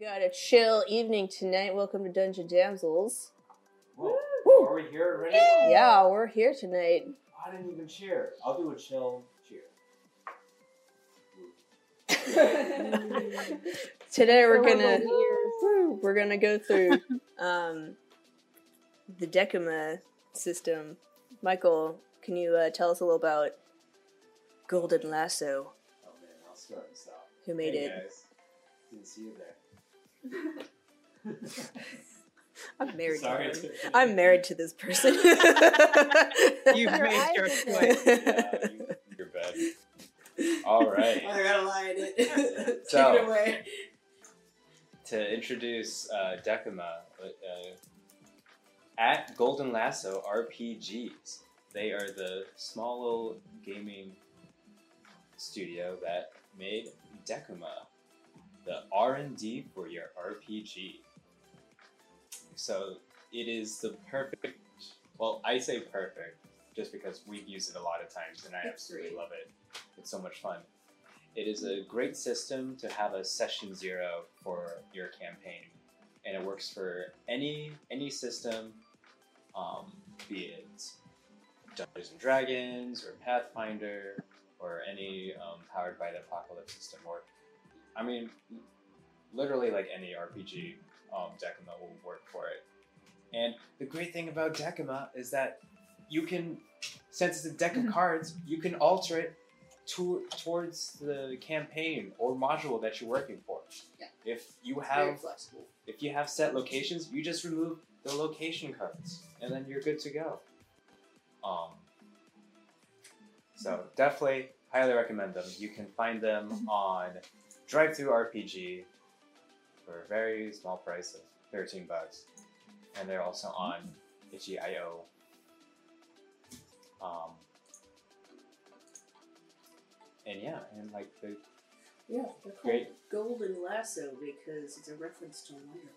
got a chill evening tonight. Welcome to Dungeon Damsels. Whoa. Woo. Are we here already? Yeah, we're here tonight. I didn't even cheer. I'll do a chill cheer. Today we're gonna no ears. woo, we're gonna go through um, the Decima system. Michael, can you uh, tell us a little about Golden Lasso? Oh man, I'll start this off. Who made hey, it? Guys. Didn't see you there. I'm married. Sorry. to to- I'm married to this person. You've Your made eyes your are- choice. Yeah, you, you're bad. All right. I gotta lie in it. Take it away. to introduce uh, Decima, uh, at Golden Lasso RPGs. They are the small little gaming studio that made Decima, the R&D for your RPG. So it is the perfect. Well, I say perfect just because we've used it a lot of times, and I absolutely great. love it. It's so much fun. It is a great system to have a session zero for your campaign, and it works for any any system, um, be it Dungeons and Dragons or Pathfinder or any um, powered by the Apocalypse system, or I mean, literally like any RPG, um, Decima will work for it. And the great thing about Decima is that you can, since it's a deck of cards, you can alter it to, towards the campaign or module that you're working for. Yeah. If you have if you have set locations, you just remove the location cards, and then you're good to go. Um, so definitely, highly recommend them. You can find them on DriveThruRPG for a very small price of thirteen bucks, and they're also on itch.io. Um, and yeah, and like the Yeah, they're called Great. Golden Lasso because it's a reference to Wonder Woman.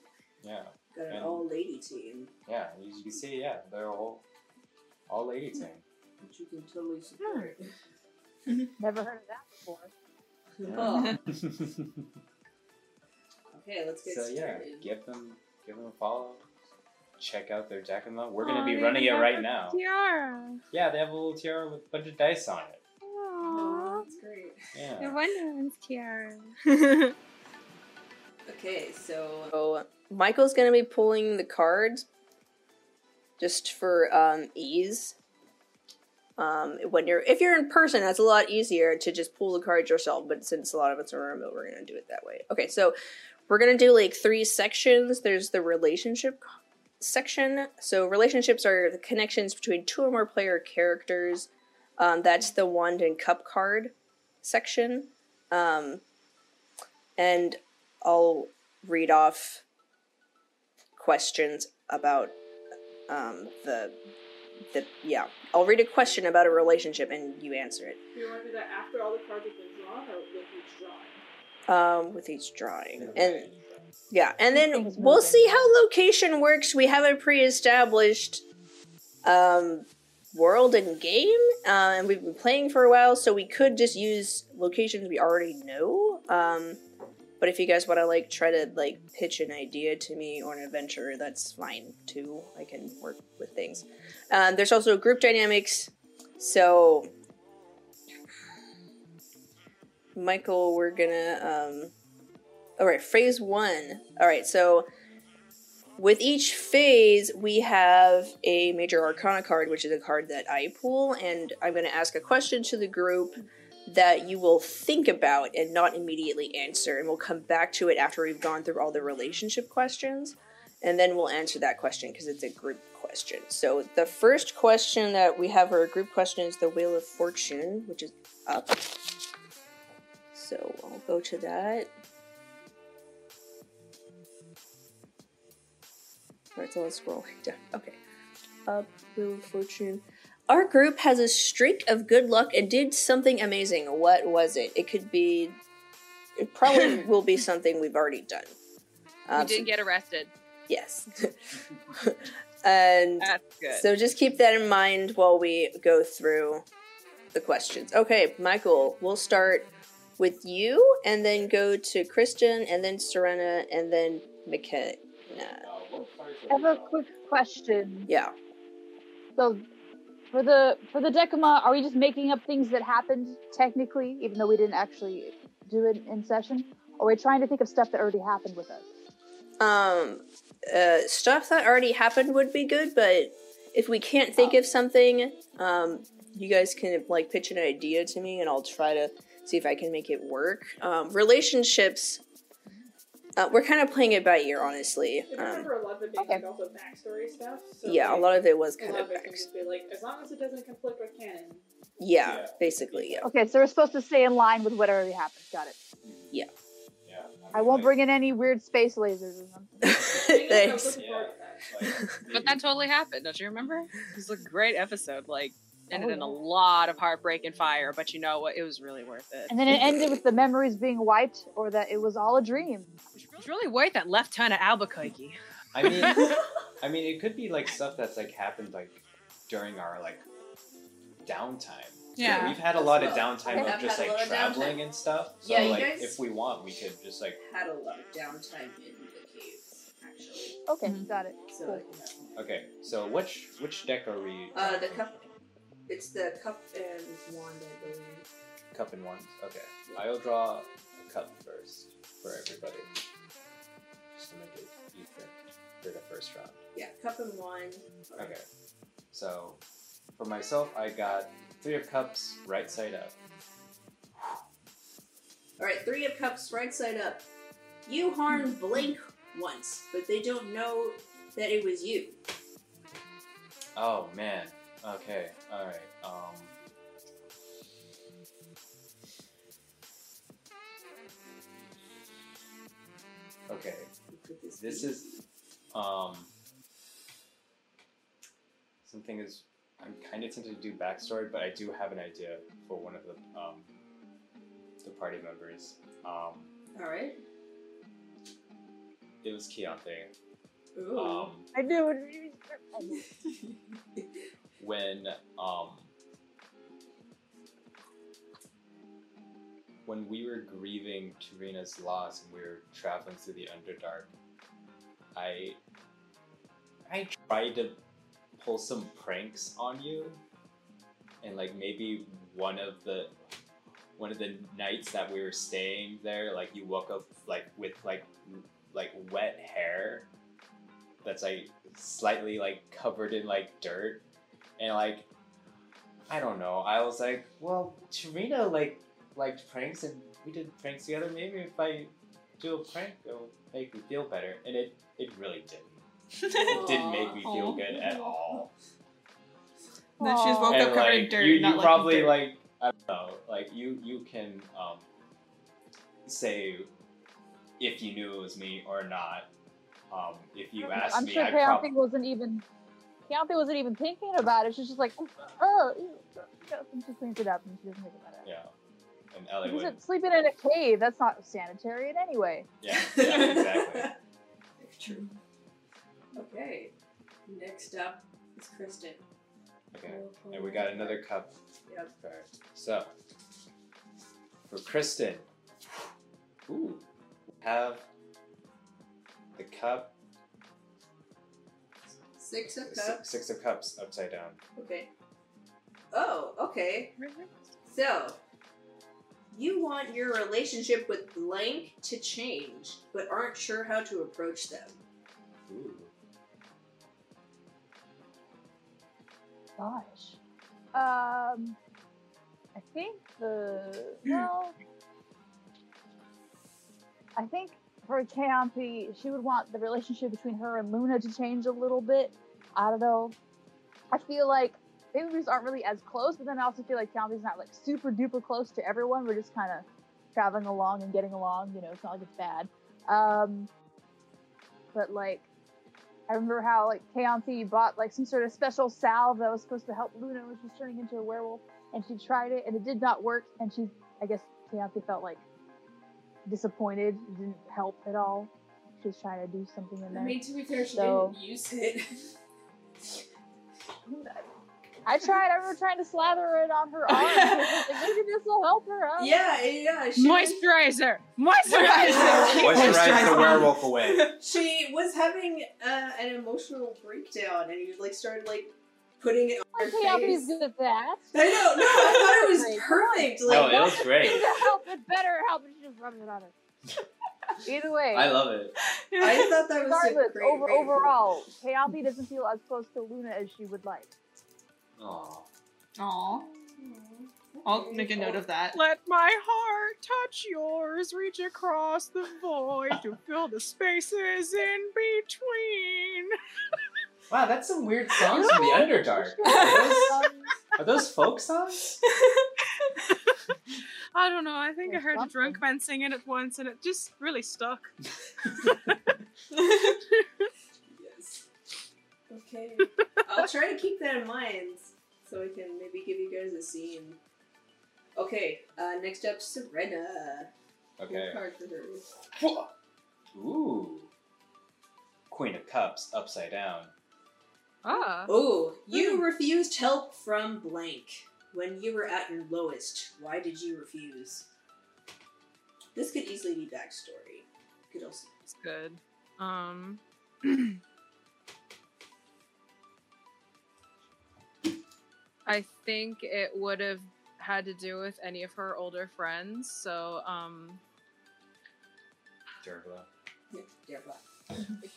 yeah, Got an And- all lady team, yeah, as you can see, yeah, they're all all lady team. which you can totally support. Never heard of that before. Oh, okay, let's get so yeah, give them give them a follow. Check out their Decima. We're gonna be running it right now. Tiara. Yeah, they have a little tiara with a bunch of dice on it. Oh, Aww. that's great. Yeah. The Wonder Woman's tiara. Okay, so, so Michael's gonna be pulling the cards just for um, ease. Um, when you're if you're in person, that's a lot easier to just pull the cards yourself. But since a lot of us are remote, we're gonna do it that way. Okay, so we're gonna do like three sections. There's the relationship section. So relationships are the connections between two or more player characters. Um, that's the wand and cup card section. Um, and I'll read off questions about um, the the yeah. I'll read a question about a relationship and you answer it Do you want to do that after all the cards have been drawn or with each drawing? um, with each drawing. And yeah, and then we'll see how location works. We have a pre-established um, world and game, uh, and we've been playing for a while, so we could just use locations we already know. Um, but if you guys want to like try to like pitch an idea to me or an adventure, that's fine too. I can work with things. Um, there's also group dynamics. So, Michael, we're gonna um, all right, phase one. All right, so with each phase, we have a major arcana card, which is a card that I pull, and I'm going to ask a question to the group that you will think about and not immediately answer, and we'll come back to it after we've gone through all the relationship questions, and then we'll answer that question because it's a group question. So the first question that we have for a group question is the Wheel of Fortune, which is up. So I'll go to that. Alright, so let's scroll down. Okay. Up, Wheel of Fortune. Our group has a streak of good luck and did something amazing. What was it? It could be. It probably will be something we've already done. we Um, did so- get arrested. yes. and That's good. so just keep that in mind while we go through the questions. Okay, Michael, we'll start with you, and then go to Christian and then Serena, and then McKenna. I have a quick question. Yeah. So, for the for the Decima, are we just making up things that happened technically, even though we didn't actually do it in session? Or are we trying to think of stuff that already happened with us? Um, uh, stuff that already happened would be good, but if we can't think of something, um, you guys can like pitch an idea to me, and I'll try to see if I can make it work. Um, relationships. Uh, we're kind of playing it by ear, honestly. If I Um, remember a lot of it being okay. like also backstory stuff. So yeah, a lot of it was kind of of it back. like, as long as it doesn't conflict with canon. Yeah, Yeah. basically, yeah. Okay, so we're supposed to stay in line with what already happened. Got it. Yeah. yeah I won't bring in any weird space lasers or something. Thanks. was looking forward to that. But that totally happened. Don't you remember? It was a great episode. Like ended Oh, in a lot of heartbreak and fire. But you know what? It was really worth it. And then it ended with the memories being wiped, or that it was all a dream. It's really worth that left turn at Albuquerque. I mean, I mean, it could be like stuff that's like happened like during our like downtime. Yeah. we've had a lot of downtime of just like traveling and stuff. So Yeah, you like guys- if we want, we could just like Had a lot of downtime in the caves, actually. Okay, Mhm. got it. So, Cool. okay. So which which deck are we? uh, the cup. It's the cup and wand, I believe. cup and wands. Okay, I'll draw a cup first for everybody, just to make it even for the first round. Yeah, cup and wand. Okay. So for myself, I got three of cups, right side up. All right, three of cups, right side up. You harmed Blink once, but they don't know that it was you. Oh man. Okay. All right. Um. Okay. This is um. Something is. I'm kind of tempted to do backstory, but I do have an idea for one of the um. The party members. Um. All right. It was Keontae. Ooh. Um. I knew it. when um when we were grieving Tarina's loss and we were traveling through the Underdark, I I tried to pull some pranks on you, and like maybe one of the one of the nights that we were staying there, like you woke up like with like like wet hair that's like slightly like covered in like dirt and like I don't know. I was like, well, Tarina like liked pranks and we did pranks together. Maybe if I do a prank, it'll make me feel better. And it it really didn't. It didn't make me feel Aw. good at all. Then she just woke and up covered like in dirt. you, you probably dirt. like I don't know. Like you you can um say if you knew it was me or not. Um, if you asked I'm me, sure I probably wasn't even. Keontae wasn't even thinking about it. She's just like, oh, oh ew, and she cleans it up and she doesn't think about it. yeah. And Ellie He's would sleeping in a cave. That's not sanitary in any way. yeah yeah exactly. True. Okay. Next up is Kristen. Okay. And we got another cup. Yep. Okay. So for Kristen, ooh, have the cup Six of cups. six of cups upside down. Okay. Oh, okay. So, you want your relationship with blank to change, but aren't sure how to approach them. Ooh. Gosh. Um, I think the well, I think for Keontae, she would want the relationship between her and Luna to change a little bit. I don't know. I feel like maybe we just aren't really as close, but then I also feel like Keontae's not like super duper close to everyone. We're just kind of traveling along and getting along. You know, it's not like it's bad. Um, but like I remember how like Keontae bought like some sort of special salve that was supposed to help Luna when she was turning into a werewolf, and she tried it and it did not work. And she, I guess Keontae felt like disappointed. It didn't help at all. She was trying to do something in there. I mean, to be fair, she So- didn't use it. I tried. I was trying to slather it on her arm. like, maybe this will help her out. Yeah, yeah. She was, Moisturizer! Moisturizer! Moisturize the werewolf away. she was having uh, an emotional breakdown, and you like started like putting it on her Okay, I'll face. good at that. I know. No, I thought it was Great. perfect. No, it was great. It help. It better help. And she just rubs it on her. Either way. I love it. I thought that was a Regardless, great over, way overall, Kayapi doesn't feel as close to Luna as she would like. Aw. Aw. I'll make a note of that. Let my heart touch yours, reach across the void to fill the spaces in between. Wow, that's some weird songs from the Underdark. Are those, are those folk songs? I don't know, I think I heard a drunk man singing it once and it just really stuck. Yes. Okay. I'll try to keep that in mind so I can maybe give you guys a scene. Okay, uh, next up, Serena. Okay. Full card for her. Ooh. Queen of Cups upside down. Ah. Oh, you refused help from blank when you were at your lowest. Why did you refuse? This could easily be backstory. Could also. It's good. Um. I think it would have had to do with any of her older friends. So, um, Dervla. Yeah, yeah, blah.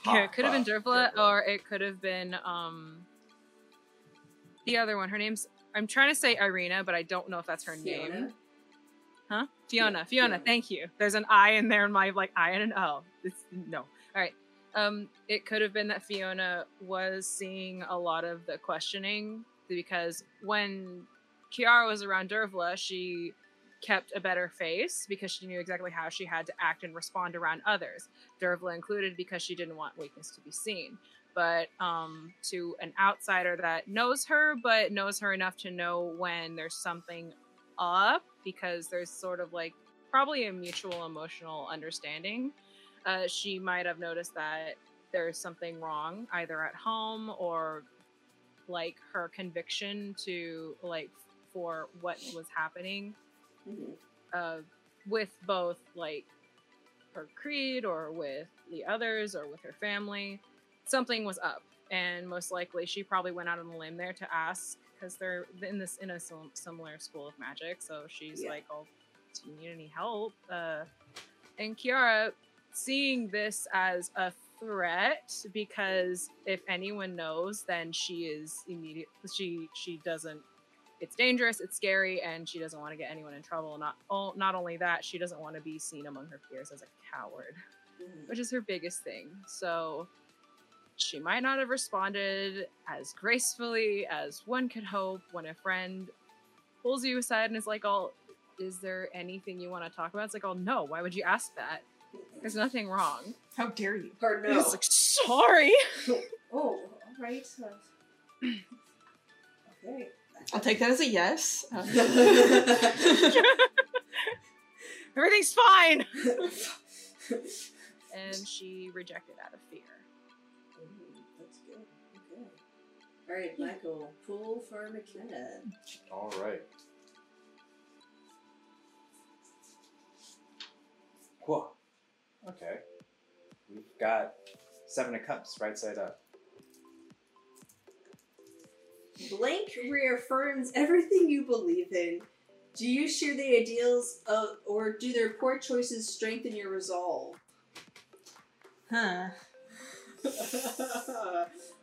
yeah, it could have been Dervla. Dervla, Dervla. or it could have been um the other one. Her name's I'm trying to say Irina, but I don't know if that's her Fiona? name. Huh? Fiona. Yeah, Fiona. Fiona. Thank you. There's an I in there in my like I and an O. It's, no. All right. Um, it could have been that Fiona was seeing a lot of the questioning because when Kiara was around Dervla, she kept a better face because she knew exactly how she had to act and respond around others. Dervla included because she didn't want weakness to be seen. But um, to an outsider that knows her, but knows her enough to know when there's something up, because there's sort of like probably a mutual emotional understanding. Uh, she might have noticed that there's something wrong either at home or like her conviction to like for what was happening uh, with both like her creed or with the others or with her family something was up and most likely she probably went out on a limb there to ask because they're in this in a sim- similar school of magic so she's Yeah. like oh do you need any help uh, and kiara seeing this as a threat because if anyone knows then she is immediate she she doesn't it's dangerous, it's scary, and she doesn't want to get anyone in trouble. Not oh, not only that, she doesn't want to be seen among her peers as a coward, Mhm. which is her biggest thing. So she might not have responded as gracefully as one could hope when a friend pulls you aside and is like, "Oh, is there anything you want to talk about?" It's like, "Oh no, why would you ask that? There's nothing wrong." How dare you? Hard no. It's like, sorry. Oh, all right. uh, okay. I'll take that as a yes. Uh, Everything's fine. And she rejected out of fear. All right, Michael, pull for McKenna. All right. Cool. Okay. We've got seven of cups right side up. Blank reaffirms everything you believe in. Do you share the ideals of, or do their poor choices strengthen your resolve? huh.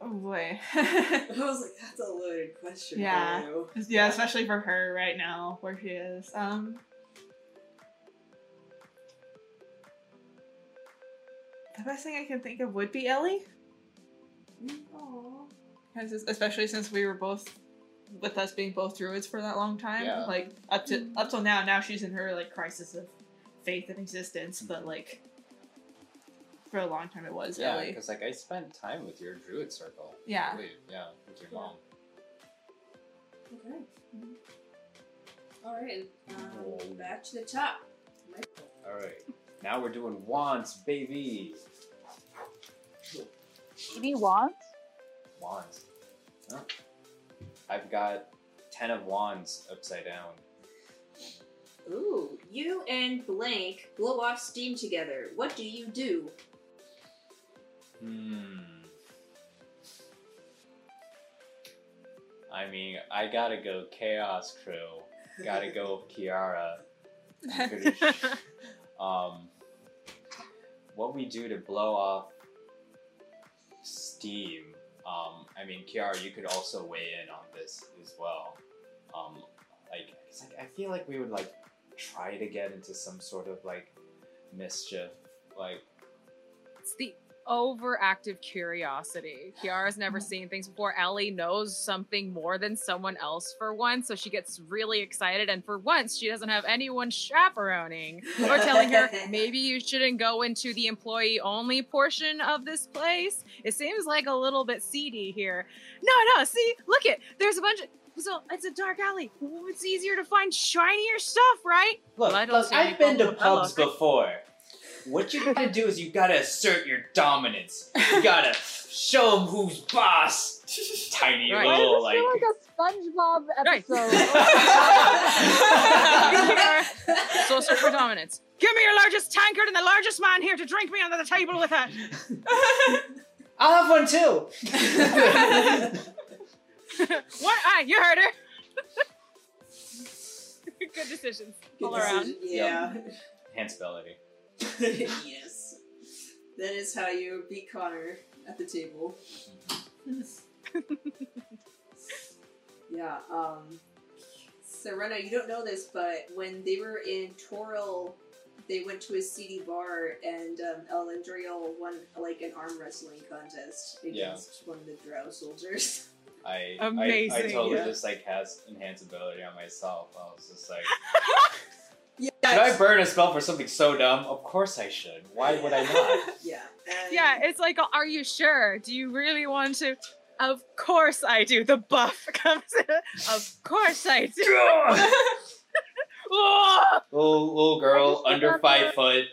I Oh boy. I was like, that's a loaded question. Yeah. For you. yeah, especially for her right now, where she is. Um. The best thing I can think of would be Ellie, Aw. because especially since we were both, with us being both druids for that long time, Yeah. like up to up till now. Now she's in her like crisis of faith and existence, but like for a long time it was Yeah, Ellie. because like I spent time with your druid circle. Yeah. believe. Yeah, with your mom. Okay. All right. Um, back to the top. Michael. All right. Now we're doing wands, baby. Maybe wands. Wands. Huh? I've got ten of wands upside down. Ooh, you and blank blow off steam together. What do you do? Hmm. I mean, I gotta go Chaos Crew. Gotta go Kiara. Um, what we do to blow off steam. Um, I mean, Kiara, you could also weigh in on this as well. Um, like, I feel like we would like try to get into some sort of like mischief, like overactive curiosity. Kiara's never mm. seen things before. Ellie knows something more than someone else for once, so she gets really excited. And for once, she doesn't have anyone chaperoning or telling her maybe you shouldn't go into the employee only portion of this place. It seems like a little bit seedy here. No, no, see, look it. There's a bunch of. So it's a dark alley. It's easier to find shinier stuff, right? Look, Well, I don't look see I've been to oh, pubs before. What you gotta do is you gotta assert your dominance. You gotta show them who's boss. Tiny Right. Why does little this like. feel like a SpongeBob Right. episode? So search for dominance. Give me your largest tankard and the largest man here to drink me under the table with it. I'll have one too. what? Ah, you heard her. Good decisions all Good around. decision, Yeah. Enhanced ability. Yes. That is how you beat Connor at the table. yeah, um Serena, you don't know this, but when they were in Toril, they went to a seedy bar and um, Elendriel won like an arm wrestling contest Yeah. against one of the Drow soldiers. I, I, I totally yeah. just like cast enhanced ability on myself. I was just like, yeah, should I burn a spell for something so dumb? Of course I should. Why would I not? Yeah. and- Yeah, it's like, are you sure? Do you really want to? Of course I do. The buff comes in. Of course I do. Oh! little little girl under remember- five foot.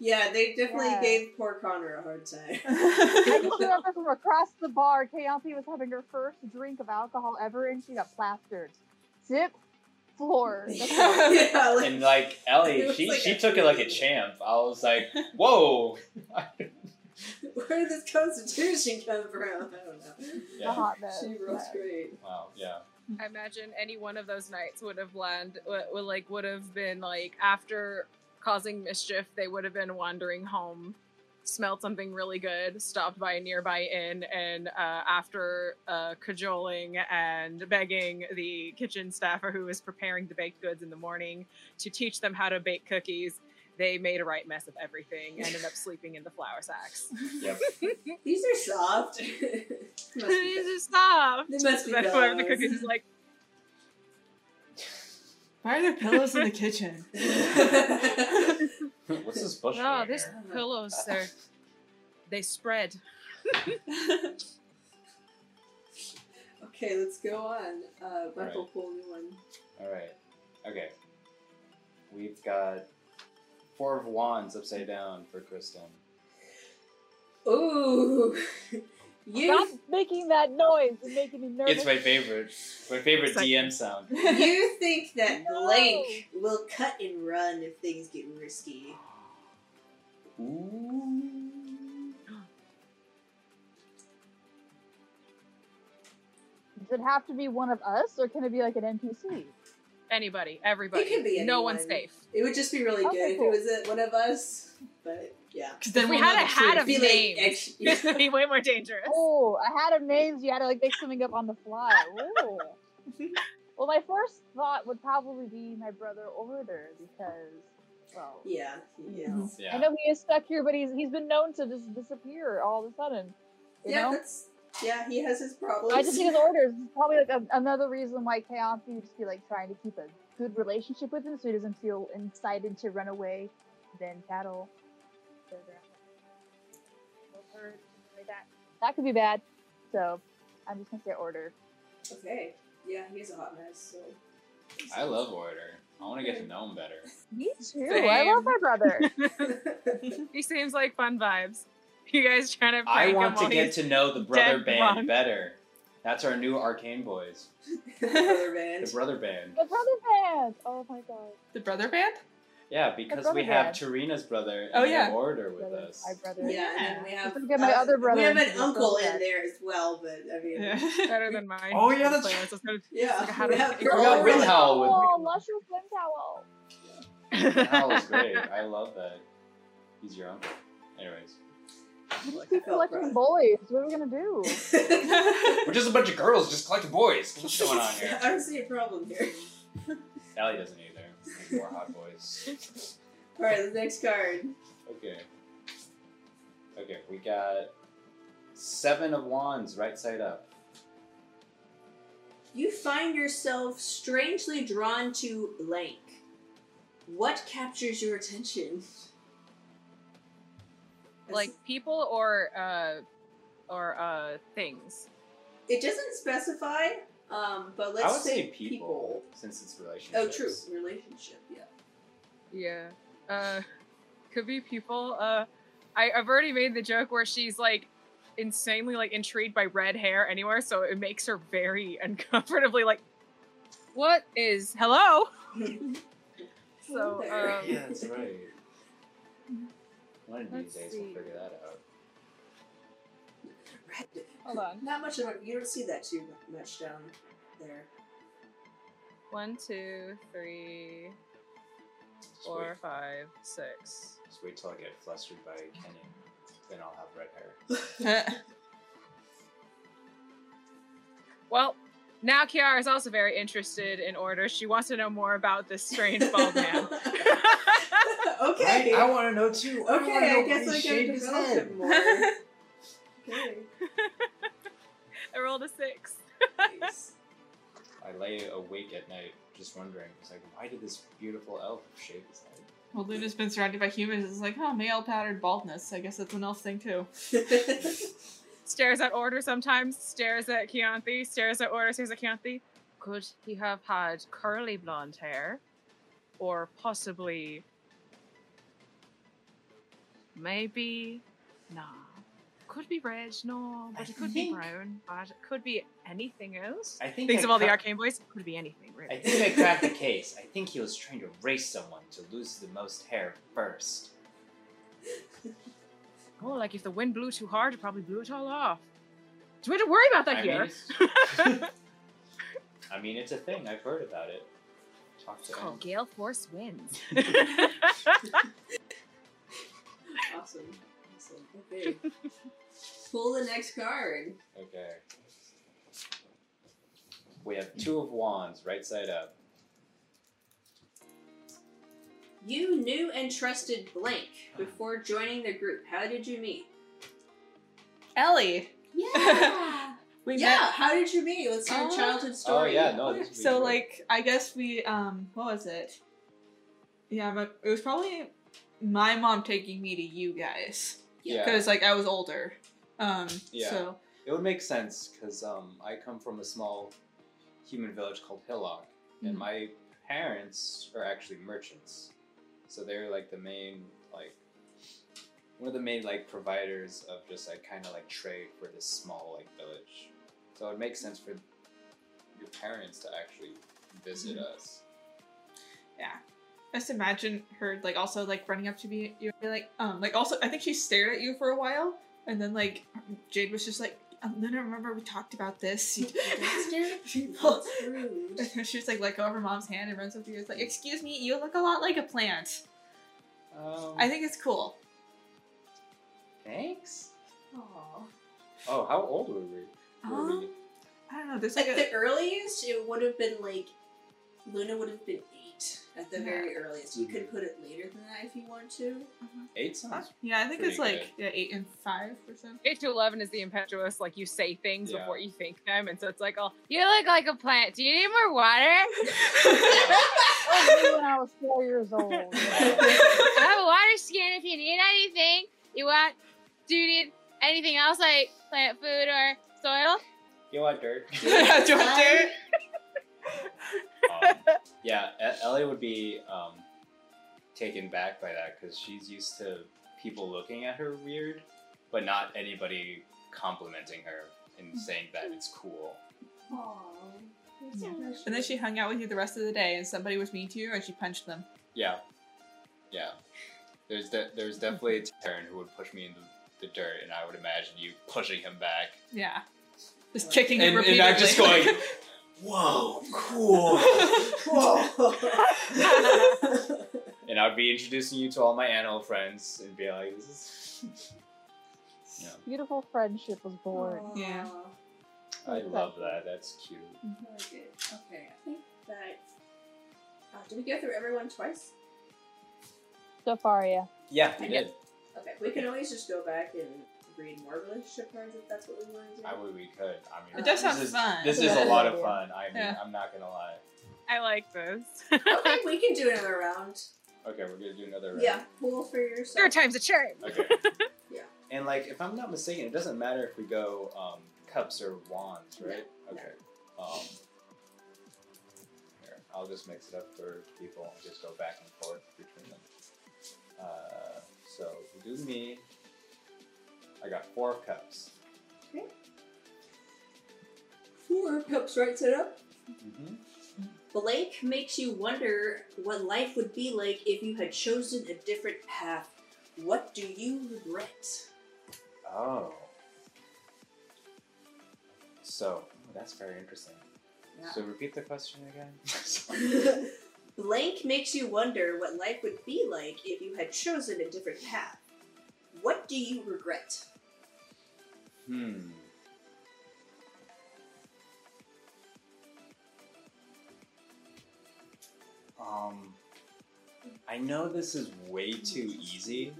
Yeah, they definitely Yeah. gave poor Connor a hard time. I just remember from across the bar, Kayanthi was having her first drink of alcohol ever, and she got plastered. Sip, floor. Yeah, like, And like Ellie, she like she a- took it like a champ. I was like, whoa. where did this constitution come from? I don't know. The Yeah. hot mess. She rolls great. Wow. Yeah. I imagine any one of those nights would have land, would, would like would have been like after causing mischief, they would have been wandering home, smelled something really good, stopped by a nearby inn, and uh, after uh, cajoling and begging the kitchen staffer who was preparing the baked goods in the morning to teach them how to bake cookies. They made a right mess of everything, and ended up sleeping in the flour sacks. Yep. These are soft. These are soft. stop. They must be Then whoever the cookies is like, Why are there pillows in the kitchen? What's this bush? no, doing this here? pillows, they're they spread. okay, let's go on. Uh, Michael, Right. pull a new one. All right. Okay. We've got four of wands upside down for Kristen. Ooh, you Stop making that noise. It's making me nervous. It's my favorite. My favorite Second. DM sound. you think that No. blank will cut and run if things get risky? Ooh. Does it have to be one of us, or can it be like an NPC? Anybody, everybody. It could be no one's safe. It would just be really Okay, good if it was one of us. But yeah, Because then If we we'll had a the hat truth. of Be like names. ex- This would be way more dangerous. Oh, I had of names. You had to like make something up on the fly. Ooh. well, my first thought would probably be my brother Order because, well, yeah, yeah, Yeah. I know he is stuck here, but he's he's been known to just disappear all of a sudden. You yeah. know, That's yeah. He has his problems. I just think his orders is probably like a, another reason why Chaos would just be like trying to keep a good relationship with him, so he doesn't feel incited to run away. Then cattle. Like that. That could be bad. So I'm just gonna say order. okay. Yeah, he's a hot mess. So I love Order. I want to get to know him better. Me too. I love my brother. he seems like fun vibes. You guys trying to I want him to get to know the brother band drunk. better. That's our new arcane boys, the Brother band. the brother band. The brother band. Oh my god. The brother band? Yeah, because we have band. Tarina's brother and Oh, we have yeah. Order with Brother, us. my brother. Yeah, and we have Let's get my other brother We have an uncle in there as well, but I mean, yeah. Yeah. Better than mine. Oh, yeah, that's- Playlist oh, is gonna- yeah Like, how we have I you're forgot all Rin really- Howell with- Oh, luscious wind towel. That was great. I love that. He's your uncle. Anyways, We just keep collecting proud. boys. What are we gonna do? we're just a bunch of girls just collecting boys. What's going on here? I don't see a problem here. Sally doesn't either. More hot boys. All right, the next card. Okay. Okay, we got seven of wands, right side up. You find yourself strangely drawn to blank. What captures your attention? like people or uh or uh things. it doesn't specify, um, but let's I would say people, people. since it's relationships. Oh, true. Relationship. Yeah. Yeah. Uh could be people. Uh I, I've already made the joke where she's like insanely like intrigued by red hair anywhere, so it makes her very uncomfortably like what is hello? So um Yeah, that's right. One of these Let's days see. we'll figure that out. Red- hold on. Not much of a, you don't see that too much down there. One, two, three, Just wait, five, six. just wait till I get flustered by Kenny. Then I'll have red hair. Well, now Kiara is also very interested in order. She wants to know more about this strange bald man. okay. I want to know too. I okay, know I guess he I shaved can his develop it more. okay. I rolled a six. Nice. I lay awake at night just wondering, it's like, why did this beautiful elf shave his head? well, Luna's been surrounded by humans. It's like, oh, male patterned baldness. I guess that's an elf thing too. Stares at order sometimes, stares at Chianti, stares at order, stares at Chianti. Could he have had curly blonde hair? Or possibly. Maybe. Nah. Could be red, no, but I it could think- be brown, but it could be anything else. I think Thinks I of all the cra- arcane boys, it could be anything, really. I think I cracked the case. I think he was trying to race someone to lose the most hair first. Oh, like if the wind blew too hard, it probably blew it all off. Do we have to worry about that I here? mean, I mean, it's a thing. I've heard about it. Talk to Oh, him. gale force winds. awesome. Awesome. Okay. Pull the next card. Okay. We have two of wands, right side up. You knew and trusted Blank before joining the group. How did you meet? Ellie. Yeah. We yeah. met. How did you meet? What's your Uh, childhood story? Oh yeah, no. This be So great. like, I guess we um, what was it? Yeah, but it was probably my mom taking me to you guys yeah, because like I was older. Um, Yeah. So it would make sense because um, I come from a small human village called Hillock, and Mhm. my parents are actually merchants, so they're like the main like one of the main like providers of just like kind of like trade for this small like village. So it makes sense for your parents to actually visit Mhm. us. yeah, I just imagine her like also like running up to me, you and be like, um, like also I think she stared at you for a while, and then like Jade was just like, um, Luna, remember we talked about this. You- She pulled- That's rude. and she just like let go of her mom's hand and runs up to you. It's like, excuse me, you look a lot like a plant. Um, I think it's cool. Thanks. Aw. Oh, how old were we? Were we? Um, I don't know. There's At like a, the earliest, it would have been like Luna would have been eight at the Yeah. very earliest. You could mm-hmm. put it later than that if you want to. Uh-huh. Eight sounds. Uh, yeah, I think Pretty it's like yeah, eight and five percent. Eight to eleven is the impetuous, like you say things Yeah. before you think them, and so it's like, oh, you look like a plant. Do you need more water? Oh, when I was four years old. I have a water skin if you need anything. You want? Do you need anything else like plant food or soil? You want dirt? do you want dirt? Um, yeah, Ellie would be um, taken back by that because she's used to people looking at her weird, but not anybody complimenting her and saying that it's cool. Aww. Yeah. And then she hung out with you the rest of the day, and somebody was mean to you, and she punched them. Yeah, yeah. There's de- there's definitely a Terran who would push me in the the dirt, and I would imagine you pushing him back, Yeah. Just kicking it and, and repeatedly. I'm just going, "Whoa, cool!" Whoa. and I'd be introducing you to all my animal friends, and be like, "This is." Yeah, Beautiful friendship was born. Yeah. I love that. That's cute. Very good. Okay, I think that. Uh, did we go through everyone twice? So far, yeah. Yeah, we I did. Okay, we can always just go back and read more relationship cards if that's what we want to do. I would. We could. I mean, It does this sound is, fun. This Yeah. is a lot of fun. I mean, Yeah. I'm not gonna lie. I like this. okay, we can do another round. Okay, we're gonna do another round. Yeah, pull for yourself. Third time's a charm. Okay. Yeah. And like, if I'm not mistaken, it doesn't matter if we go um, cups or wands, right? No, Okay. Um, here, I'll just mix it up for people and just go back and forth between them. Uh, so we do me. I got four of cups. Four cups right set up. Mm-hmm. Blank makes you wonder what life would be like if you had chosen a different path. What do you regret? Oh. So that's very interesting. So repeat the question again. Blank makes you wonder what life would be like if you had chosen a different path. What do you regret? Hmm. Um, I know this is way too easy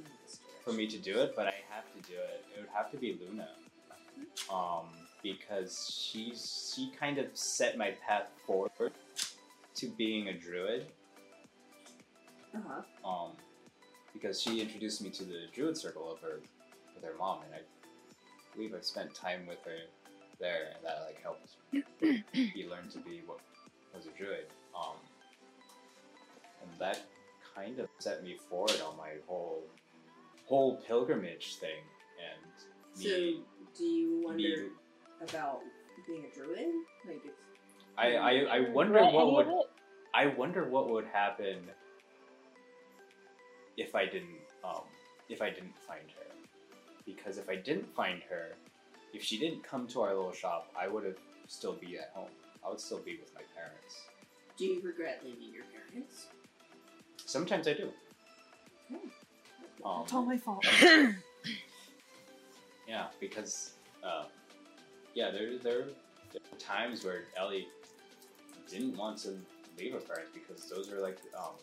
for me to do it, but I have to do it. It would have to be Luna. Um, because she's she kind of set my path forward to being a druid. Uh huh. Um, because she introduced me to the druid circle of her with her mom, and I believe I spent time with her there, and that like helped me learn to be what was a druid. Um, and that kind of set me forward on my whole whole pilgrimage thing, and So, me, do you wonder me about being a druid? Like, if I, I, I wonder what would it? I wonder what would happen if I didn't um if I didn't find her. Because if I didn't find her, if she didn't come to our little shop, I would have still be at home. I would still be with my parents. do you regret leaving your parents? Sometimes I do. Um, It's all my fault. yeah, because uh, yeah, there there there were times where Ellie didn't want to leave her parents because those are like um,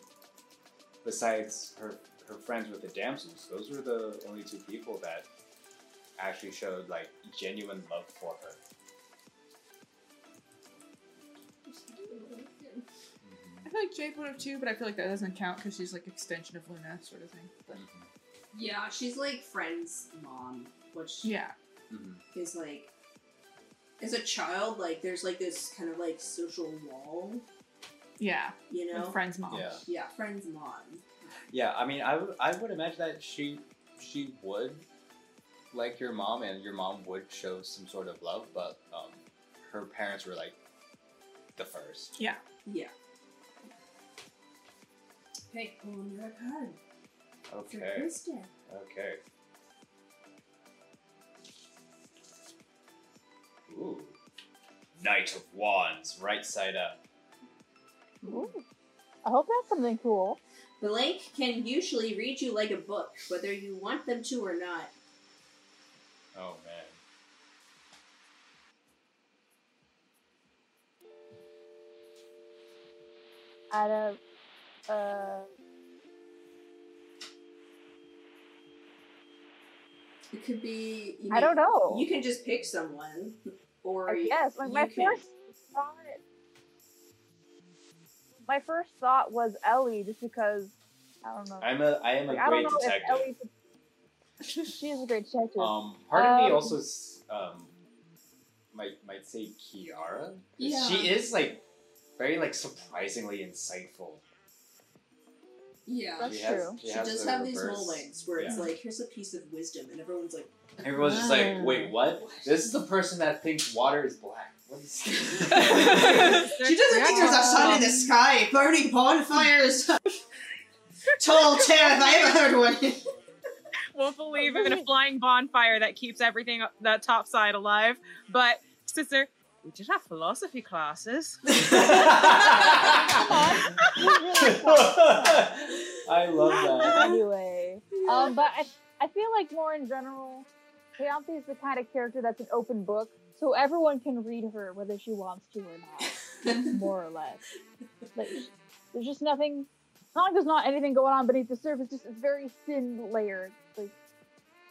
besides her her friends with the damsels, those were the only two people that actually showed like genuine love for her. I feel like Jade would have too, but I feel like that doesn't count because she's like extension of Luna, sort of thing. But Yeah, she's like friend's mom, which yeah, Mhm. is like as a child, like there's like this kind of like social wall, yeah, you know? with friend's mom. Yeah. Yeah, friend's mom. Yeah, I mean, I would I would imagine that she she would like your mom, and your mom would show some sort of love, but um, her parents were like the first. Yeah. Yeah. Okay, pull another card. For Okay. Kristen. Okay. Ooh. Knight of Wands, right side up. Ooh. I hope that's something cool. Blank can usually read you like a book, whether you want them to or not. Oh man. Out of uh It could be. You I don't know. You can just pick someone, or I you- like my can- first thought my first thought was Ellie just because I don't know. I'm a I am a Like, I don't great know detective. if Ellie could... she is a great detective. Um, part of me Um, also um, might might say Kiara. 'cause Yeah. She is like very like surprisingly insightful. Yeah. That's She has- true. She, She does the have these moments where it's like, here's a piece of wisdom, and everyone's like, Everyone's just like, Ah. wait, what? This is the person that thinks water is black. What is She doesn't think there's a sun in the sky, burning bonfires. Tall tale if I ever heard one. Won't believe in a flying bonfire that keeps everything up that top side alive. But sister, we did have philosophy classes. I love that. anyway, um, but I, I feel like more in general, Kayanthi is the kind of character that's an open book, so everyone can read her whether she wants to or not, more or less. Like, there's just nothing. Not like there's not anything going on beneath the surface. Just it's very thin layer. Like,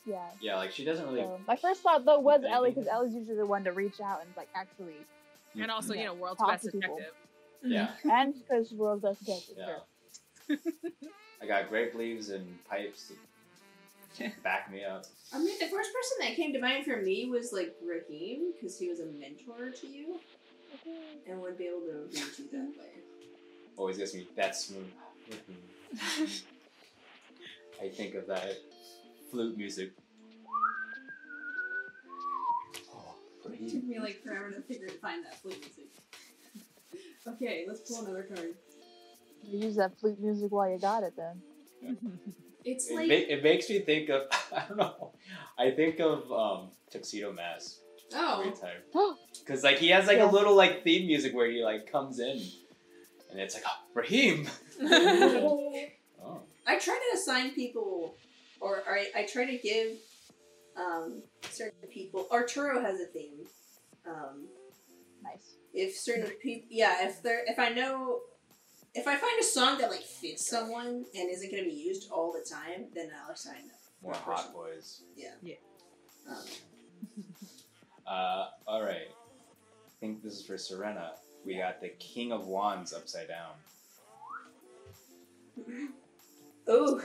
yeah. Yeah, like she doesn't really. So, my first thought though was Anything. Ellie because Ellie's usually the one to reach out and like actually, mm-hmm. and also, you Yeah. know, world's Talk best to people. detective. Yeah, mm-hmm. and because world's does detective. yeah. I got grape leaves and pipes to back me up. I mean, the first person that came to mind for me was like Raheem, because he was a mentor to you and would be able to read you that way. Oh, Always gets me that smooth. I think of that flute music. Oh, It took me like forever to figure to find that flute music. okay, let's pull another card. Use that flute music while you got it then. It's It, like ma- it makes me think of I don't know. I think of um, Tuxedo Mask every oh, time because like he has like Yeah. a little like theme music where he like comes in and it's like oh, Raheem. Oh, I try to assign people, or I, I try to give um, certain people. Arturo has a theme. Um, Nice. if certain people, yeah, if they're, if I know, if I find a song that like fits someone and isn't going to be used all the time, then I'll assign them. more that hot person. boys. Um, Uh, all right. I think this is for Serena. We got the King of Wands upside down. oh,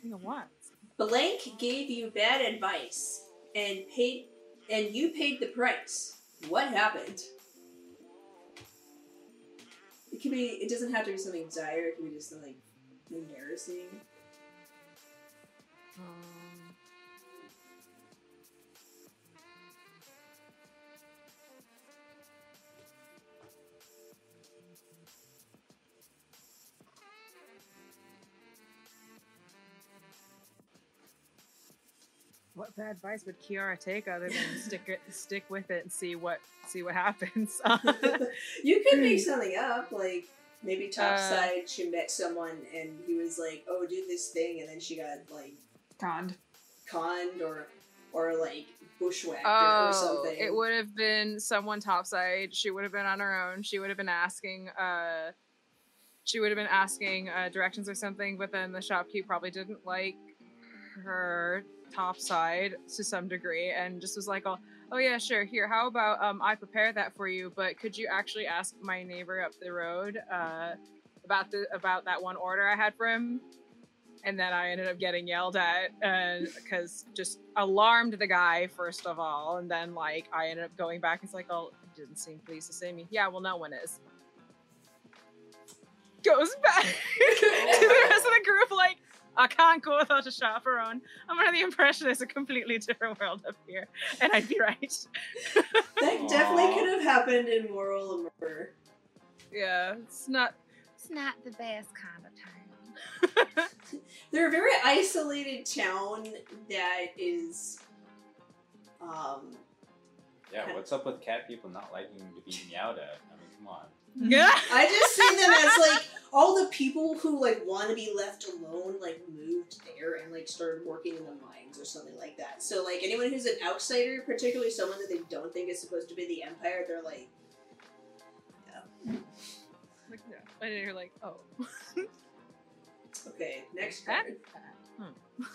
King of Wands. blank gave you bad advice and paid, and you paid the price. What happened? It could be. It doesn't have to be something dire. It could be just something embarrassing. Um, what bad advice would Kiara take other than stick it, stick with it and see what see what happens? you could make something up, like maybe Uh, topside. she met someone and he was like, "Oh, do this thing," and then she got like Conned. conned or or like bushwhacked or, or Oh, something. it would have been someone topside. She would have been on her own. She would have been asking. Uh, she would have been asking uh, directions or something. But then the shopkeep probably didn't like her topside to some degree, and just was like, "Oh, oh yeah, sure. Here, how about um, I prepare that for you? But could you actually ask my neighbor up the road uh, about the about that one order I had for him?" and then I ended up getting yelled at and because just alarmed the guy first of all, and then like I ended up going back. It's like, oh, didn't seem pleased to see me. Yeah, well, no one is. Goes back to the rest of the group like. I can't go without a chaperone. I'm under the impression it's a completely different world up here, and I'd be right. that definitely could have happened in Moral Murder. yeah, it's not. It's not the best kind of time. They're a very isolated town that is. Um, Yeah, what's up with cat people not liking to be meowed at? I mean, come on. Yeah. I just see them as like all the people who like want to be left alone, like moved there and like started working in the mines or something like that. So like anyone who's an outsider, particularly someone that they don't think is supposed to be the empire, they're like, Like, yeah. And you're like, oh. okay, next That- card. Hmm.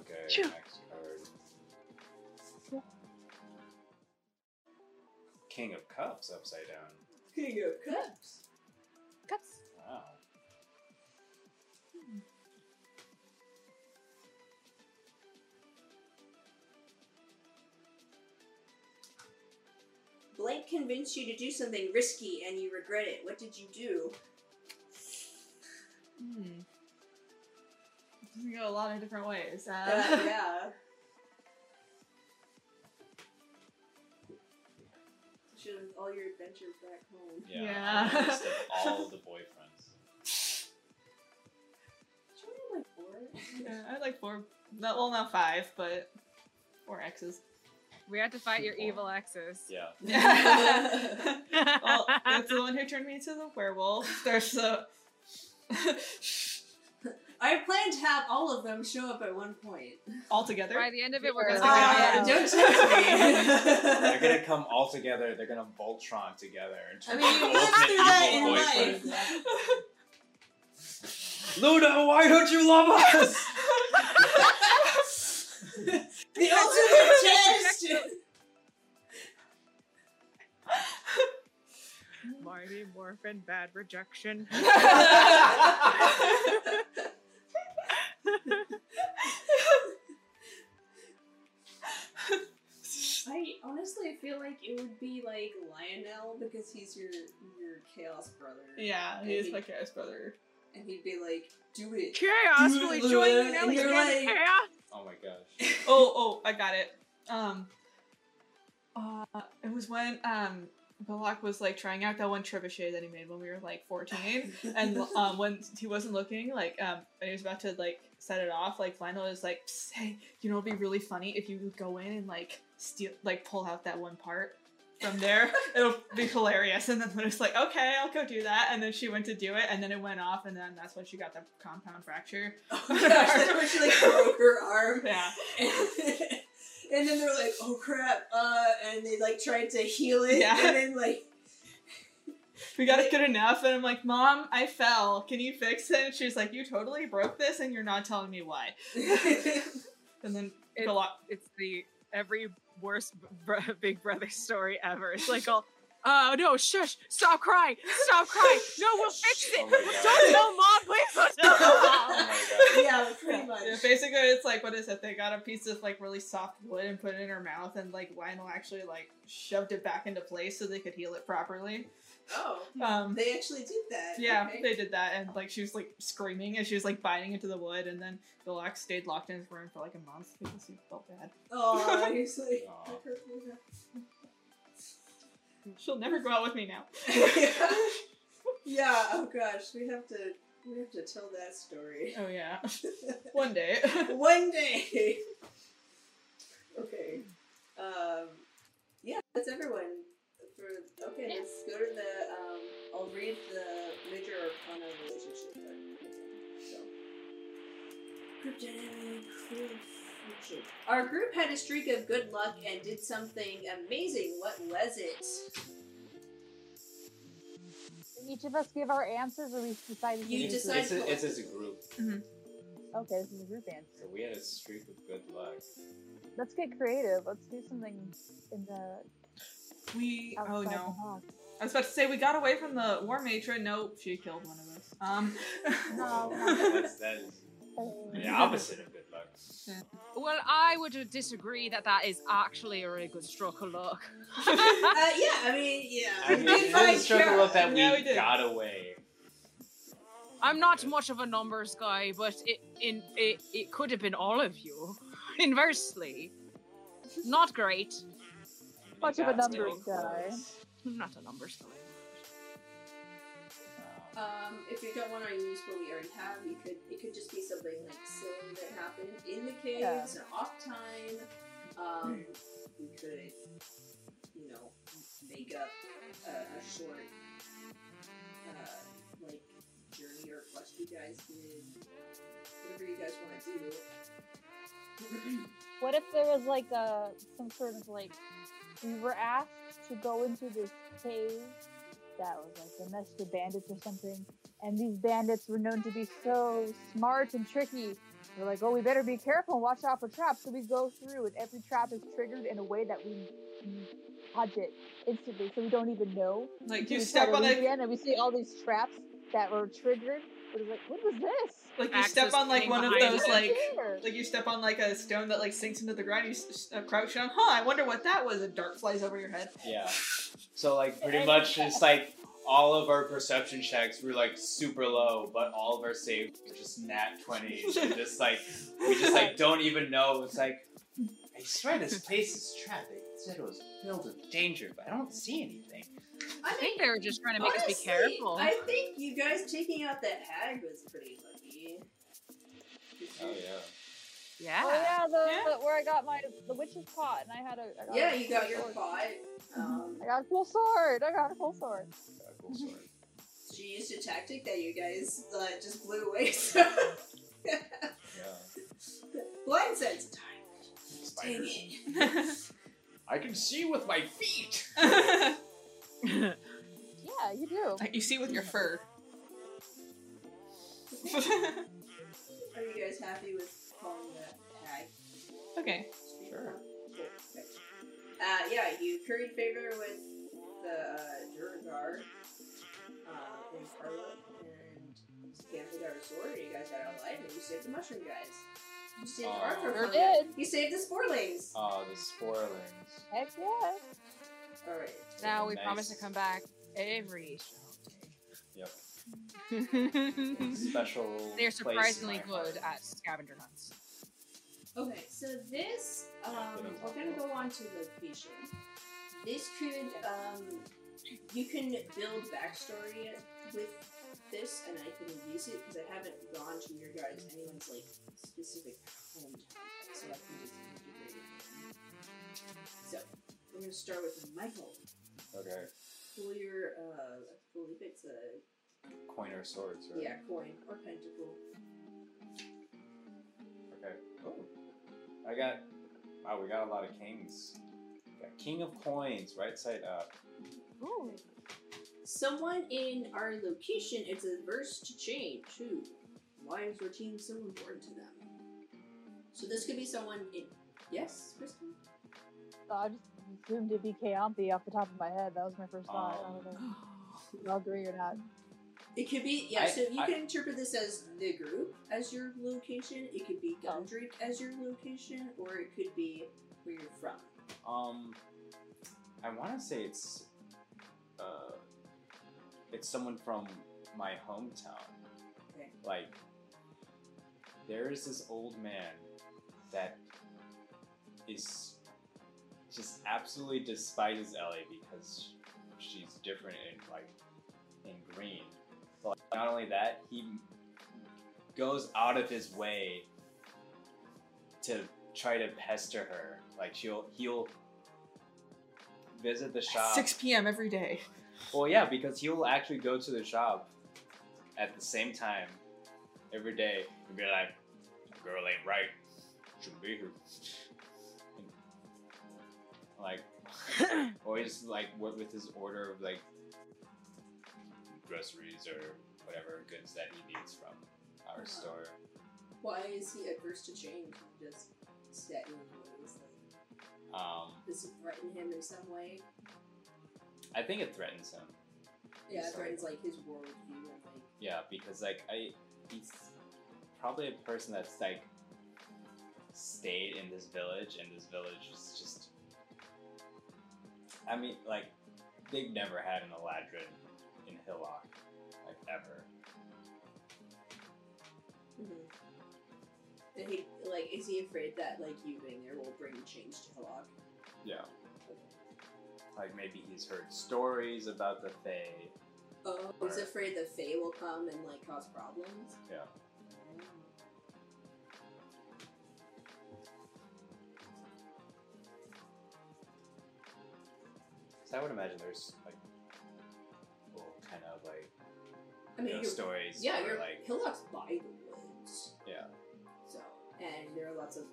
Okay, Phew. next card. King of Cups upside down. King of Cups. Cups. Wow. Blank convinced you to do something risky and you regret it. What did you do? Hmm. You can go a lot of different ways. Uh, Uh, yeah. Show all your adventures back home. Yeah. Yeah. a list of all the boyfriends. Should we like four? yeah, I had like four. No, well, not five, but four exes. We had to fight your evil exes. Yeah. well, that's the one who turned me into the werewolf. There's the. I plan to have all of them show up at one point. all together. By the end of it, we're Uh, gonna Uh, be don't tempt They're gonna come all together. They're gonna Voltron together and I mean, into you live through that in ultimate life. Luna, why don't you love us? the ultimate test. Mighty Morphin Bad Rejection. I honestly feel like it would be like Lionel because he's your your chaos brother. yeah, he is my chaos brother. And he'd be like, "Do it." Chaos Do will it, join you now. and you're like- chaos. Oh my gosh. Oh, oh, I got it. Um, uh, it was when um Balak was like trying out that one trebuchet that he made when we were like fourteen, and um when he wasn't looking, like um when he was about to like set it off, like Lionel is like, "Psst, "Hey, you know, it'd be really funny if you go in and like steal, like pull out that one part." From there, it'll be hilarious. And then Luna's like, okay, I'll go do that. And then she went to do it, and then it went off, and then that's when she got the compound fracture. Oh gosh, that's when she like broke her arm. Yeah. And, then they're like, "Oh crap!" Uh, and they like tried to heal it, Yeah. and then like, we got it good enough and i'm like mom i fell can you fix it and she's like you totally broke this and you're not telling me why and then It- Balak It's the every worst br- Big Brother story ever. It's like all. Oh no! Shush! Stop crying! Stop crying! No, we'll fix it. Oh. Don't tell mom, please don't tell Oh mom. Oh my god. yeah, pretty much. yeah, basically it's like what is it they got a piece of like really soft wood and put it in her mouth and like lionel actually like shoved it back into place so they could heal it properly Oh, um they actually did that. yeah Okay. they did that and like she was like screaming and she was like biting into the wood and then Balak stayed locked in his room for like a month because he felt bad Oh, he's like. She'll never go out with me now yeah. Oh gosh, we have to. We have to tell that story. oh yeah one day One day. okay. Um. Yeah, that's everyone. For okay, let's go to the. Um, I'll read the major arcana relationship card. So. Group dynamic. Our group had a streak of good luck and did something amazing. What was it? Did each of us give our answers, or we decided? You do It's, decide- it's, a, it's as a group. Okay, this is a group answer. So we had a streak of good luck. Let's get creative. Let's do something in the we oh no. I was about to say we got away from the war matron. Nope, she killed one of us. Um, No. That's, that is the opposite of good luck. Well, I would disagree that that is actually a really good stroke of luck. Uh, yeah, I mean, yeah. I mean, did it find a struggle Carol. of that we, Yeah, we did. got away. I'm not much of a numbers guy, but it in it, it could have been all of you. Inversely, not great. Much We of a numbers guy. I'm not a numbers guy. Um, if you don't want to use what we already have, you could it could just be something like silly that happened in the caves or off time. Um, we could, you know, make up a, a short, uh, like journey or quest you guys did. Whatever you guys want to do. What if there was like a some sort of like we were asked to go into this cave that was like a nest of bandits or something, and these bandits were known to be so smart and tricky. We're like, oh, we better be careful and watch out for traps. So we go through, and every trap is triggered in a way that we dodge it instantly, so we don't even know. like you step on it, again, and we see all these traps that were triggered. But it's like, what was this? like you step on like one of those like Here. like you step on like a stone that like sinks into the ground. You s- uh, crouch down. Huh? I wonder what that was. A dart flies over your head. yeah. So like pretty And- much it's like all of our perception checks were like super low, but all of our saves were just nat 20s. and just like, we just like don't even know. It's like, I swear this place is trapped. They said it was filled with danger, but I don't see anything. I think they were just trying to make us be careful. I think you guys taking out that hag was pretty lucky. Oh, yeah. yeah. Oh yeah, the, Yeah. the where I got my the witch's pot, and I had a. I got Yeah, a you got your sword. pot. Um, I got a cool sword. I got a cool sword. Got a cool sword. she used a tactic that you guys uh, just blew away. So Yeah. blind sense time. Dang it. I can see with my feet. Yeah, you do. Like you see with your fur. Are you guys happy with calling that hag? okay. Sure. Uh, yeah, you curried favor with the uh, Duergar uh, and Carla, and Scamper got a sword, you guys got out alive, and you saved the mushroom guys. You saved Aw. Arthur Sure from did. You saved the Sporelings. Oh, the spoilings. Heck yeah. Alright. Now we Nice. promise to come back every Yep. Special. They're place in surprisingly my good heart. at scavenger hunts. Okay, so this, um, we don't we're gonna go on to location. This could, um, you can build backstory with this, and I can use it because I haven't gone to your guys anyone's like specific hometown, so I can just integrate it. in. So we're gonna start with Michael. Okay. Pull your, uh, I believe it's a Coin or swords, right? yeah coin or pentacle. Okay. Oh. I got. Wow, we got a lot of kings. Got King of Coins, right side up. Ooh. Someone in our location is averse to change. Who? Why is routine so important to them? So this could be someone in. Yes, Kristen. I just assumed it'd be Kaampi off the top of my head. That was my first thought. I Um, don't know if I'll agree or not. It could be yeah. I- so you I- can interpret this as the group as your location. It could be Oh. Gundrick as your location, or it could be where you're from. Um, I want to say it's, uh, it's someone from my hometown. Okay. Like, there is this old man that is just absolutely despises Ellie because she's different in like in green. But not only that, he goes out of his way to try to pester her. Like she'll he'll visit the shop. 6 p.m. every day. Well, yeah, because he'll actually go to the shop at the same time every day and be like, "Girl ain't right. Shouldn't be here." And, like, always like with with his order of like groceries or whatever goods that he needs from our Uh-huh. store. Why is he adverse to change? Just set in ways. Like, Um, does it threaten him in some way? I think it threatens him. Yeah, it threatens like his worldview and like. Yeah, because like I, he's probably a person that's like stayed in this village, and this village is just. I mean, like they've never had an Eladrin in Hillock, like ever. Mhm. And he like is he afraid that like you being there will bring change to Hillock? Yeah. Like maybe he's heard stories about the Fae. Oh, he's afraid the Fae will come and like cause problems. Yeah. So I would imagine there's like, well, kind of like I mean, you're, stories. yeah, you're like Hillock's by the woods. Yeah. So, and there are lots of,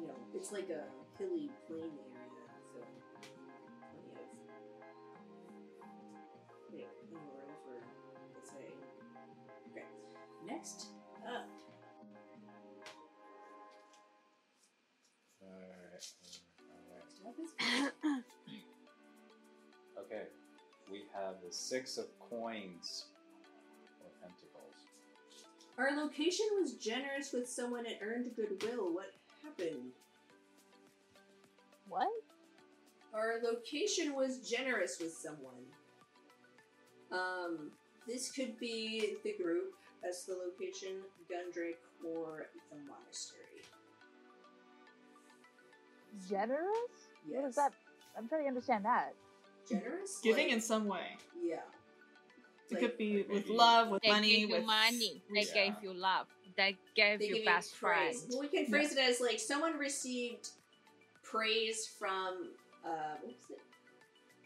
you know, it's like a hilly plain area, so plenty of, plenty of room for the say. Okay, next we have the six of coins or pentacles. Our location was generous with someone and earned goodwill. What happened? What? Our location was generous with someone Um, this could be the group as the location, Gundrake or the monastery. Generous? Yes. is that? I'm trying to understand that. Generous? Giving Like- in some way. Yeah. It Like, could be like with maybe- love, with They money, gave you with money. They Yeah. gave you love. They gave they you give best friend. praise. Well, we can phrase it as like someone received praise from uh, what was it?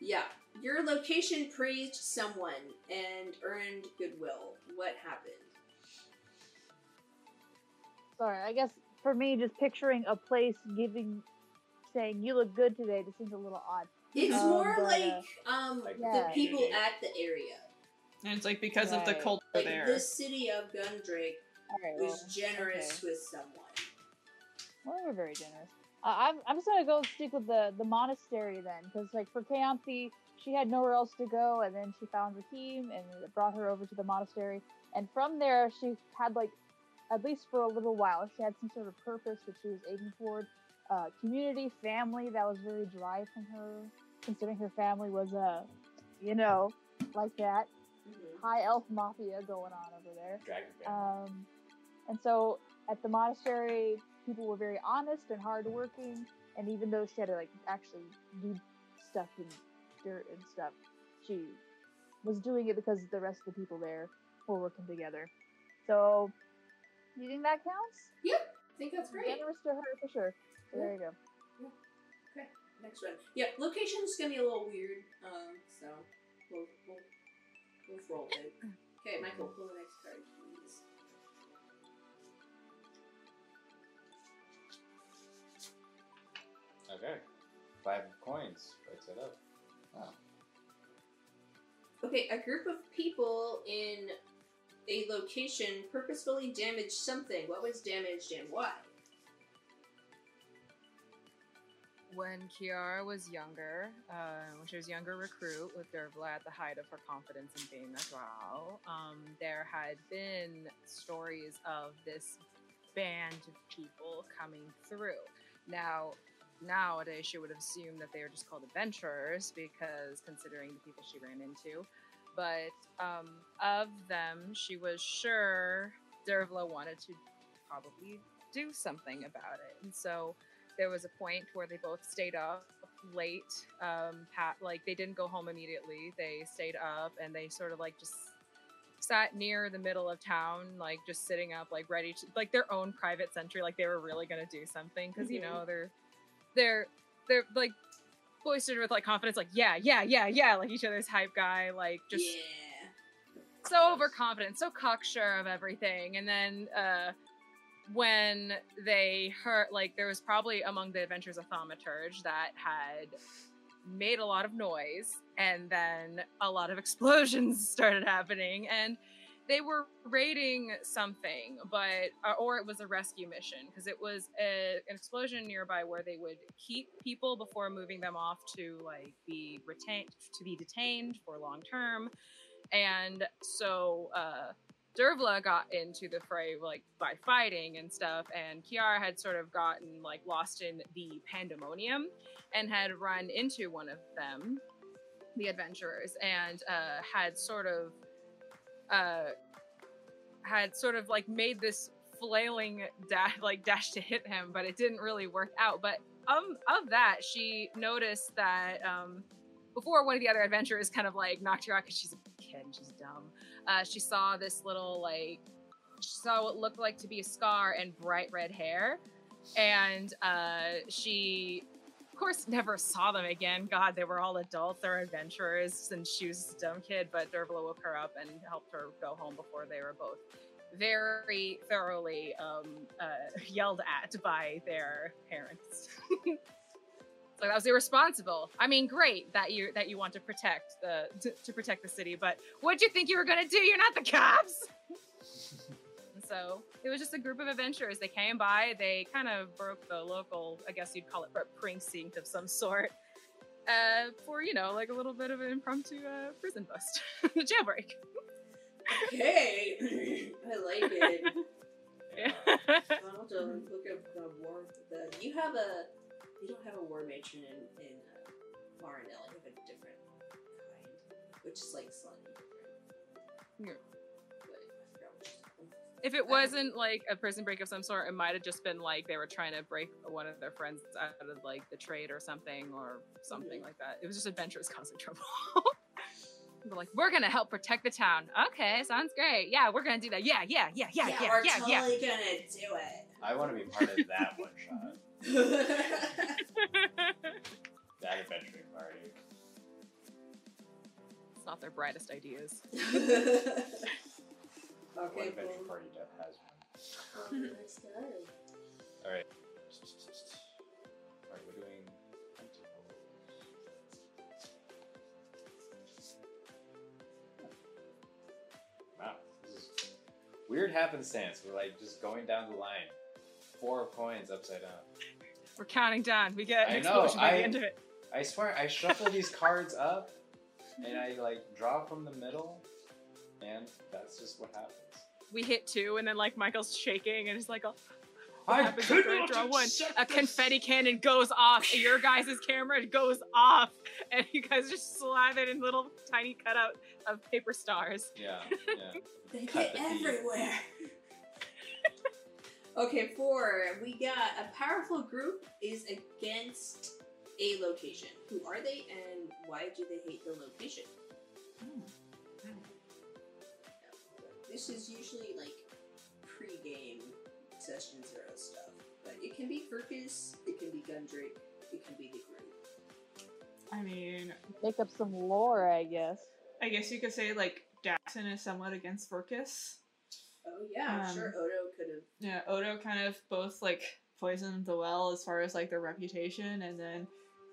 Yeah, your location praised someone and earned goodwill. What happened? Sorry, I guess for me, just picturing a place giving, saying "you look good today" just seems a little odd. It's Um, more but, uh, like um Like the people at the area. and it's like because of the culture Like there. the city of Gundrake All right, was well, generous okay. with someone. Well, we're very generous. Uh, I'm I'm just gonna go stick with the the monastery then, because like for Kayanthi, she had nowhere else to go, and then she found Raheem, and it brought her over to the monastery, and from there she had like, at least for a little while, she had some sort of purpose that she was aiming toward. Uh, community, family that was very dry from her, considering her family was uh, you know, like that Mhm. high elf mafia going on over there. Um, and so at the monastery, people were very honest and hardworking. And even though she had to like actually do stuff in dirt and stuff, she was doing it because the rest of the people there were working together. So, you think that counts? Yep, I think that's great. Generous to her for sure. So Yeah. there you go. Okay, next one. Yeah, location's gonna be a little weird. Um, so we'll we'll, we'll roll it. Okay, Michael, pull the next card, please. Okay. Five coins. Breaks it up. Oh. Okay, a group of people in a location purposefully damaged something. What was damaged and why? When Kiara was younger, uh, when she was younger recruit with Dervla at the height of her confidence in being a drow, um, there had been stories of this band of people coming through. Now, nowadays she would have assumed that they were just called adventurers because considering the people she ran into. But um, of them, she was sure Dervla wanted to probably do something about it. And so there was a point where they both stayed up late. Um, Pat, like they didn't go home immediately. They stayed up and they sort of like just sat near the middle of town, like just sitting up, like ready to like their own private sentry, like they were really gonna do something because you Mhm. know they're they're they're like boistered with like confidence, like yeah, yeah, yeah, yeah, like each other's hype guy, like just yeah. so overconfident, so cocksure of everything. And then uh, when they heard, like, there was probably among the adventures a thaumaturge that had made a lot of noise, and then a lot of explosions started happening, and they were raiding something, but uh, or it was a rescue mission because it was a, an explosion nearby where they would keep people before moving them off to like be retained to be detained for long term. And so uh Dervla got into the fray like by fighting and stuff, and Kiara had sort of gotten like lost in the pandemonium and had run into one of them, the adventurers, and uh, had sort of uh, had sort of like made this flailing dash like dash to hit him, but it didn't really work out. But um of that, she noticed that um before one of the other adventurers kind of like knocked her out because she's a kid and she's dumb. Uh, she saw this little like she saw what looked like to be a scar and bright red hair, and uh, she. Of course, never saw them again. God, they were all adults. They're adventurers, and she was a dumb kid. But Dervla woke her up and helped her go home before they were both very thoroughly um, uh, yelled at by their parents. so that was irresponsible. I mean, great that you that you want to protect the to, to protect the city, but what'd you think you were gonna do? You're not the cops. So it was just a group of adventurers. They came by. They kind of broke the local, I guess you'd call it, precinct of some sort. Uh, for you know, like a little bit of an impromptu uh, prison bust, jailbreak. Okay, I like it. Yeah. I'll look up the war. The you have a you don't have a war matron in in uh, Marindel. You have a different kind, which is like slightly different. Yeah. If it wasn't like a prison break of some sort, it might have just been like they were trying to break one of their friends out of like the trade or something or something like that. It was just adventurers causing trouble. They're like, we're gonna help protect the town. Okay, sounds great. Yeah, we're gonna do that. Yeah, yeah, yeah, yeah, yeah, we're yeah, yeah. totally gonna do it. I want to be part of that one shot. That adventuring party. it's not their brightest ideas. okay, what adventure boom. party Death has one? On the next time. Alright. Alright, we're doing. Wow. This is weird happenstance. We're like just going down the line. Four coins upside down. We're counting down. We get an I know, explosion by I- the end of it. I swear, I shuffle these cards up and I like draw from the middle, and that's just what happens. We hit two, and then like Michael's shaking, and it's like, oh, a, I happens after I draw one? a confetti cannon goes off. Your guys' camera goes off, and you guys just slathered in little tiny cutout of paper stars. Yeah, yeah. They Cut get the feed. everywhere. Okay, four. We got a powerful group is against a location. Who are they and why do they hate the location? Hmm. This is usually like pre-game session zero stuff, but it can be Furcus, it can be Gundrake, it can be the group. I mean, Make up some lore, I guess. I guess you could say like Daxon is somewhat against Furcus. Oh yeah, I'm Um, sure Odo could have. Yeah, Odo kind of both like poisoned the well as far as like their reputation, and then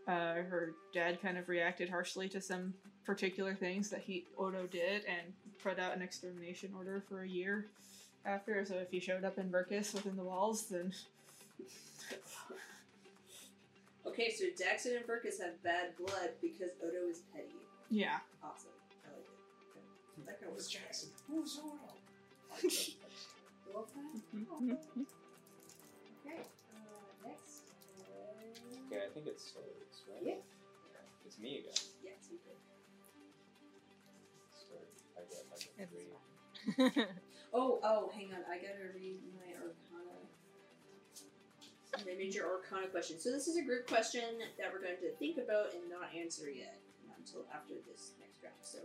uh, her dad kind of reacted harshly to some particular things that he Odo did, and put out an extermination order for a year after. So if he showed up in Furcus within the walls, then Okay, so Daxon and Furcus have bad blood because Odo is petty. yeah. Awesome. I like it. Okay. That kind of works. Jackson? Who's Odo? Well, fine. Okay. Uh, next. Uh, Okay, I think it's swords, right? Yeah. It's me again. Yes, you could. Sword. I get, I get three. Oh, oh, hang on. I gotta read my Arcana. And your Arcana question. So this is a group question that we're going to think about and not answer yet not until after this next round. So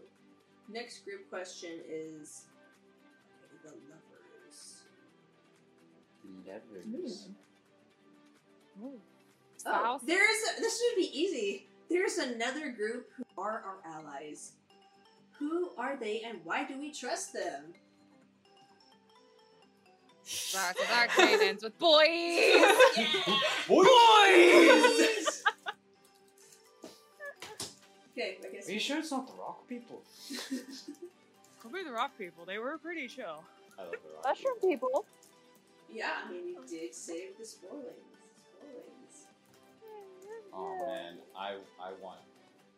next group question is okay, the lovers. Levers. Oh. oh, Spouse? there's this should be easy. There's another group who are our allies. Who are they and why do we trust them? Dark as Dark Maidens with boys! Boys! Okay, I guess. Are you sure it's not the rock people? Could be the rock people. They were pretty chill. I love the rock Mushroom people. Yeah, I mean, we did save the spoilings. Spoilings. Oh man, I I want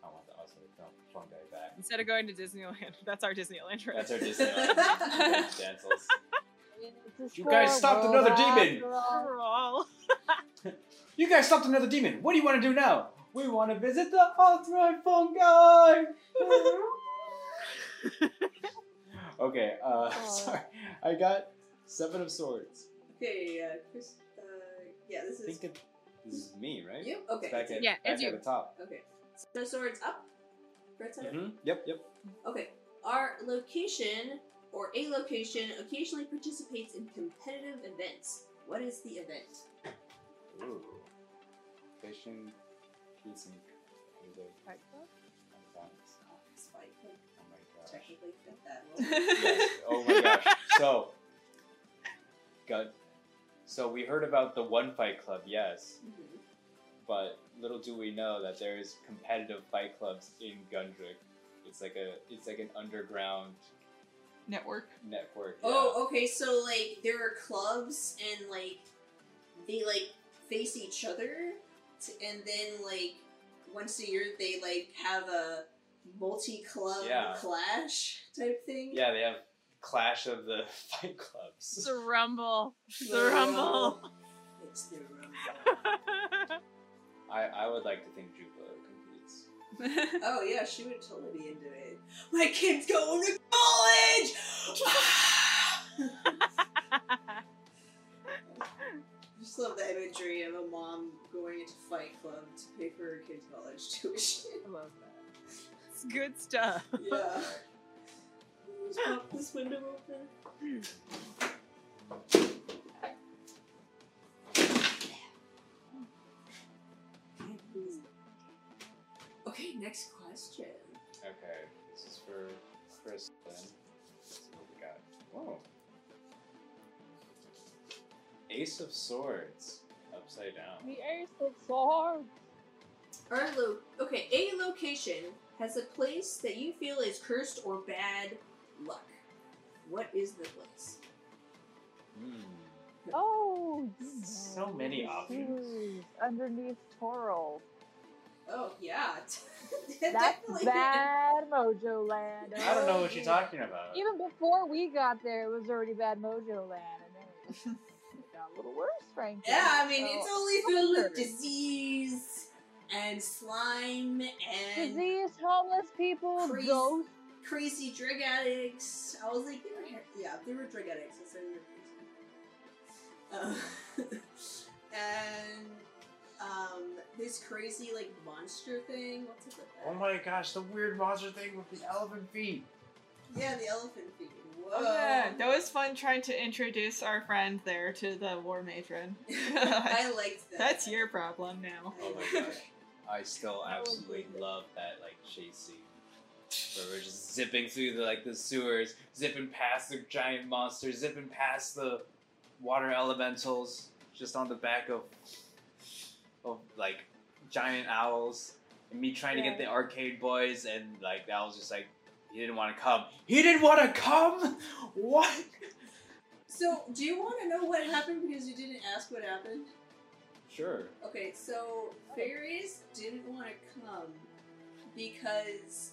I want the awesome film fungi back. Instead of going to Disneyland, that's our Disneyland trip. That's our Disneyland dentals. You guys stopped another demon. after all. We're all- You guys stopped another demon. What do you want to do now? We want to visit the Arthroid fungi. okay, uh, Oh. sorry. I got seven of swords. Okay, uh, Chris. Uh, yeah, this I is think it, this is me, right? you. Okay. Back at, Yeah, back it's at you. the top. Okay. No swords up. Right side up? hmm Yep, yep. Okay. Our location or a location occasionally participates in competitive events. What is the event? Ooh. Fishing, peace, and Fight Club? Oh my gosh. technically fit that Yes. Oh my gosh. So, God. So we heard about the One Fight Club, yes, Mhm. but little do we know that there is competitive fight clubs in Gundrick. It's like a, it's like an underground Network. network. yeah. Oh, okay. So like there are clubs and like they like face each other, t- and then like once a year they like have a multi club yeah. clash type thing. Yeah, they have clash of the fight clubs. The rumble. The, rumble. It's the rumble. I, I would like to think Jubilo competes. oh yeah, she would totally be into it. My kid's going to college! I just love the imagery of a mom going into Fight Club to pay for her kid's college tuition. I love that. It's good stuff. yeah. Let's pop this window open. Okay, next question. Okay, this is for Kristen. Let's see what we got. Whoa. Ace of Swords. Upside down. The Ace of Swords. Our lo- okay, a location has a place that you feel is cursed or bad luck. What is the place? Hmm. Oh, So many options. Underneath Toro. Oh yeah, That's Definitely. bad Mojo Land. I don't know what you're talking about. Even before we got there, it was already bad Mojo Land, and then it got a little worse, frankly. Yeah, I mean So- it's only filled with disease and slime and disease, homeless people, Crazy. ghosts. crazy drug addicts. I was like, they were yeah, they were drug addicts. I said they were crazy. Uh, and um, this crazy like monster thing. What's it Oh my gosh, the weird monster thing with the elephant feet. Yeah, the elephant feet. Whoa. Oh, yeah, that was fun trying to introduce our friend there to the war matron. I liked that. That's your problem now. Oh my gosh. I still absolutely love that like chase scene. Where we're just zipping through the like the sewers, zipping past the giant monsters, zipping past the water elementals, just on the back of of like giant owls. And me trying to get the arcade boys and like that was just like he didn't want to come. He didn't want to come? What? So, do you want to know what happened because you didn't ask what happened? Sure. Okay, so Farius didn't want to come because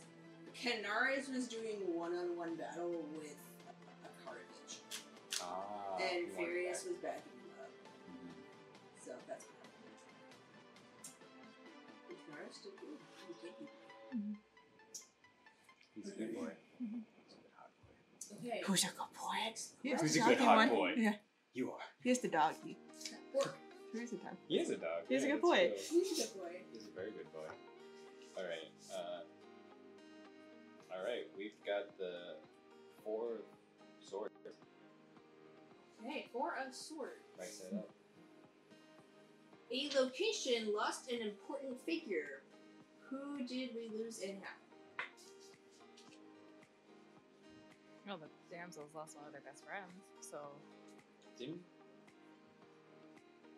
Canaris was doing one-on-one battle with a Carnage, Ah, and he wanted Farius was backing him up. Mhm. So that's what happened. Canaris did good. He did good. He's a good boy. Mhm. He's a good hot boy. Okay. Who's a good boy? Here's Who's the a good hot boy? Yeah, You are. here's the doggy. Pork. Here's the dog. He is a dog. He's a good boy. true. He's a good boy. He's a very good boy. All right. Uh, all right. We've got the four swords. Okay, four of swords. Right side up. A location lost an important figure. Who did we lose and how? Well, the damsels lost one of their best friends, so Didn't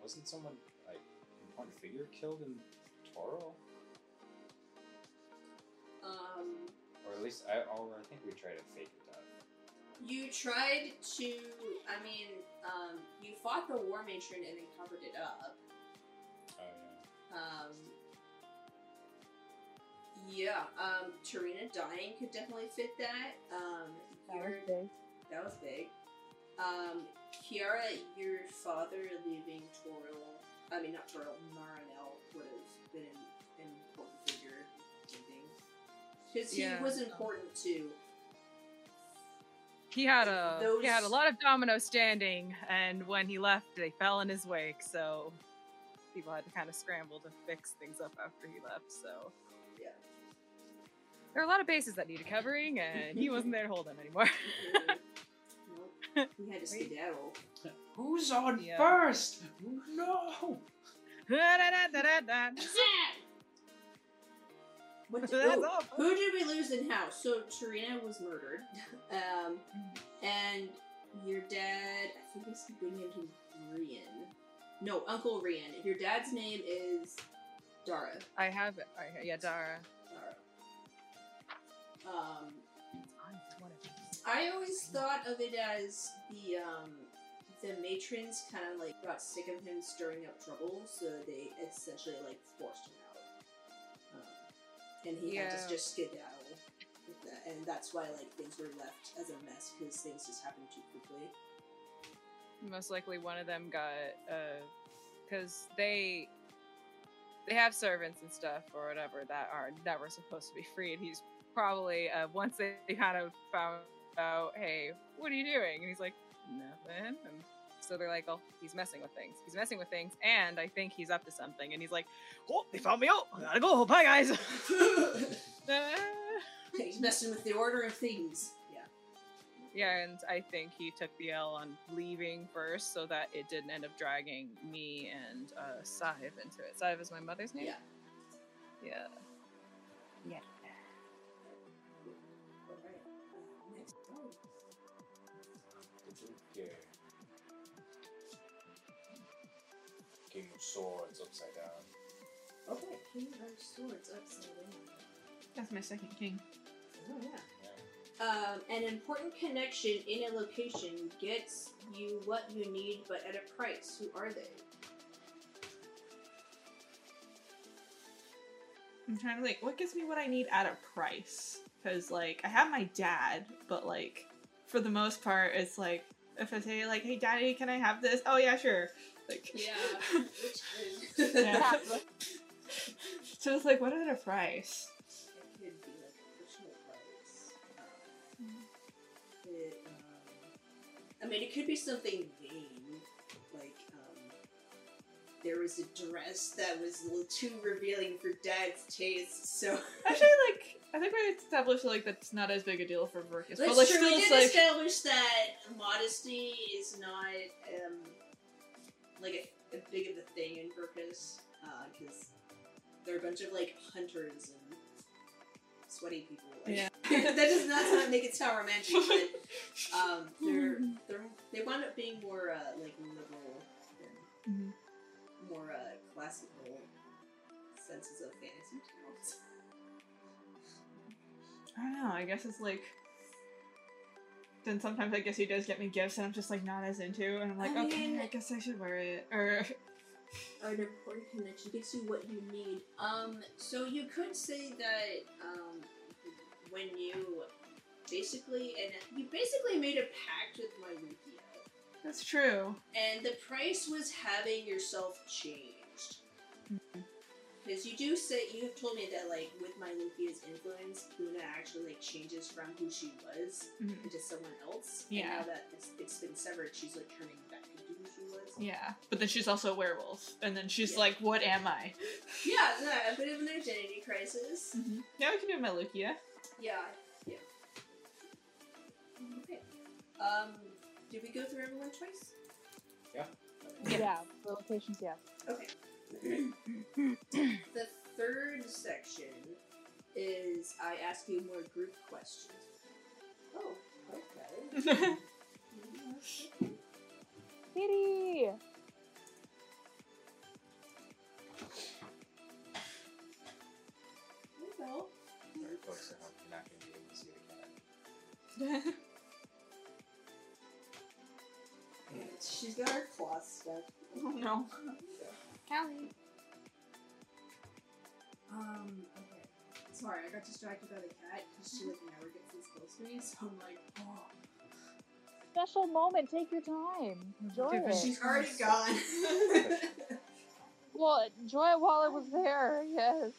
wasn't someone like important figure killed in Toro? Um, Or at least I or I think we tried to fake that. you tried to. I mean, um, you fought the war matron and then covered it up. Oh yeah. Um, yeah. Um, Tarina dying could definitely fit that. Um, That was big. That was big. Um, Kiara, your father leaving Toro, I mean not Toro, Marinel would have been an important figure in things. Because he Yeah. was important too. he had a he had a lot of dominoes standing, and when he left, they fell in his wake. So people had to kind of scramble to fix things up after he left. So Yeah. there are a lot of bases that needed covering, and he wasn't there to hold them anymore. Mm-hmm. Nope. He had to skedaddle. Who's on Yeah. first? No. What did, oh, who did we lose and house? So Tarina was murdered. Um, and your dad, I think this is going into Rian. No, Uncle Rian. If your dad's name is Dara. I have it. I, yeah, Dara. Dara. Um, I always thought of it as the um, the matrons kind of like got sick of him stirring up trouble, so they essentially like forced him out, um, and he had to just skedaddle. That, and that's why like things were left as a mess because things just happened too quickly. most likely one of them got because they they have servants and stuff or whatever that are never supposed to be free and he's probably uh, once they kind of found out hey what are you doing and he's like nothing and So they're like, "Oh, he's messing with things. He's messing with things, and I think he's up to something." And he's like, "Oh, they found me out. I gotta go. Bye, guys." He's messing with the order of things. Yeah. yeah, and I think he took the L on leaving first, so that it didn't end up dragging me and uh, Sive into it. Sive is my mother's name. Yeah. Yeah. Swords upside down. Okay. King of Swords upside down. That's my second king. Oh yeah. Yeah. Um, an important connection in a location gets you what you need, but at a price. Who are they? I'm trying to like, what gives me what I need at a price? Because like, I have my dad, but like, for the most part, it's like, if I say like, "Hey, daddy, can I have this?" Oh yeah, sure. Like, Yeah. Yeah. so it's like, what at a price? It could be like a personal. Um, it, um, I mean, it could be something vain, like um, there was a dress that was a little too revealing for Dad's taste. So Actually, like, I think we established like that's not as big a deal for Furcus, That's but like, true. still, we did like, establish that modesty is not um, like a, a big of a thing in Furcus, because they're a bunch of like hunters and sweaty people. Like, Yeah. that does not sound make it sound romantic, but um, they're they're they wound up being more uh, like liberal than Mhm. more uh, classical senses of fantasy tales. I don't know. I guess it's like. Then sometimes I guess he does get me gifts, and I'm just like not as into, and I'm like, I okay, mean- I guess I should wear it. Or an important connection gets you what you need. Um, so you could say that um, when you basically and you basically made a pact with my Rukia, that's true. and the price was having yourself changed. Because you do say you have told me that like with my Lufia's influence, Luna actually like changes from who she was Mhm. into someone else. Yeah. And now that it's, it's been severed, she's like turning back into who she was. Yeah, but then she's also a werewolf, and then she's Yeah. like, "What am I?" Yeah, yeah, a bit of an identity crisis. Now we can do Melukia. Yeah, yeah. Okay. Um, did we go through everyone twice? Yeah. Yeah, the locations, yeah. Okay. The third section is I ask you more group questions. Oh, okay. Kitty! Well, Very close to home. You're not going to be able to see the cat. she's got her claws stuck. oh no. Callie. Um, okay. Sorry, I got distracted by the cat because she like never gets this close to me, so I'm like, oh. Special moment, take your time. Enjoy Dude, it. She's already gone. Well, enjoy it while it was there, yes.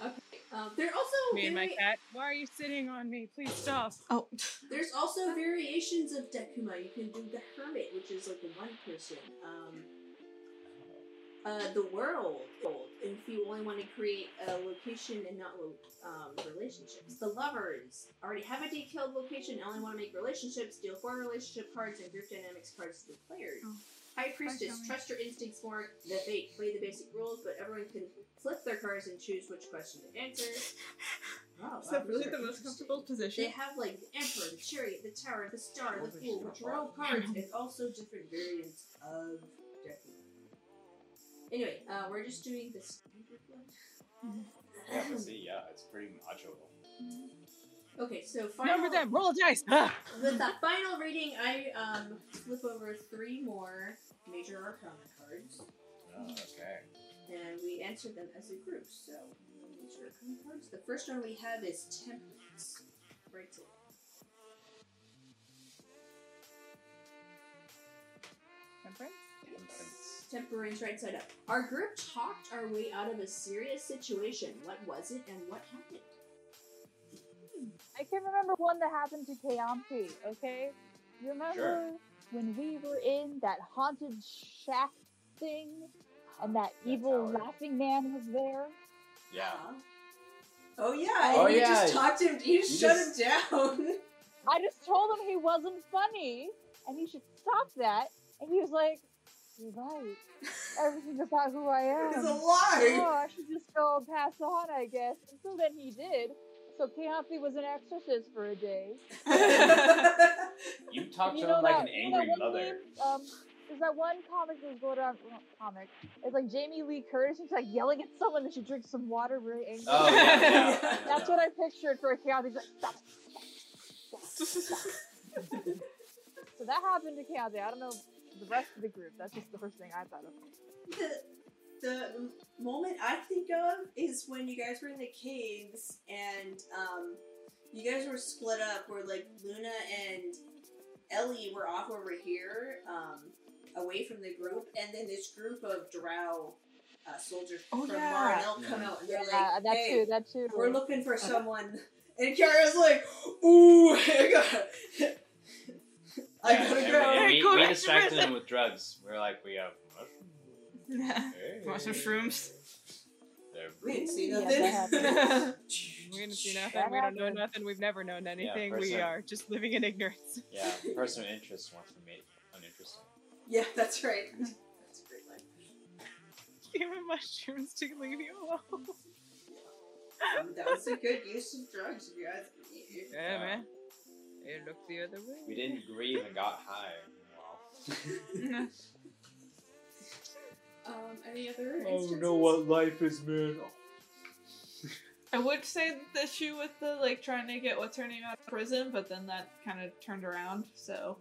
okay. Um, there also Me and my vari- cat. Why are you sitting on me? Please stop. Oh. There's also variations of Decima. You can do the Hermit, which is like a one person. Um, uh, the World, if you only want to create a location and not um, relationships. The Lovers already have a detailed location, and only want to make relationships. Deal four relationship cards and group dynamics cards to the players. Oh. High Priestess, trust your instincts more. The Fate, play the basic rules, but everyone can flip their cards and choose which question to answer. Is that wow, really these the are most interesting. comfortable position? They have like the Emperor, the Chariot, the Tower, the Star, the Fool, there's which no are all problem. cards, and also different variants of Deku. Anyway, uh, we're just doing this. Yeah, but see, yeah, it's pretty macho. Okay, so final, Number them. Roll a dice. Ah! with that final reading, I um flip over three more major arcana cards, Oh, okay. and we answer them as a group. So, major arcana cards. The first one we have is Temperance. Right. so- Temperance? Temperance. Temperance right side up. Our group talked our way out of a serious situation. What was it and what happened? I can remember one that happened to Kaampi, okay? You remember? when we were in that haunted shack thing, and that That evil tower. laughing man was there. Yeah. Uh-huh. Oh yeah, Oh, you yeah. just talked him. You, You shut just- him down. I just told him he wasn't funny, and he should stop that. And he was like, "You're right. Everything about who I am." it's a lie. oh, I should just go and pass on, I guess. And so then he did. So Keontae was an exorcist for a day. You talk to You him like that- an you know angry mother. meme? Um, there's that one comic that was going around. Well, comic. It's like Jamie Lee Curtis. She's like yelling at someone that she drinks some water very angry. Oh yeah, yeah. I That's that. what I pictured for Keontae. He's like, stop. stop, stop, stop." so that happened to Keontae. I don't know the rest of the group. That's just the first thing I thought of. the, the moment I think of is when you guys were in the caves and um, you guys were split up. Where like Luna and Ellie were off over here, um, away from the group, and then this group of Drow uh, soldiers Oh, from yeah. Marinel come out and they're Yeah, like, that "Hey, too. That too. we're looking for someone." And Kiara's like, "Ooh, I got, I Yeah, gotta and go." we- and Hey, we, go we distracted prison. him with drugs. We are like, we have. yeah. Hey. Want some shrooms? They're We didn't see nothing. that happened. We didn't see nothing. We don't know nothing. We've never known anything. we person- are just living in ignorance. Yeah, person of interest wants to make uninteresting. yeah, that's right. That's a great line. Give him mushrooms to leave you alone. Um, that was a good use of drugs, if you guys. Yeah, Yeah. man. It looked the other way. We didn't grieve and got high. Well. Um, any other Oh, instances? life is, man. I would say the issue with the like trying to get what's her name out of prison, but then that kind of turned around. So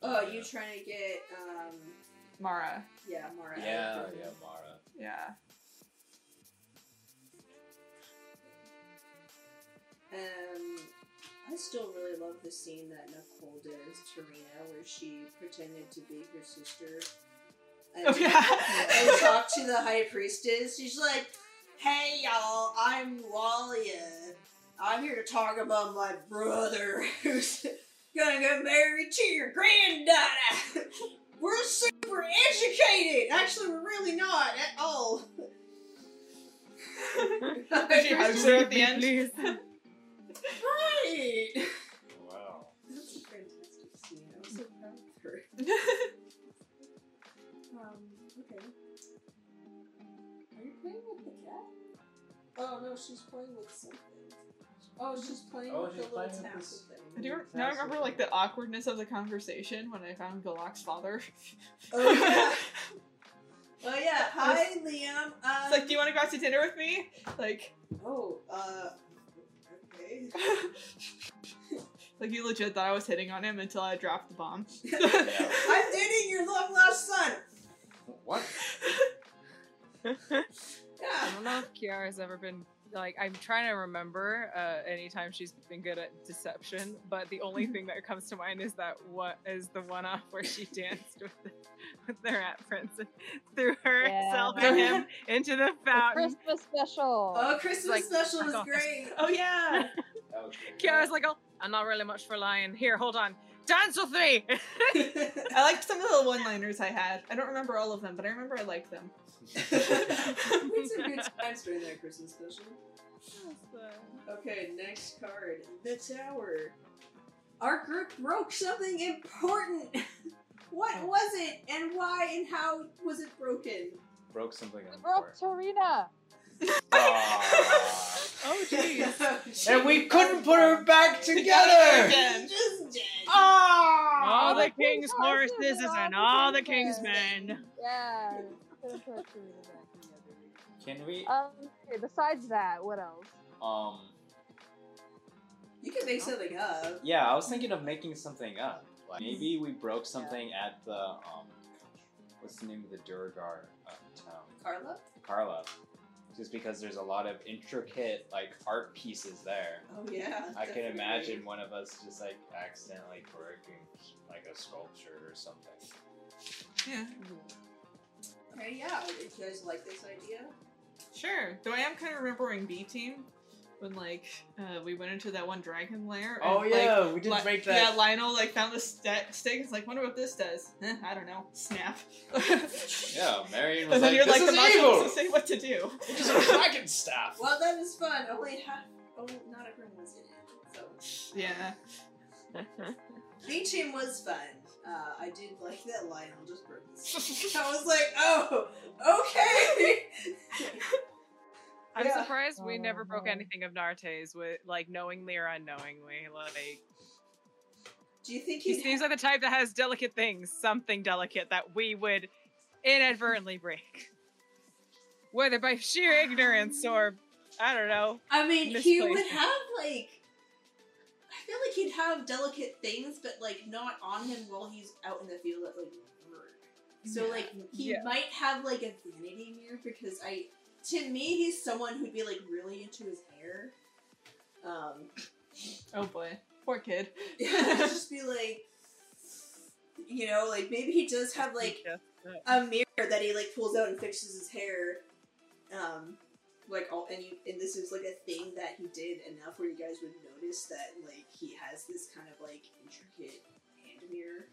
Oh, you trying to get um, Mara, yeah, Mara. Yeah, yeah, Mara. yeah, Um, I still really love the scene that Nicole did as Tarina, where she pretended to be her sister. And, Oh, yeah. and talked to the high priestess. She's like, "Hey y'all, I'm Walia. I'm here to talk about my brother who's gonna get married to your granddaughter. We're super educated. Actually, we're really not at all." She hugs her at the end. Please. Right. Wow. That's a fantastic scene. I was so proud of her. Um, okay. Are you playing with the cat? Oh no, she's playing with something. Oh, she's playing Oh, with she's the little playing with tassel this- thing. I do now I remember like the awkwardness of the conversation when I found Galak's father. Oh yeah. oh yeah. Hi, Liam. Um, It's like, do you want to go out to dinner with me? Like, Oh, uh. Okay. like you legit thought I was hitting on him until I dropped the bomb. I'm dating your long lost son. What? yeah. I don't know if Kiara has ever been like I'm trying to remember uh, anytime she's been good at deception, but the only thing that comes to mind is that what is the one off where she danced with the, with the rat prince and threw herself Yeah. and him into the The fountain. Christmas special. Oh, Christmas Like, special was oh. great. oh yeah. That. Kiara's like, oh, I'm not really much for lying. Here, hold on, dance with me. I liked some of the one-liners I had. I don't remember all of them, but I remember I liked them. we had some good times during that Christmas special. Okay, next card. The Tower. Our group broke something important. What was it, and why, and how was it broken? Broke something we on broke Tarina. Oh, jeez. And we couldn't put her back together! Again. Just dead. all the the king's king's horses horses and and all all the the king's king's men. Yeah. couldn't put Tarina back together. Can we, Um. Okay, besides that, what else? um, You can make something up. yeah, I was thinking of making something up. Like maybe we broke something at the, um, what's the name of the Duergar uh, town? Carla? Carla. Just because there's a lot of intricate, like, art pieces there. Oh yeah. I can imagine one of us just, like, accidentally breaking, like, a sculpture or something. Yeah. Okay, yeah. If you guys like this idea, Sure. Though I am kind of remembering B Team. When like uh, we went into that one dragon lair. Oh yeah, like, we did Li- break that. Yeah, Lionel like found the st- stick. It's like, wonder what this does. Eh, I don't know. Snap. Yeah, Marion was and then like, you're "This like, is the not evil. to say what to do. It is just a dragon staff." Well, that is fun. Only half. Oh, not everyone was in it. So yeah. B team was fun. Uh, I did like that Lionel just broke this. I was like, oh, okay. I'm Yeah. surprised we never broke Oh. anything of Narte's with like knowingly or unknowingly. Like Do you think he seems like the type that has delicate things, something delicate that we would inadvertently break. Whether by sheer ignorance or um, I don't know. I mean, he would have like. I feel like he'd have delicate things, but like not on him while he's out in the field at like work. So like he Yeah. might have like a vanity mirror because I, to me, he's someone who'd be like really into his hair. Um, Oh boy, poor kid. just be like, you know, like maybe he does have like a mirror that he like pulls out and fixes his hair. Um, like all and you and this is like a thing that he did enough where you guys would notice that like he has this kind of like intricate hand mirror.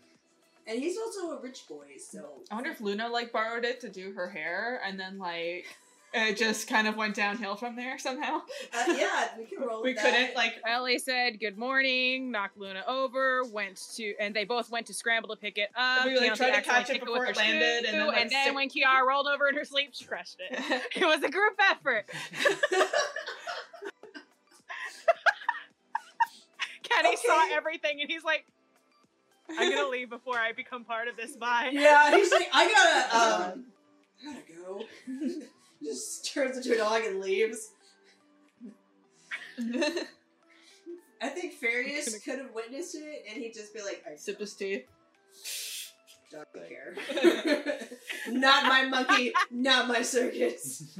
And he's also a rich boy, so I wonder if Luna like borrowed it to do her hair, and then like it just kind of went downhill from there somehow. uh, yeah, we can roll. we couldn't like. Ellie said good morning, knocked Luna over, went to, and they both went to scramble to pick it up. We, like, Keontae tried to catch it before it landed, and then, like, and then stick- when Kiara rolled over in her sleep, she crushed it. It was a group effort. Kenny saw everything, and he's like, "I'm gonna leave before I become part of this." Bye. Yeah, he's like, I gotta, um, I gotta go. Just turns into a dog and leaves. I think Farius could have witnessed it, and he'd just be like, I Sip his tea. don't care. not my monkey, not my circus.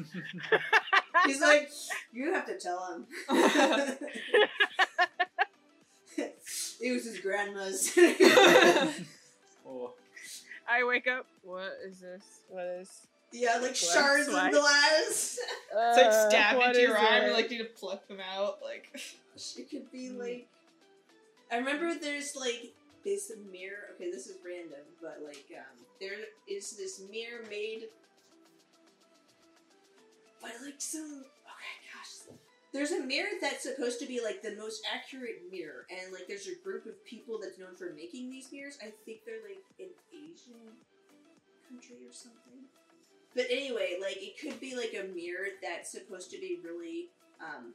He's like, you have to tell him. it was his grandma's. Oh, I wake up. What is this? What is? Yeah, like Glass shards of swipe. glass. It's like stab Uh, into your arm, it? and like need to pluck them out. Like It could be like. I remember there's like this mirror. Okay, this is random, but like um, there is this mirror made by like some. Okay, gosh. There's a mirror that's supposed to be like the most accurate mirror, and like there's a group of people that's known for making these mirrors. I think they're like an Asian country or something. But anyway, like it could be like a mirror that's supposed to be really um,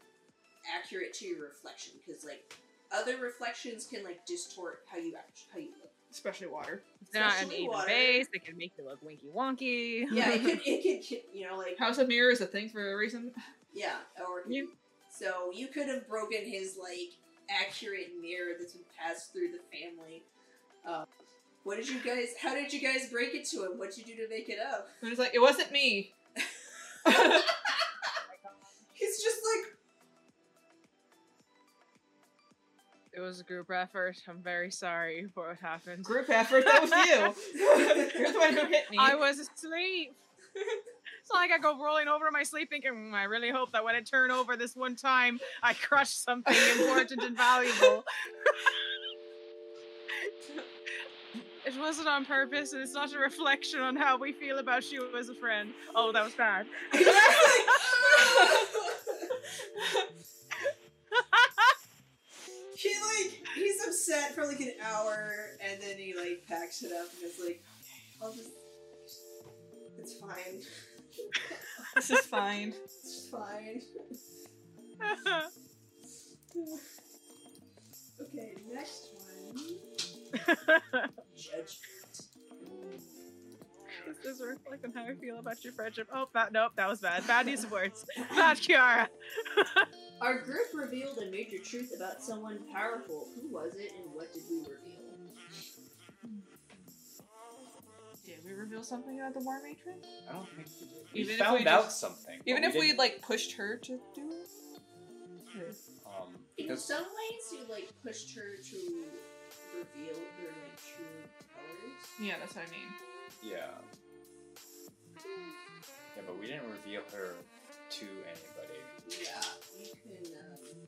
accurate to your reflection because like other reflections can like distort how you act, how you look. especially water. They're not an Especially even water. base. They can make you look winky wonky. Yeah, it could it could you know like House of Mirror is a thing for a reason. yeah or You- so you could have broken his like accurate mirror that's been passed through the family. Um, what did you guys? How did you guys break it to him? What'd you do to make it up? And it's like it wasn't me. He's just like It was a group effort. I'm very sorry for what happened. Group effort. That was you. You're the one who hit me. I was asleep. It's not like I go rolling over in my sleep thinking, "Mm, I really hope that when I turn over this one time, I crush something important and valuable. wasn't on purpose, and it's not a reflection on how we feel about you as a friend. Oh, that was bad. he like he's upset for like an hour and then he like packs it up and is like, okay, I'll just it's fine. this is fine. It's fine. Okay, next one. Judgment. this is reflecting how I feel about your friendship. Oh, that, nope, that was bad. Bad use of words. Bad Kiara. Our group revealed a major truth about someone powerful. Who was it and what did we reveal? Did we reveal something about the War Matron? I don't think we did. We Even if found we out just- something. Even but if we didn't, like pushed her to do it. um, In because some ways, you like pushed her to reveal her like true colors. Yeah, that's what I mean. yeah, yeah, but we didn't reveal her to anybody. Yeah, you can. Um,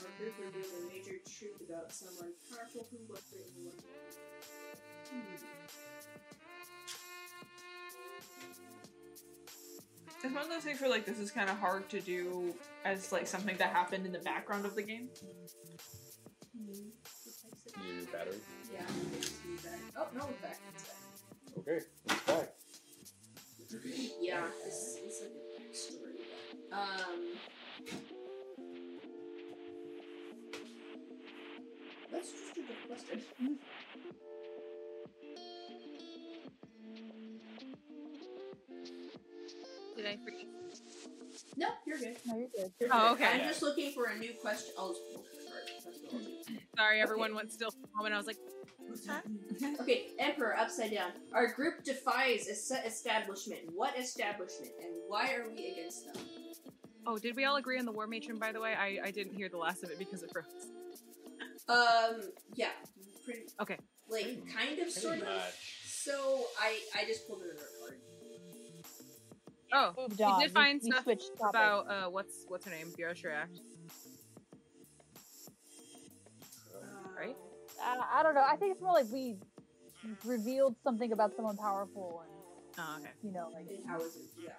our group are doing a major truth about someone powerful who was written one Hmm. It's one of those things where like this is kind of hard to do as like something that happened in the background of the game. You battery? Yeah, it's me. Oh no, it's back. It's back. Okay, it's back. Yeah, this is like a backstory. Um, let's just do the question. I forget? No, you're good. No, you're good. You're Oh, good. okay. I'm just looking for a new question. I'll just pull the card. That's what I'll do. Sorry, everyone went still for a moment. I was like, what's that? Okay, Emperor, upside down. Our group defies a set establishment. What establishment, and why are we against them? Oh, did we all agree on the War Matron, by the way? I, I didn't hear the last of it because it froze. Um, yeah, pretty. Okay. Like, kind of, sort of. So I I just pulled another card. Oh, Moved we on. did find we stuff switched topics. about uh, what's what's her name? Bureau Shiract. Right? Uh, I don't know. I think it's more like we revealed something about someone powerful, and Oh, okay. you know, like And how is it? Yeah.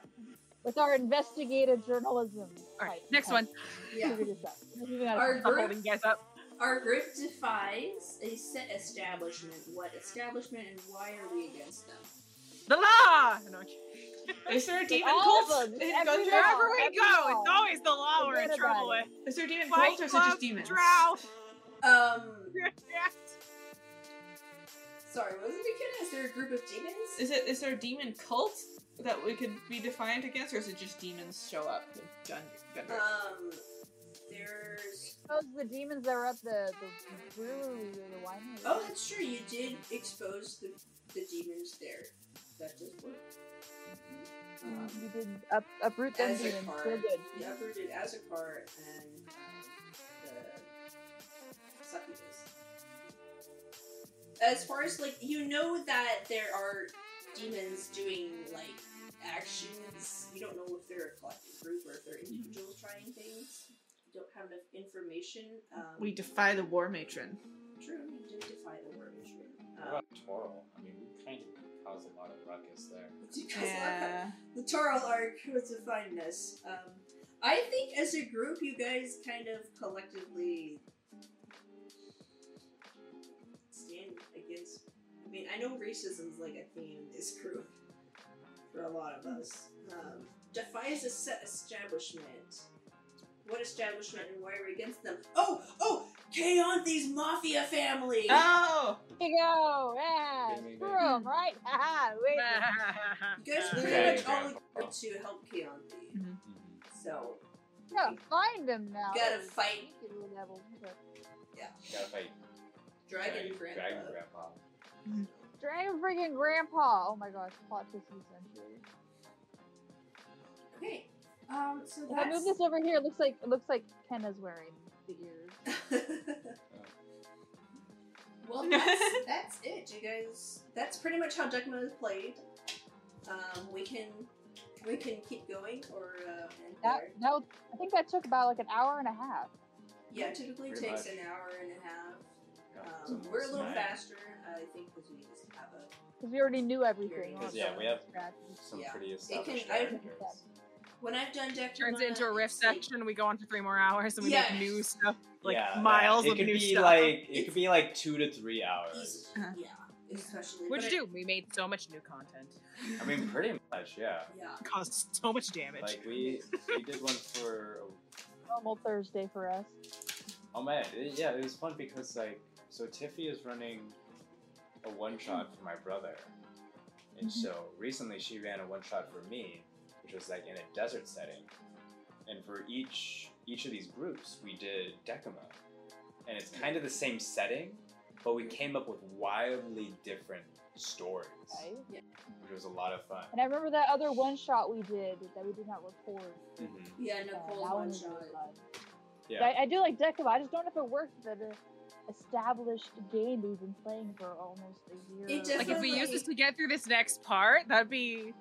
with our investigative journalism. All right, type, next one. Yeah. figured this out. Moving on. Our group guys up. Our group defies a set establishment. What establishment and why are we against them? The law. No, I'm kidding. Is there a demon all of cult them, in every Wherever we every go, law. it's always the law we're in trouble with. it. Is there a demon Fight cult or is it just demons? Drow. Um, sorry, what was it again? Is there a group of demons? Is it is there a demon cult that we could be defiant against, or is it just demons show up in Gun Gundam? Um, there's. Those the demons that were at the the brewery or the winery. Oh, that's true. You did expose the the demons there. That does work. Um, you did up, uproot them demons. card, Feel good. the uprooted as a card and um, the succubus. As far as like you know that there are demons doing like actions. You don't know if they're a collective group or if they're individuals trying things. You don't have enough information. Um, we defy the war matron. true. You did defy the word issue. What Um, about Toral? I mean, we kind of caused a lot of ruckus there. Yeah. the Toral arc was defining us. Um, I think as a group, you guys kind of collectively stand against. I mean, I know racism's like a theme in this group for a lot of us. Um, defies a set establishment. What establishment and why are we against them? Oh, oh, Kaonthe's mafia family. Oh, Here you go. Yeah. Ding, ding, Screw ding. 'em, right? Haha. Wait. You guys Okay, pretty much all Grandpa. agreed to help Kaonthi. Mhm. So, No, find them now. Gotta fight. Get a level. Okay. Gotta fight Dragon Grandpa. Dragon Grandpa. Dragon freaking grandpa. Oh my gosh, plot twist of the century. Okay. Um, so If I move this over here, it looks like it looks like Kenna's wearing the ears. well, that's, that's it, you guys. That's pretty much how Decima is played. Um, we can we can keep going or uh, end That there. that was, I think that took about like an hour and a half. Yeah, typically Pretty takes much. an hour and a half. Yeah, Um, we're a little nine. faster, I think, because we just have a. Because we already knew everything. Yeah, we have- Some Yeah. pretty can- established I- characters. When I've done Decima, Turns into a riff it's like- section. We go on for three more hours and we Yeah. make new stuff, like yeah, miles it of could new be stuff. like it could be like two to three hours. Easy. Uh-huh. Yeah, especially. What'd but you do? We made so much new content. I mean, pretty much, yeah. Yeah. Caused so much damage. Like we we did one for Normal Thursday for us. oh man, it- yeah, it was fun because like so Tiffy is running a one shot for my brother, and Mhm. so recently she ran a one shot for me, which was like in a desert setting, and for each each of these groups we did Decima, and it's kind of the same setting, but we came up with wildly different stories, Right? which was a lot of fun. And I remember that other one shot we did that we did not record. Mhm. Yeah, Uh, Nicole's that one shot. Yeah. I, I do like Decima. I just don't know if it worked with the, established game we've been playing for almost a year. It Like if we use this to get through this next part, that'd be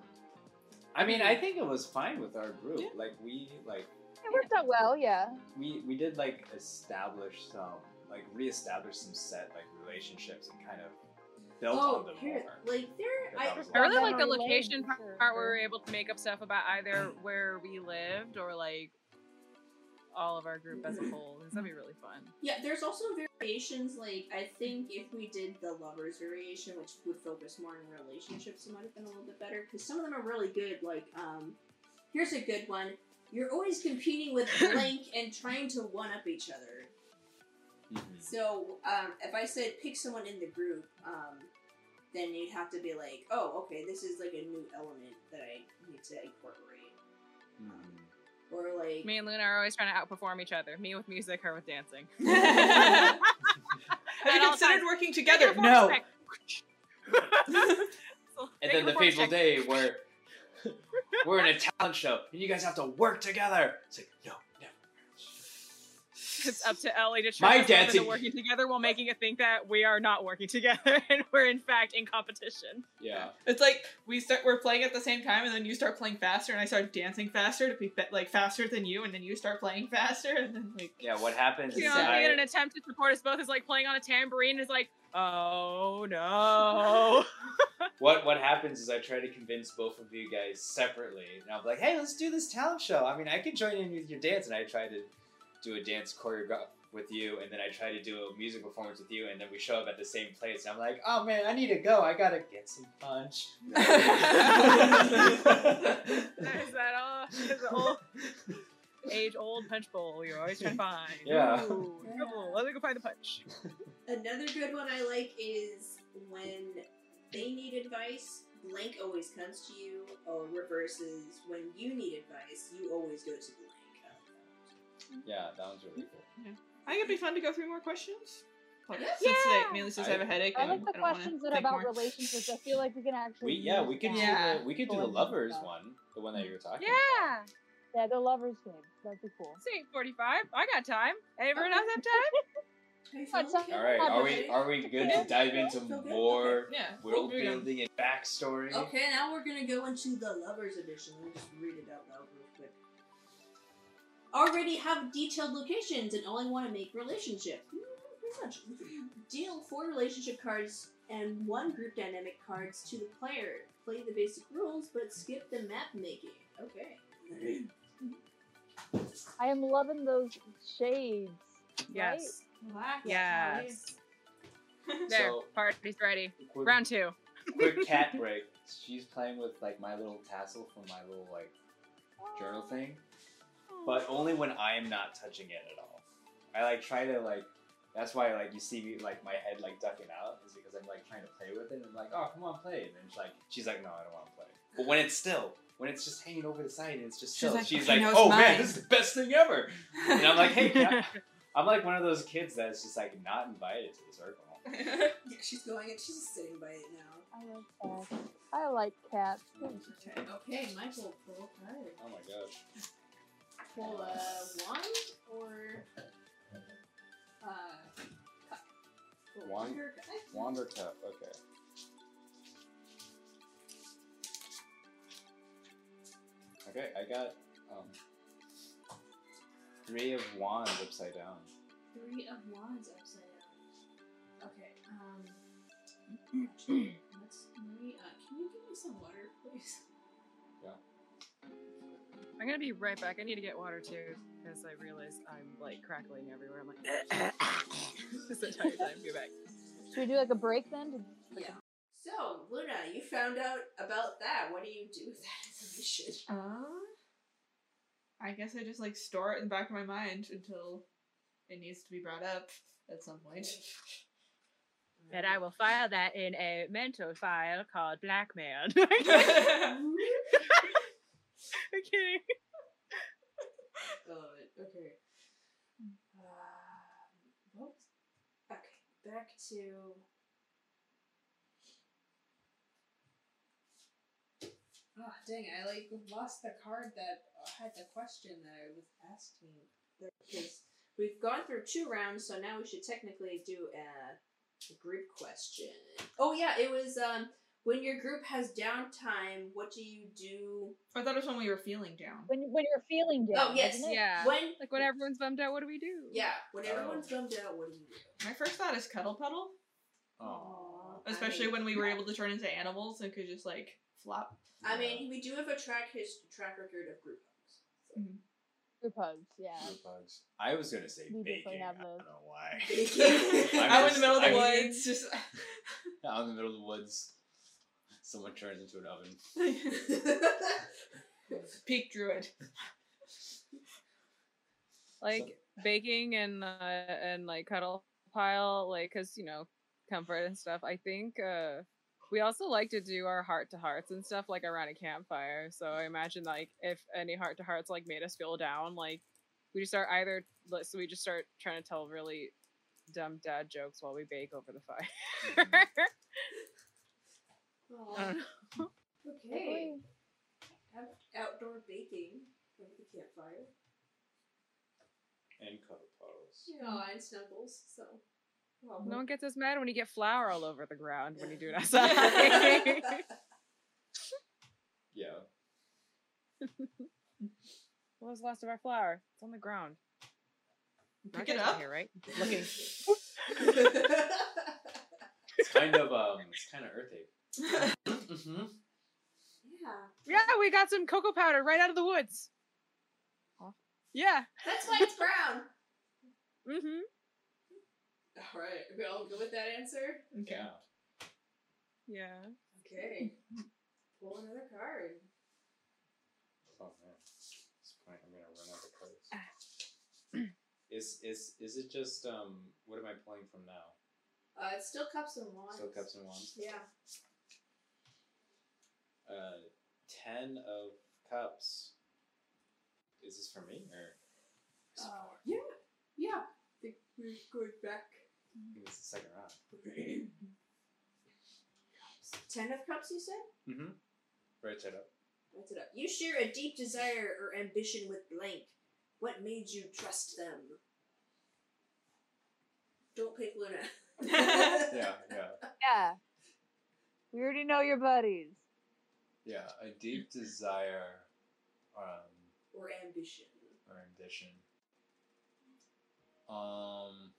I mean, I hmm. think it was fine with our group. Yeah. Like we like it worked out well, yeah. we we did like establish some like reestablish some set like relationships and kind of built oh, on them here, more. like there, I, I really like the location part, part where we were able to make up stuff about either where we lived or like all of our group as a whole. This would be really fun. Yeah, there's also variations. Like I think if we did the lovers variation, which would focus more on relationships, it might have been a little bit better because some of them are really good. Like, um, here's a good one: you're always competing with blank and trying to one up each other. Mhm. So, um, if I said pick someone in the group, um, then you'd have to be like, oh, okay, this is like a new element that I need to incorporate, Mhm. Or like, Me and Luna are always trying to outperform each other. Me with music, her with dancing. Have you considered times. working together? No. And then the performance fateful day where we're in a talent show and you guys have to work together. It's like no, never. It's up to Ellie to My trick us both dancing- working together while making it think that we are not working together and we're in fact in competition. Yeah. It's like we start we're playing at the same time, and then you start playing faster, and I start dancing faster to be be- like faster than you, and then you start playing faster, and then like Yeah. What happens You is know, I, in an attempt to support us both is like playing on a tambourine is like, oh no. what what happens is I try to convince both of you guys separately, and I'm like, hey, let's do this talent show. I mean, I can join in with your dance, and I try to do a dance choreograph with you, and then I try to do a music performance with you, and then we show up at the same place, and I'm like, oh man, I need to go. I gotta get some punch. is that all? Is it old, age old punch bowl you're always trying to find? Yeah. Ooh, trouble. Let me go find the punch. Another good one I like is when they need advice, blank always comes to you, or reverses when you need advice, you always go to blank. Mm-hmm. yeah, that one's really mm-hmm. cool. Yeah. I think it'd be fun to go through more questions. Like, Yeah. since Yeah. like, mainly since I have a headache, I and like the don't questions that are about more. relationships. I feel like we can actually. We yeah, we could do. Yeah. the, we could do the lovers stuff. one, the one that you were talking. About. Yeah. Yeah, the lovers game. That'd be cool. It's 845. I got time. Everyone else have time? Hey, What's Phil, up? About. All right, are we are we good to dive into Okay. more Yeah, world building and backstory? Okay, now we're gonna go into the lovers edition. Let me just read it out loud real quick. Already have detailed locations and only want to make relationship. Mm, Pretty much. Deal four relationship cards and one group dynamic cards to the player. Play the basic rules, but skip the map making. Okay. I am loving those shades. Yes. Relax, Yes. There. So- Party's ready. Quick, Round two. quick cat break. She's playing with like my little tassel from my little like journal thing, but only when I'm not touching it at all. I like try to like. That's why like you see me like my head like ducking out is because I'm like trying to play with it. and I'm like, oh come on play, and then she's like, she's like, no, I don't want to play. But when it's still, when it's just hanging over the side and it's just She's still, like, she's like, now it's oh man, this is the best thing ever. And I'm like, hey, cat. I'm like one of those kids that's just like not invited to the circle. Yeah, she's going and she's just sitting by it now. I like cats. I like cats. okay. Okay, Michael, pull a card. Oh my gosh. Pull a wand or uh, cup. Pull Wand? or cup. Wander cup. Okay. Okay, I got um three of wands upside down. Three of wands upside down. Okay. Um. let's. Marie, uh, can you give me some water, please? I'm gonna be right back. I need to get water too because I realize I'm like crackling everywhere. I'm like this entire time. Go back. Should we do like a break then? To, Yeah. So, Luna, you found out about that. What do you do with that information? Um, I guess I just like store it in the back of my mind until it needs to be brought up at some point. And I will file that in a mental file called blackmail. I'm love it. Okay. Um, what? Okay, back to. Oh dang! I like lost the card that uh, had the question that I was asking. Because we've gone through two rounds, so now we should technically do a, a group question. Oh yeah, it was um when your group has downtime, what do you do? I thought it was when we were feeling down. When when you're feeling oh, down. Oh, yes. Yeah. When Like when everyone's bummed out, what do we do? yeah, when Oh. everyone's bummed out, what do you do? My first thought is cuddle puddle, Aw. especially I mean, when we were able to turn into animals and could just like flop. I mean, we do have a track his track record of group hugs. So. Mm-hmm. Group hugs. Yeah. Group hugs. I was gonna say We definitely baking. I don't know why. Bacon. I'm Out in the middle of the I'm- woods, just Out in the middle of the woods, someone turns into an oven. peak druid. like baking and uh, and like cuddle pile like because you know comfort and stuff i think uh we also like to do our heart to hearts and stuff like around a campfire so i imagine like if any heart to hearts like made us feel down like we just start either like, so we just start trying to tell really dumb dad jokes while we bake over the fire Mhm. Aw, I don't know. okay. Have outdoor baking over the campfire. And cuddle puddles. Yeah, and snuggles. So. Well, no one gets as mad when you get flour all over the ground when you do it outside Yeah. what was the last of our flour it's on the ground Pick Not it up. here right looking It's kind of um. It's kind of earthy. mm-hmm. yeah. Yeah, we got some cocoa powder right out of the woods. Yeah. That's why it's brown. Mm-hmm. All right, we all good with that answer. Okay. Yeah. Yeah. Okay. Pull another card. Oh man. At this point, I'm gonna run out of cards. is is is it just um? What am I pulling from now? Uh, it's still cups and wands. Still cups and wands. Yeah. Uh, ten of cups. Is this for me or? is it Uh, for- yeah. Yeah. I think we're going back. I think it's the second round. Ten of cups, you said? Mm-hmm. Right side up. What's it up? You share a deep desire or ambition with blank. What made you trust them? Don't pick Luna. Yeah, yeah, Yeah. We already know your buddies. Yeah. A deep desire, um, Or ambition. or ambition. Um.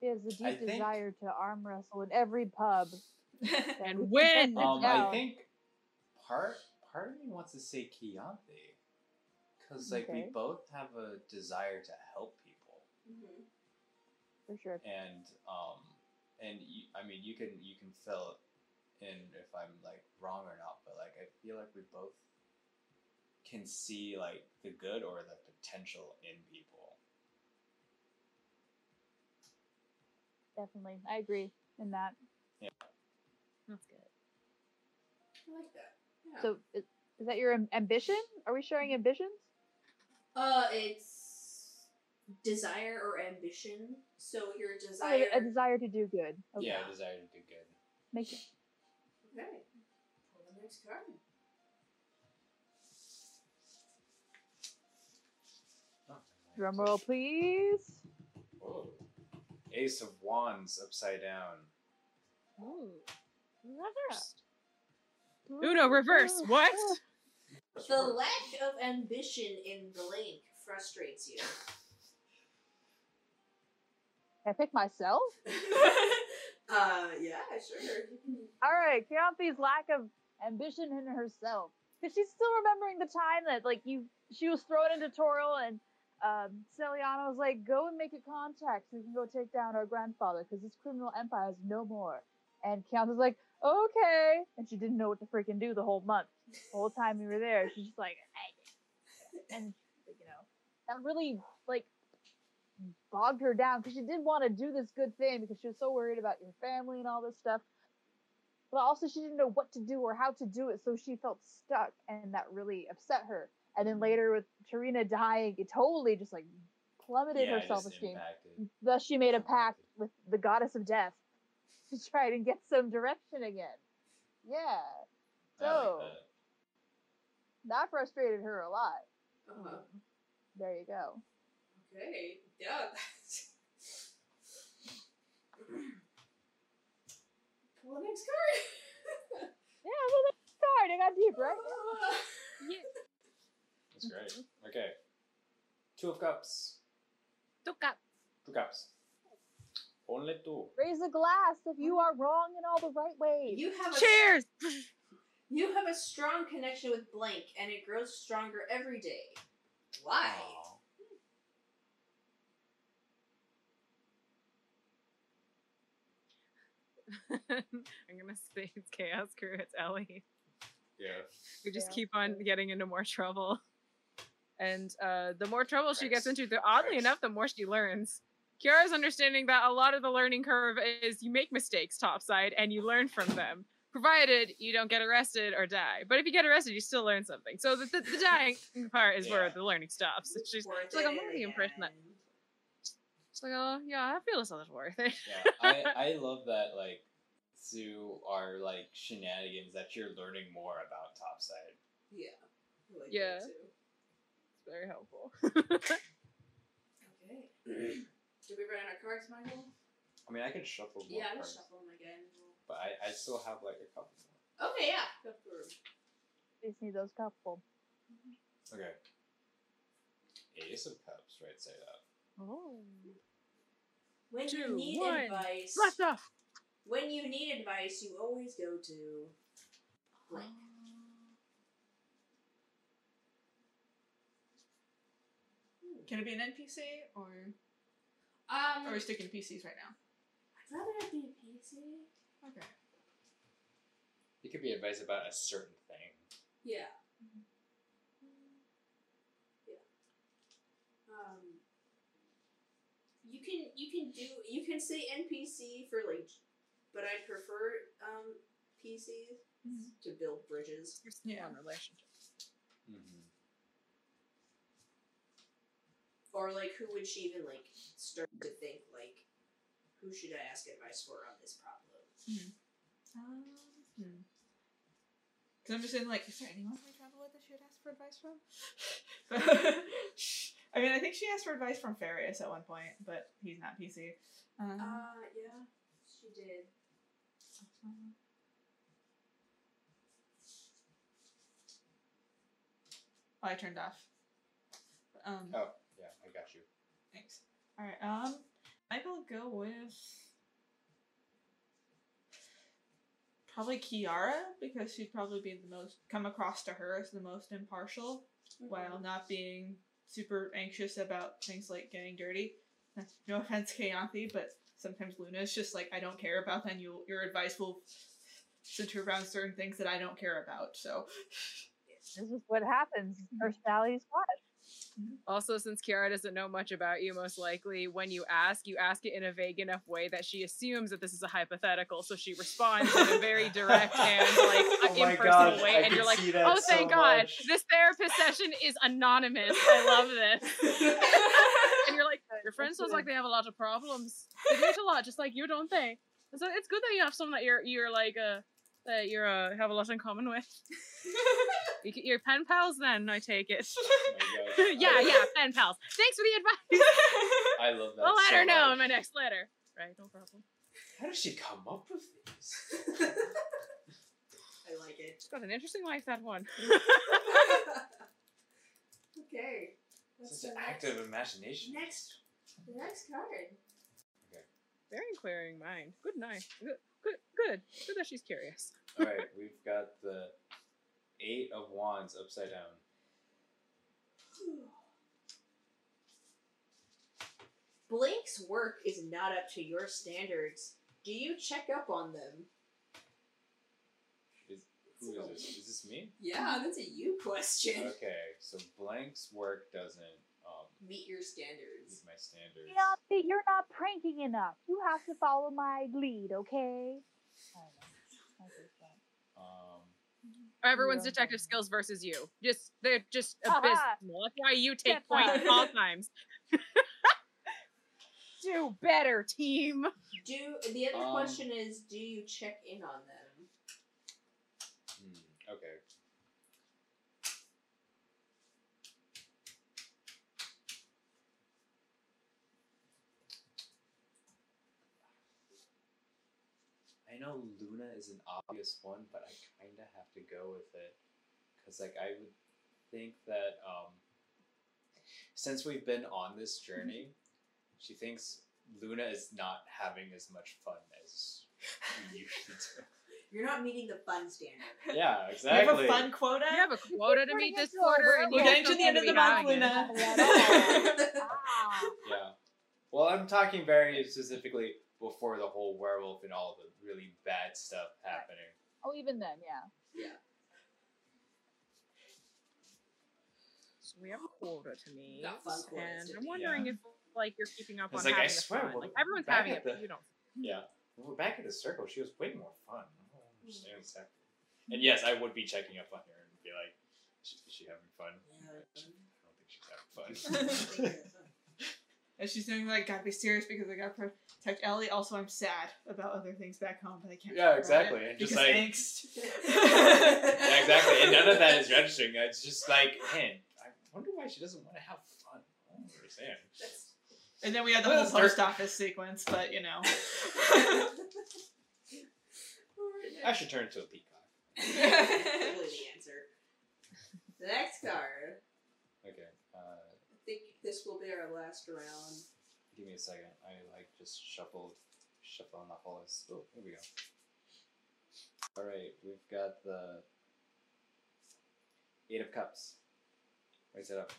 He has a deep I think- desire to arm wrestle in every pub. And win! Um. I think part part of me wants to say Chianti, because like we both have a desire to help people, Mm-hmm. for sure. and um, and you, I mean you can you can fill in if I'm like wrong or not, but like I feel like we both can see like the good or the potential in people. Definitely, I agree in that. Yeah, that's good. I like that. Yeah. So, is, is that your ambition? Are we sharing ambitions? uh, it's desire or ambition. So your Oh, desire. a desire to do good. Okay. Yeah, desire to do good. Make it. Okay. Pull the next card. Oh, Drum roll, please. Whoa. Ace of Wands upside down. Ooh. Reversed. Uno reverse. What? The lack of ambition in blank frustrates you. Can I pick myself? uh, yeah, sure. All right, Chianti's lack of ambition in herself, because she's still remembering the time that like you, she was thrown into Toril and um, Celiana was like, "Go and make a contact so we can go take down our grandfather because this criminal empire is no more." And Chianti's like, "Okay," and she didn't know what to freaking do the whole month. The whole time we were there, she's just like, and you know, that really like bogged her down because she did want to do this good thing because she was so worried about your family and all this stuff. But also, she didn't know what to do or how to do it, so she felt stuck, and that really upset her. And then later, with Tarina dying, it totally just like plummeted her self-esteem. Thus, she made a pact with the goddess of death to try and get some direction again. Yeah, I like So- that. that frustrated her a lot. Uh-huh. There you go. Okay. Yeah. Pull the next card. Yeah, well, that's hard. I got deep, right? That's great. Okay. Two of cups. Two cups. Two cups. Only two. Raise a glass if you are wrong in all the right ways. you have a Cheers! You have a strong connection with blank, and it grows stronger every day. Why? Aw. I'm gonna say it's Chaos Crew, it's Ellie. Yeah. We just Yeah. keep on getting into more trouble. And uh, the more trouble she gets into, the oddly Thanks. enough, the more she learns. Kiara's understanding that a lot of the learning curve is you make mistakes topside and you learn from them, provided you don't get arrested or die. But if you get arrested, you still learn something. So the, the, the dying part is where the learning stops. She's, she's like, I'm in already the impressed that. She's like, oh, yeah, I feel it's a little worth it. Yeah. I, I love that like through our like shenanigans that you're learning more about topside. Yeah. I like Yeah. that too. It's very helpful. Okay. Did we run out of cards, Michael? I mean I can shuffle more Yeah, I'll cards, shuffle them again. but I, I still have like a couple more. Okay, yeah. Go through 'em. Just need those couple. Okay. Ace of Cups, right side up. Oh. When you need one. advice, Blast off! when you need advice, you always go to blank. Can it be an NPC or Um, or are we sticking to PCs right now? I'd rather it be a PC. Okay. It could be advice about a certain thing. Yeah. Yeah. Um. You can you can do you can say NPC for like, but I prefer um PCs Mhm. to build bridges. Yeah. relationships. Mm-hmm. Or like, who would she even like start to think like, who should I ask advice for on this problem? Um, hmm. Cause I'm just in like, is there anyone we travel with that she would ask for advice from? I mean, I think she asked for advice from Farius at one point, but he's not PC. Um, Uh, yeah, she did. oh, I turned off. Um, Oh, yeah, I got you. Thanks. All right. Um, I will go with probably Kiara because she'd probably be the most come across to her as the most impartial while not being super anxious about things like getting dirty. No offense, Kayanthi, but sometimes Luna is just like I don't care about that. And you your advice will center around certain things that I don't care about. So This is what happens. First Sally's watch. Also, since Kiara doesn't know much about you, most likely when you ask, you ask it in a vague enough way that she assumes that this is a hypothetical, so she responds in a very direct and like Oh impersonal God, way, I and you're like, "Oh, so thank God, much." this therapist session is anonymous. I love this." and you're like, "Your friend sounds like they have a lot of problems. They date a lot, just like you, don't they?" And so it's good that you have someone that you're you're like uh that you're uh have a lot in common with. You, c- you're pen pals, then I take it. Oh yeah, yeah, pen pals. Thanks for the advice. I love that. I'll let so her know much. in my next letter. Right, no problem. How does she come up with these? I like it. She's got an interesting life, that one. okay. What's Such an next- active imagination. Next, the next card. Very inquiring mind. Good night. Good, good, good. Good that she's curious. All right, we've got the eight of wands upside down. Blake's work is not up to your standards. Do you check up on them? Is who is this? Is this me? Yeah, that's a you question. Okay, so blank's work doesn't Meet your standards. meet my standards. Beyonce, you're not pranking enough. You have to follow my lead, okay? I don't know. I think so. Um, Everyone's Yeah. detective skills versus you. Just they're just Aha. abysmal. That's why you take Get points that. at all times. Do better, team. Do the other Um, question is, do you check in on them? Hmm, okay. I know Luna is an obvious one, but I kind of have to go with it because, like, I would think that um, since we've been on this journey, she thinks Luna is not having as much fun as we usually do. You're not meeting the fun standard. Yeah, You exactly. have a fun quota. You have a quota to meet this much all quarter, and we're getting don't to the end of the month. Luna. Ah. Yeah. Well, I'm talking very specifically before the whole werewolf and all the really bad stuff happening. Oh, even then, yeah. Yeah. So we have a quota to meet, Got fun quotas and I'm meet. wondering if like you're keeping up It's on like, I having the swear, fun. we're Like everyone's back having at it, but the- you don't. Yeah. When we're back in the circle, she was way more fun. I don't understand exactly. And yes, I would be checking up on her and be like, "Is she having fun?" Yeah. I don't think she's having fun. And she's doing like, gotta be serious because I gotta protect Ellie. Also, I'm sad about other things back home, but I can't. Yeah, exactly, and just like- angst. yeah, exactly. And none of that is registering. It's just like, man, I wonder why she doesn't want to have fun. I don't understand. That's- And then we had the Well, whole it's post office sequence, but you know. I should turn into a peacock. Totally the answer. The next card. Okay. Uh, I think this will be our last round. Give me a second. I like just shuffled, shuffling off all this. Oh, here we go. All right, we've got the eight of cups. Raise it up.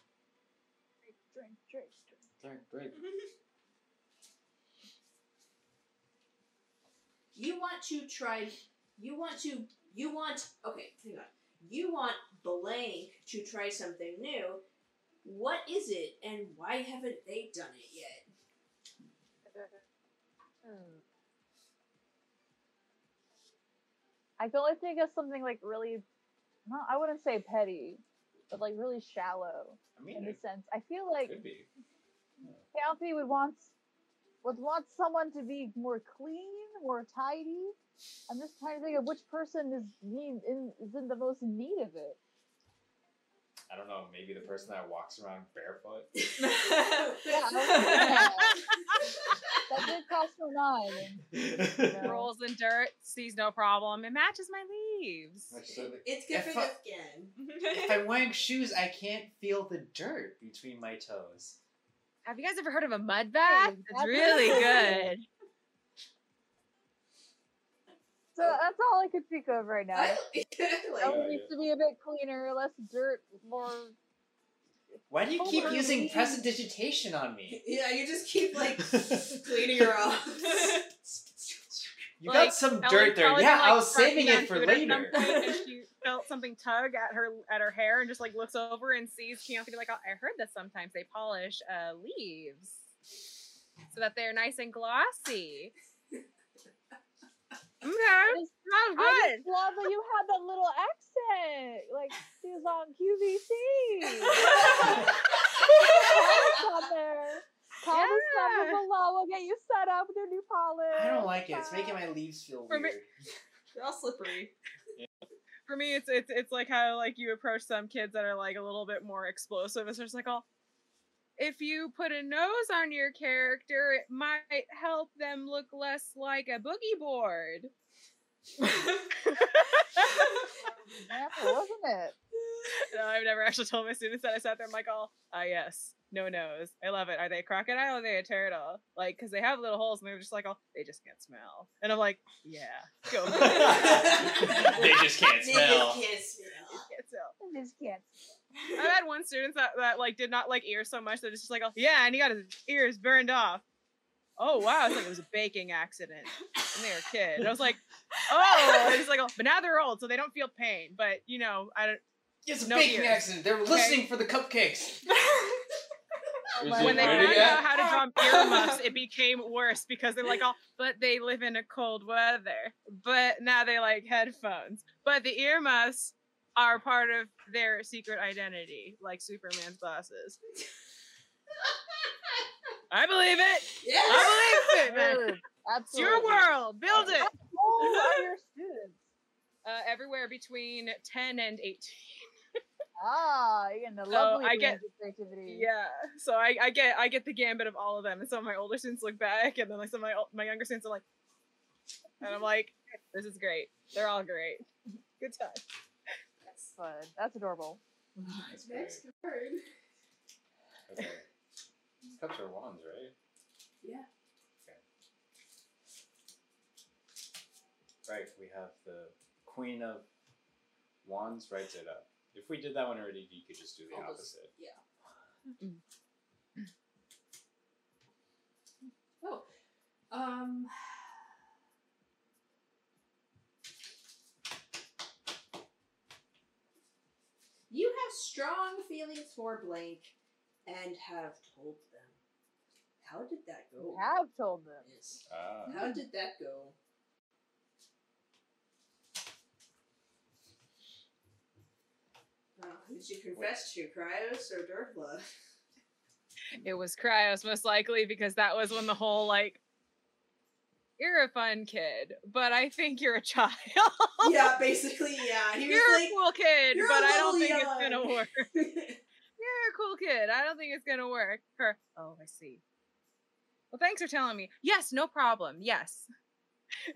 Drink, drink, drink. Drink, drink. You want to try. You want to. You want. Okay, hang on. You want blank to try something new. What is it, and why haven't they done it yet? Hmm. I can only think of something like really, no, I wouldn't say petty, but like really shallow I mean, in the it sense. I feel like could be. County would want would want someone to be more clean, more tidy. I'm just trying to think of which person is need in is in the most need of it. I don't know. Maybe the person that walks around barefoot. Yeah, I was thinking that. that did cost me nine. Yeah. Rolls in dirt, sees no problem. It matches my leaves. It's good If for I- the skin. if I'm wearing shoes, I can't feel the dirt between my toes. Have you guys ever heard of a mud bath? It's really good. So that's all I could think of right now. I, like, It needs to be a bit cleaner, less dirt, more. Why do you keep Over using me. prestidigitation on me? yeah, you just keep like cleaning her off. You Like, got some Ellie's dirt there. probably Yeah, like, I was saving it for food at some later. point, and she felt something tug at her at her hair and just like looks over and sees Keontae be like, "Oh, I heard that sometimes they polish uh, leaves so that they're nice and glossy. Okay, I just, smells I just love that you had that little accent, like she was on QVC. Polish on there. Comment Yeah. yeah. below. We'll get you set up with your new polish. I don't like it. It's making my leaves feel For me- weird. They're all slippery. For me, it's it's it's like how like you approach some kids that are like a little bit more explosive. It's just like, oh, if you put a nose on your character, it might help them look less like a boogie board. Yeah, wasn't it? No, I've never actually told my students that. I sat there, I'm like, oh, ah, yes, no nose. I love it. Are they a crocodile or are they a turtle? Like, because they have little holes and they're just like, oh, they just can't smell. And I'm like, yeah, go. they just can't smell. They smell. just can't smell. Can't smell. I just can't. I've had one student that, that like did not like ears so much that it's just like, oh, yeah, and he got his ears burned off. Oh wow, it's like it was a baking accident when they were a kid. And I was like, oh, and he's like, oh, but now they're old, so they don't feel pain. But you know, I don't. It's a No baking ears. accident. They were listening for the cupcakes. Is when they found yet? out how to draw earmuffs, it became worse because they're like, oh, but they live in a cold weather. But now they like headphones. But the earmuffs are part of their secret identity, like Superman's bosses. I believe it. Yeah. I believe it, man. Dude, It's your world. Build it. How old your students? Uh, everywhere between 10 and 18. Ah, you're getting the So, lovely I range get- of creativity. Yeah, so I, I get I get the gambit of all of them, and some of my older students look back, and then like some of my my younger students are like, and I'm like, this is great. They're all great. Good time. That's fun. That's adorable. That's great. Next card. Okay. Cups are wands, right? Yeah. Right, we have the Queen of Wands writes it up. If we did that one already, you could just do the I'll just- opposite. Oh. Um. You have strong feelings for blank and have told them. How did that go? You have told them. Yes. Ah. How did that go? Uh, did you confess to, Cryos or Dirtla? It was Cryos most likely because that was when the whole like, you're a fun kid, but I think you're a child. yeah, basically, yeah. He you're a cool kid, but I don't think it's gonna work. You're a cool kid. I don't think it's gonna work. Her. Oh, I see. Well, thanks for telling me. Yes, no problem. Yes.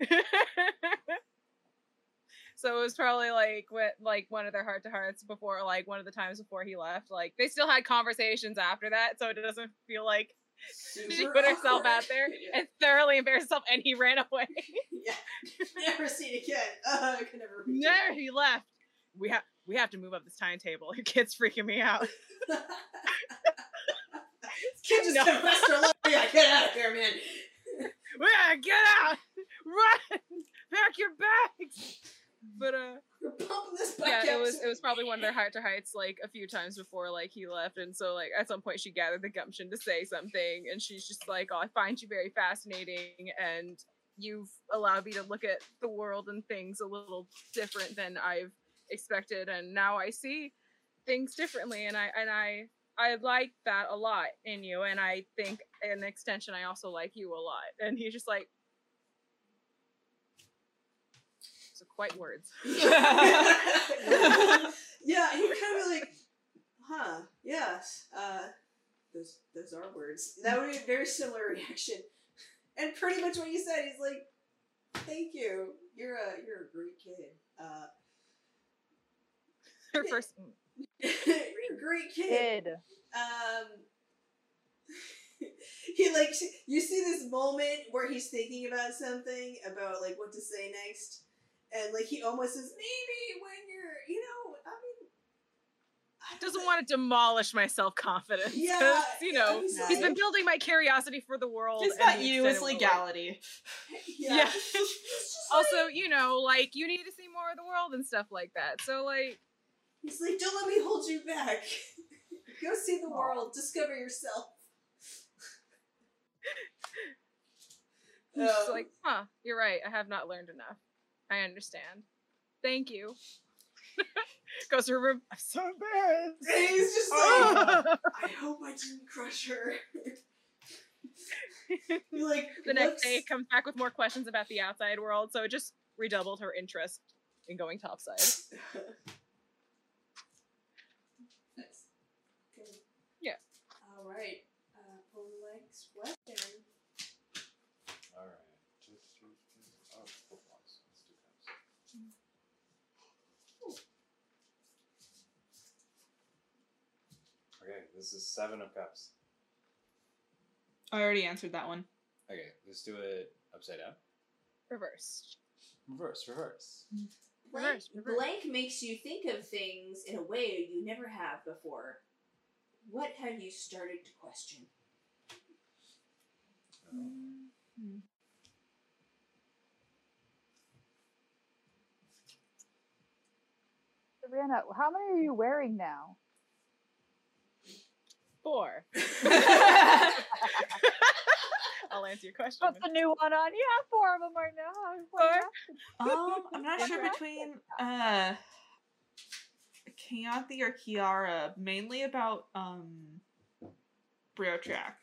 so it was probably like what like one of their heart to hearts before like one of the times before he left. Like they still had conversations after that, so it doesn't feel like she Super put herself awkward. out there Yeah. and thoroughly embarrassed herself and he ran away. yeah. Never seen again. Uh, I can never there he left. We have we have to move up this timetable. Your kid's freaking me out. Kid just No. confessed to love. Yeah, get out of here, man. Yeah, get out! Run! Pack your bags! But uh We're pumping this back yeah, it was it was probably one of their heart to hearts like a few times before like he left. And so like at some point she gathered the gumption to say something and she's just like, Oh, I find you very fascinating and you've allowed me to look at the world and things a little different than I've expected. And now I see things differently and I and I I like that a lot in you. And I think an extension I also like you a lot. And he's just like so quite words. yeah, he was kind of like, huh, yes, uh, those those are words. That would be a very similar reaction, and pretty much what you said. He's like, thank you. You're a you're a great kid. Uh, Her first you're a great kid. Kid. Um, he like you see this moment where he's thinking about something about like what to say next, and like he almost says maybe when you're you know I mean I doesn't know. want to demolish my self confidence. Yeah, you know, he's he's been building my curiosity for the world. It's and not you, it's extent like- legality. yeah. Yeah. It's Also, like- you know, like you need to see more of the world and stuff like that. So, like, he's like don't let me hold you back. Go see the world, discover yourself. he's Um, like, huh, you're right. I have not learned enough. I understand. Thank you. Goes to her room. I'm so embarrassed. and he's just like, I hope I didn't crush her. he like the next day comes back with more questions about the outside world, so it just redoubled her interest in going topside. Nice. Okay. Yeah. All right. Uh, pull the next weapon. Alright. Just, just, just. Oh, both wands. Let's do cups. Okay, this is seven of cups. I already answered that one. Okay, let's do it upside down. Reversed. Reverse, reverse. Blank, Reverse, reverse. blank makes you think of things in a way you never have before. What have you started to question? Mm-hmm. Hmm. Savannah, how many are you wearing now? Four. I'll answer your question. Put the new one on. You have four of them right now. Why Four? Um, I'm not sure between uh Keonthi or Kiara, mainly about um Briotrack.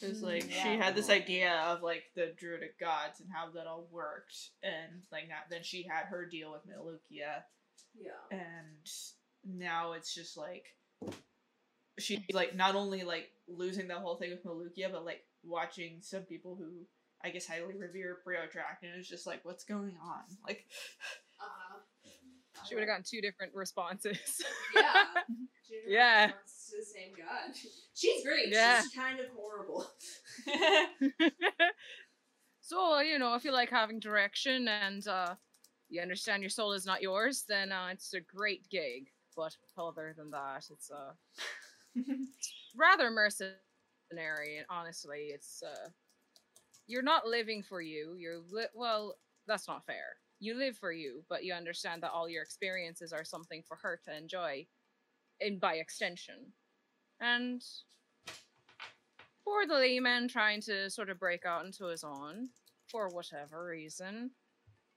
Because like she had this idea of like the druidic gods and how that all worked, and like that, then she had her deal with Melukia, Yeah. and now it's just like she's like not only like losing the whole thing with Malukia, but like watching some people who I guess highly revere Briotrack, and it's just like, what's going on? Like, Uh-huh. She would have gotten two different responses. Yeah. Yeah. It's the same god. She's great. Yeah. She's kind of horrible. so you know, if you like having direction and uh, you understand your soul is not yours, then uh, it's a great gig. But other than that, it's uh, rather mercenary. And honestly, it's uh, you're not living for you. You're li- well, that's not fair. You live for you, but you understand that all your experiences are something for her to enjoy, and by extension, and for the layman trying to sort of break out into his own for whatever reason,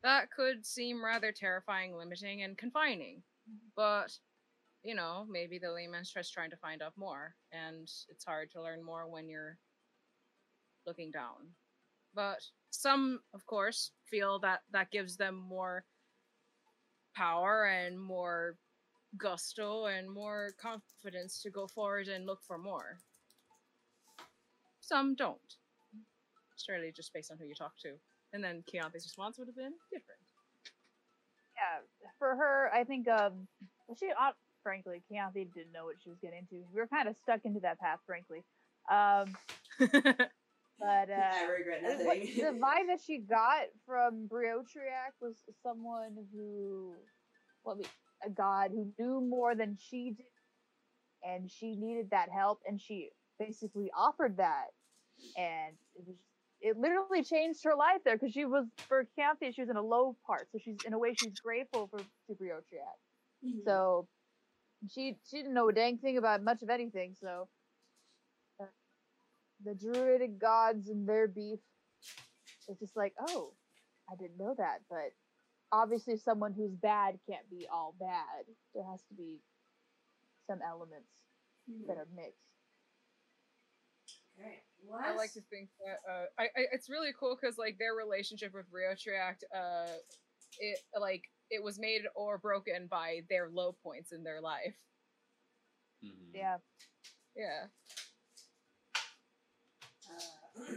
that could seem rather terrifying, limiting, and confining. But, you know, maybe the layman's just trying to find out more, and it's hard to learn more when you're looking down. But some, of course, feel that that gives them more power and more gusto and more confidence to go forward and look for more. Some don't. It's really just based on who you talk to. And then Keonthe's response would have been different. yeah, for her, I think um, she uh, frankly, Keonthi didn't know what she was getting into. We were kind of stuck into that path, frankly. Um, but uh, I regret nothing. what- the vibe that she got from Briotriac was someone who, well, I a god who knew more than she did, and she needed that help, and she basically offered that, and it was, it literally changed her life there because she was for Canthea, she was in a low part, so she's in a way she's grateful for to Briotriac. Mhm. So she she didn't know a dang thing about much of anything. So uh, the druidic gods and their beef is just like, oh, I didn't know that. But obviously, someone who's bad can't be all bad. There has to be some elements that are mixed. Okay. What? I like to think that uh, I, I it's really cool because like their relationship with Rio Triact, uh, it like it was made or broken by their low points in their life. Mhm. Yeah. Yeah. Uh,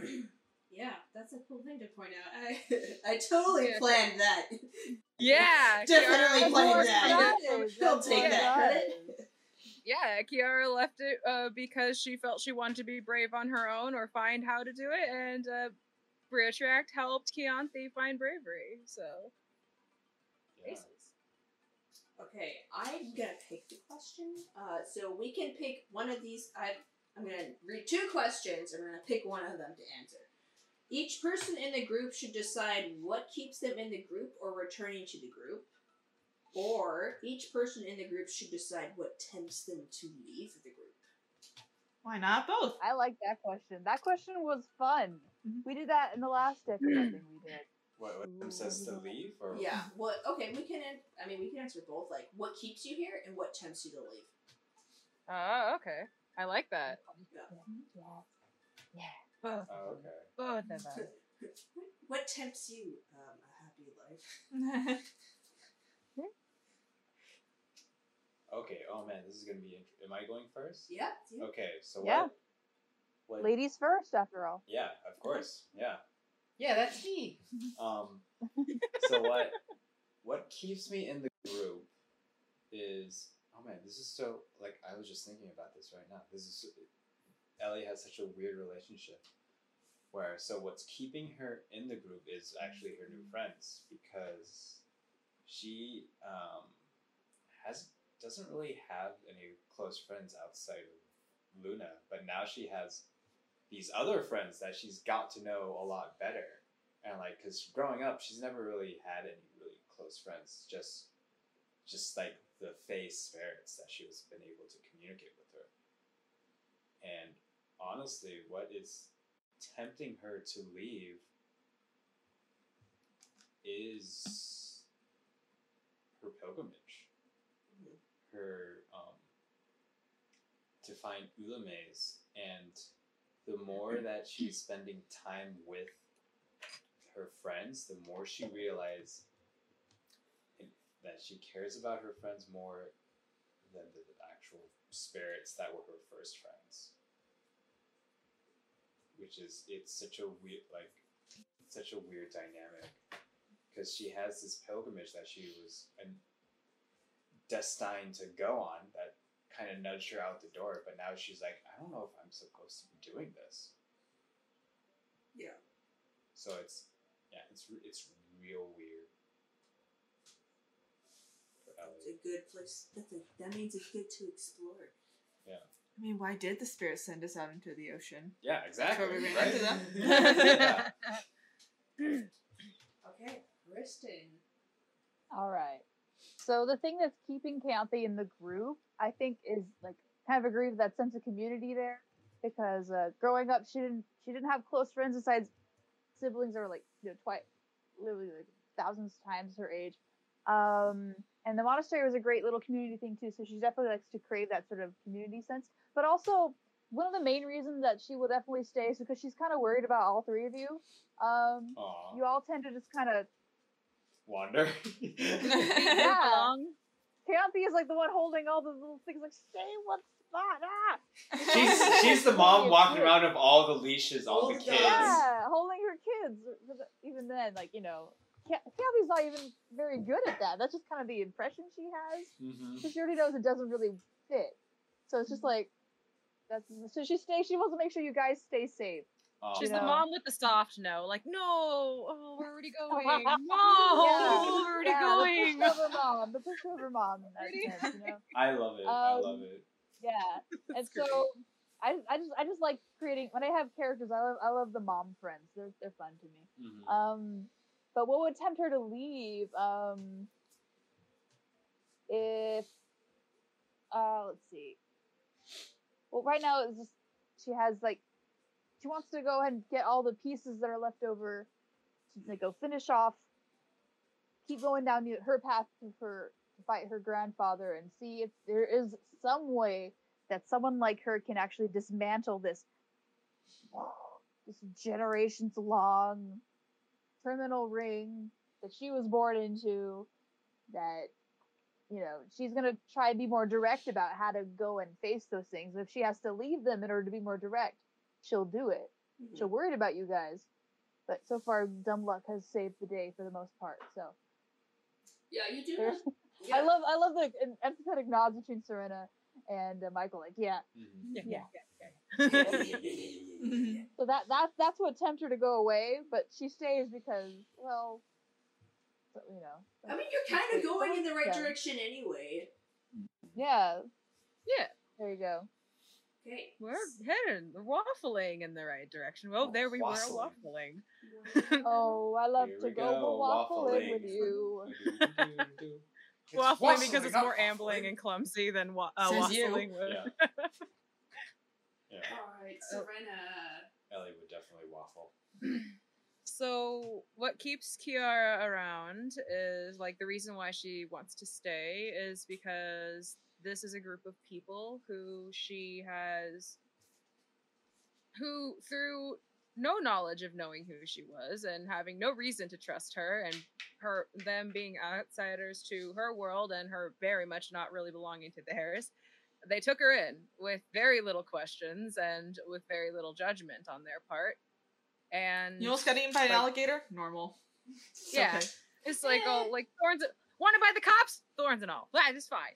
yeah, that's a cool thing to point out. I I totally Yeah. planned that. Yeah. Definitely Kiara- planned course that. it does. He'll take what that credit. Yeah, Kiara left it uh, because she felt she wanted to be brave on her own or find how to do it, and uh, Briotract helped Keonthi find bravery. So, Yeah. aces. Okay, I'm gonna pick the question. Uh, so we can pick one of these. I, I'm gonna read two questions, and we're gonna pick one of them to answer. Each person in the group should decide what keeps them in the group or returning to the group, or each person in the group should decide what tempts them to leave the group. Why not both? I like that question. That question was fun. Mhm. We did that in the last deck of that thing we did. What, what Tim says to leave? Or Yeah. What? Okay, we can. I mean, we can answer both. Like, what keeps you here, and what tempts you to leave. Oh, okay. I like that. Yeah. Both, Oh, okay. both of them. What tempts you? Um, a happy life. Okay. Oh man, this is gonna be. Int- Am I going first? Yeah. it's you. Okay. So Yeah. what? What? Ladies first, after all. Yeah, of course. Yeah. Yeah, that's me. Um. so what? What keeps me in the group is oh man, this is so like I was just thinking about this right now. This is Ellie has such a weird relationship where so what's keeping her in the group is actually her new friends because she um has doesn't really have any close friends outside of Luna, but now she has these other friends that she's got to know a lot better. And like because growing up she's never really had any really close friends just just like the face spirits that she was been able to communicate with her. And honestly what is tempting her to leave is her pilgrimage. Her um, to find Ulame's, and the more that she's spending time with her friends, the more she realizes that she cares about her friends more than the actual spirits that were her first friends. Which is it's such a weird like such a weird dynamic because she has this pilgrimage that she was uh, destined to go on that kind of nudged her out the door, but now she's like, I don't know if I'm supposed to be doing this. Yeah. So it's yeah, it's it's real weird. It's a good place. That's a, that means it's good to explore. Yeah. I mean, why did the spirit send us out into the ocean? Yeah, exactly. we ran right? into them. yeah. Okay, Kristen. All right. So the thing that's keeping Kathy in the group, I think, is like kind of agree with that sense of community there, because uh, growing up, she didn't she didn't have close friends besides siblings that were like you know twice, literally like thousands times her age. Um, and the monastery was a great little community thing too. So she definitely likes to crave that sort of community sense. But also, one of the main reasons that she will definitely stay is because she's kind of worried about all three of you. Um, you all tend to just kind of Wander. Yeah. Kathy is like the one holding all the little things, like stay in one spot. Ah. she's she's the mom walking around of all the leashes, all the kids. Yeah, holding her kids. Even then, like you know, Ka- Kathy's not even very good at that. That's just kind of the impression she has. hmm she already knows it doesn't really fit. So it's just like that's so she stays. She wants to make sure you guys stay safe. She's You the mom with the soft no, like no, oh, we're already going. No, Yeah. we're already yeah, going. The pushover mom, the pushover mom in that Pretty. sense, you know. I love it. I Um, love it. Yeah, and That's so. I, I just I just like creating when I have characters. I love I love the mom friends. They're they're fun to me. Mhm. Um, but what would tempt her to leave? Um, if uh, let's see. Well, right now it's just she has like she wants to go ahead and get all the pieces that are left over to go finish off. Keep going down her path to her to fight her grandfather and see if there is some way that someone like her can actually dismantle this this generations long criminal ring that she was born into that you know she's going to try to be more direct about how to go and face those things if she has to leave them in order to be more direct she'll do it Mm-hmm. she'll worried about you guys but so far dumb luck has saved the day for the most part so Yeah, you do. there's Yeah. i love i love the em- empathetic nods between serena and uh, michael like yeah Mhm. Yeah, yeah. so that that's that's what tempts her to go away but she stays because well so, you know I mean, you're kind of going in the right Yeah. direction anyway. yeah Yeah, there you go Okay. we're heading, waffling in the right direction. Oh, there we Waffling. were waffling. Oh, I love Here to go, go, waffling with you. Do-do-do-do. Waffling because it's not more ambling and clumsy than wa- uh, Says you. waffling. With. Yeah. Yeah. All right, Serena. Ellie would definitely waffle. So, what keeps Kiara around is like the reason why she wants to stay is because this is a group of people who she has, who through no knowledge of knowing who she was and having no reason to trust her and her them being outsiders to her world and her very much not really belonging to theirs they took her in with very little questions and with very little judgment on their part and You almost got eaten by an Like- alligator? Normal. It's Yeah. okay. it's like oh, like thorns. Wanted by the cops, thorns and all. That is fine.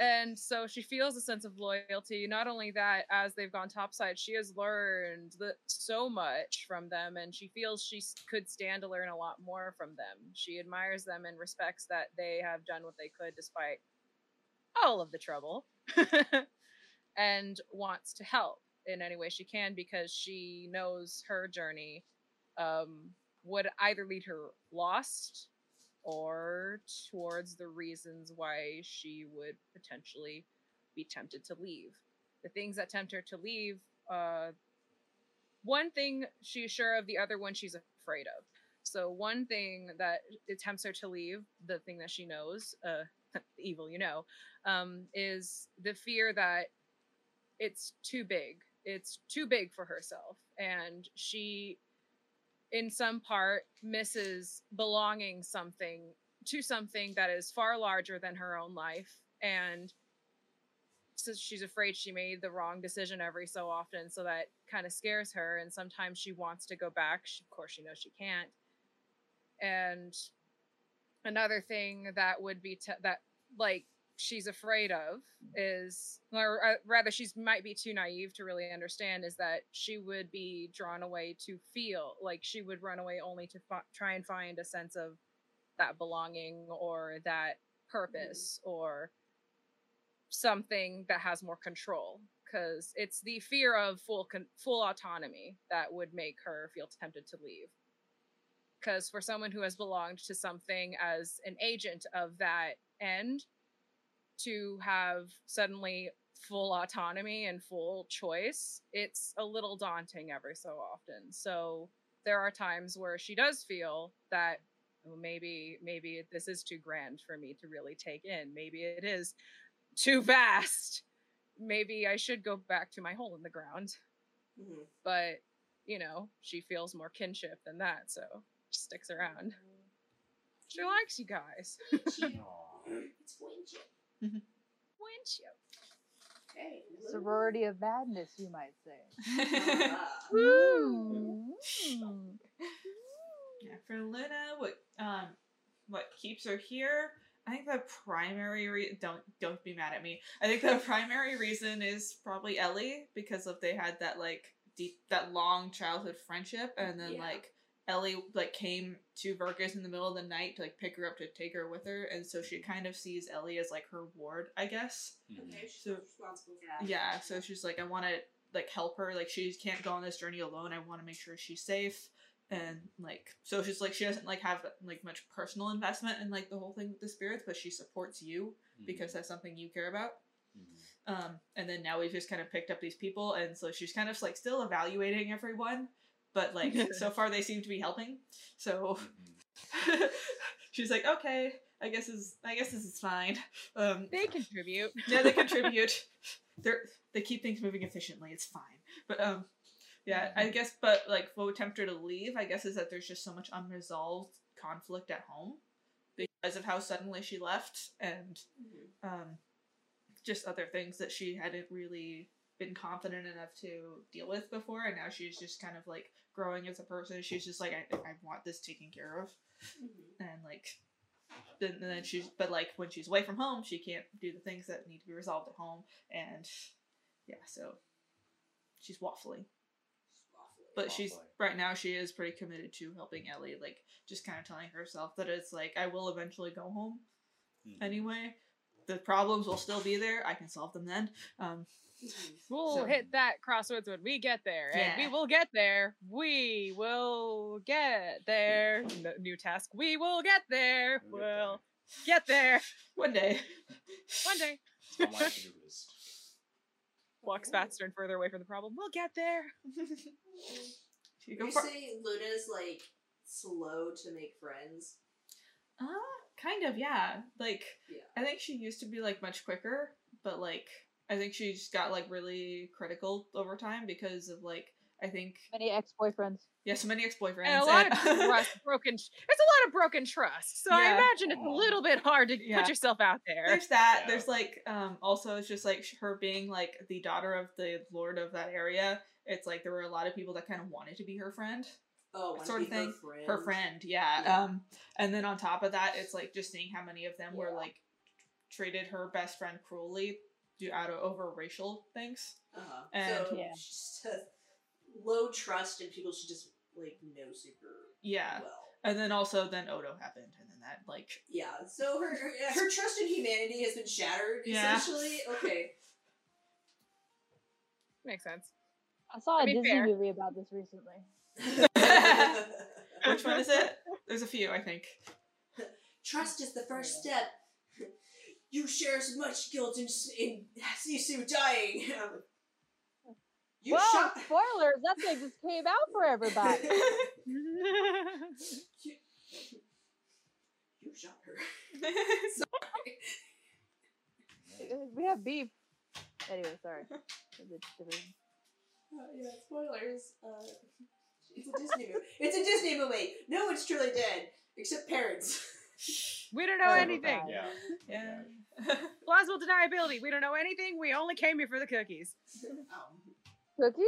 And so she feels a sense of loyalty. Not only that, as they've gone topside, she has learned the, so much from them, and she feels she could stand to learn a lot more from them. She admires them and respects that they have done what they could despite all of the trouble, and wants to help in any way she can because she knows her journey um, would either lead her lost or towards the reasons why she would potentially be tempted to leave. The things that tempt her to leave, uh, one thing she's sure of, the other one she's afraid of. So one thing that it tempts her to leave, the thing that she knows, uh, evil you know, um, is the fear that it's too big. It's too big for herself, and she, in some part, misses belonging something to something that is far larger than her own life, and so she's afraid she made the wrong decision every so often, so that kind of scares her. And sometimes she wants to go back. She, of course, she knows she can't. And another thing that would be t- that like she's afraid of is or uh, rather she's might be too naive to really understand is that she would be drawn away to feel like she would run away only to fi- try and find a sense of that belonging or that purpose or something that has more control because it's the fear of full con- full autonomy that would make her feel tempted to leave. Because for someone who has belonged to something as an agent of that end to have suddenly full autonomy and full choice it's a little daunting every so often. So there are times where she does feel that oh, maybe maybe this is too grand for me to really take in. Maybe it is too vast. Maybe i should go back to my hole in the ground. Mhm. but you know she feels more kinship than that so she sticks around. She likes you guys. Aw. It's windshield. Windshield. Hey, Sorority of madness, you might say. Ah. Mm. Yeah, for Luna, what um, what keeps her here? I think the primary re- don't don't be mad at me. I think the primary reason is probably Ellie because of they had that like deep that long childhood friendship, and then Yeah. like Ellie like came to Furcus in the middle of the night to like pick her up to take her with her, and so she kind of sees Ellie as like her ward, I guess. Mhm. Okay, she's So- responsible for that. Yeah, so she's like, I want to like help her. Like she can't go on this journey alone. I want to make sure she's safe. And like, so she's like, she doesn't like have like much personal investment in like the whole thing with the spirits, but she supports you because that's something you care about. Mhm. Um, and then now we've just kind of picked up these people, and so she's kind of like still evaluating everyone, but like so far they seem to be helping. So Mhm. she's like, okay, I guess is I guess this is fine. Um, They contribute. yeah, they contribute. They're they keep things moving efficiently. It's fine. But um, yeah, I guess. But like, what would tempt her to leave? I guess is that there's just so much unresolved conflict at home because of how suddenly she left, and Mhm. um, just other things that she hadn't really been confident enough to deal with before, and now she's just kind of like growing as a person. She's just like, I, I want this taken care of Mhm. and like then, and then she's but like when she's away from home she can't do the things that need to be resolved at home and yeah so she's waffling but she's right now she is pretty committed to helping ellie like just kind of telling herself that it's like i will eventually go home Mhm. anyway the problems will still be there i can solve them then um. We'll So- hit that crossroads when we get there, and we will get there. We will get there. No, new task. We will get there. We'll get We'll get there one day one day. It's on my to-do list. Walks faster and further away from the problem. We'll get there. you Would go you say Luna's like slow to make friends? uh kind of yeah like Yeah. I think she used to be like much quicker, but like I think she just got like really critical over time because of like I think Many ex-boyfriends. yeah, so many ex boyfriends And a lot of trust broken. There's a lot of broken trust. So I imagine it's a little bit hard to Yeah. put yourself out there. There's that. Yeah. There's like um also it's just like her being like the daughter of the lord of that area. It's like there were a lot of people that kind of wanted to be her friend. Oh, Sort of be her thing. friend. Her friend, yeah. Yeah. Um and then on top of that, it's like just seeing how many of them were like treated her best friend cruelly due out of over racial things. Uh-huh. And- so Yeah. just low trust in people she just like know super Yeah. well. And then also then Odo happened and then that like Yeah. So her her, her trust in humanity has been shattered. Yeah. Essentially. Okay. Makes sense. I saw To a Disney fair. movie about this recently. Which one is it? There's a few, I think. Trust is the first step. You share as much guilt in, in you see dying. You well, shot. spoilers. That thing just came out for everybody. You, you shot her. We have beef. Anyway, sorry. It's a Uh, yeah, spoilers. Uh, it's a Disney movie. It's a Disney movie. No one's truly dead except parents. We don't know Oh, anything. God. Yeah. Yeah. Plausible deniability. We don't know anything. We only came here for the cookies. Cookies?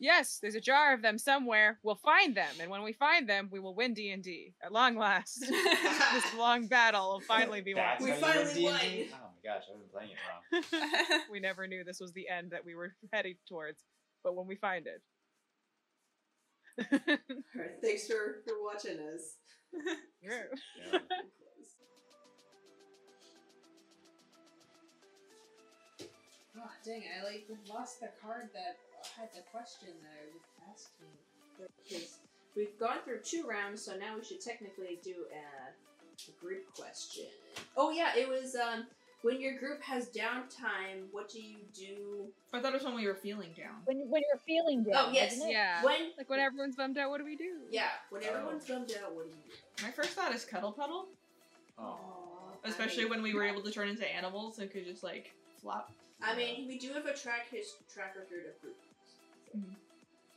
Yes, there's a jar of them somewhere. We'll find them, and when we find them, we will win D and D at long last. this long battle will finally be won. That's We how you finally won. D&D? Oh my gosh, I've been playing it wrong. we never knew this was the end that we were heading towards, but when we find it. alright, thanks for, for watching us. Yeah. Oh, dang it, I like lost the card that had the question that I was asking. Because we've gone through two rounds, so now we should technically do a, a group question. Oh yeah, it was um when your group has downtime, what do you do? I thought it was when we were feeling down. When when you're feeling down. Oh, yes. Yeah. When Like when everyone's bummed out, what do we do? yeah, when Oh. everyone's bummed out, what do you do? My first thought is cuddle puddle, Oh. Especially I mean, when we were able to turn into animals and could just like flop. I mean, we do have a track his track record of group.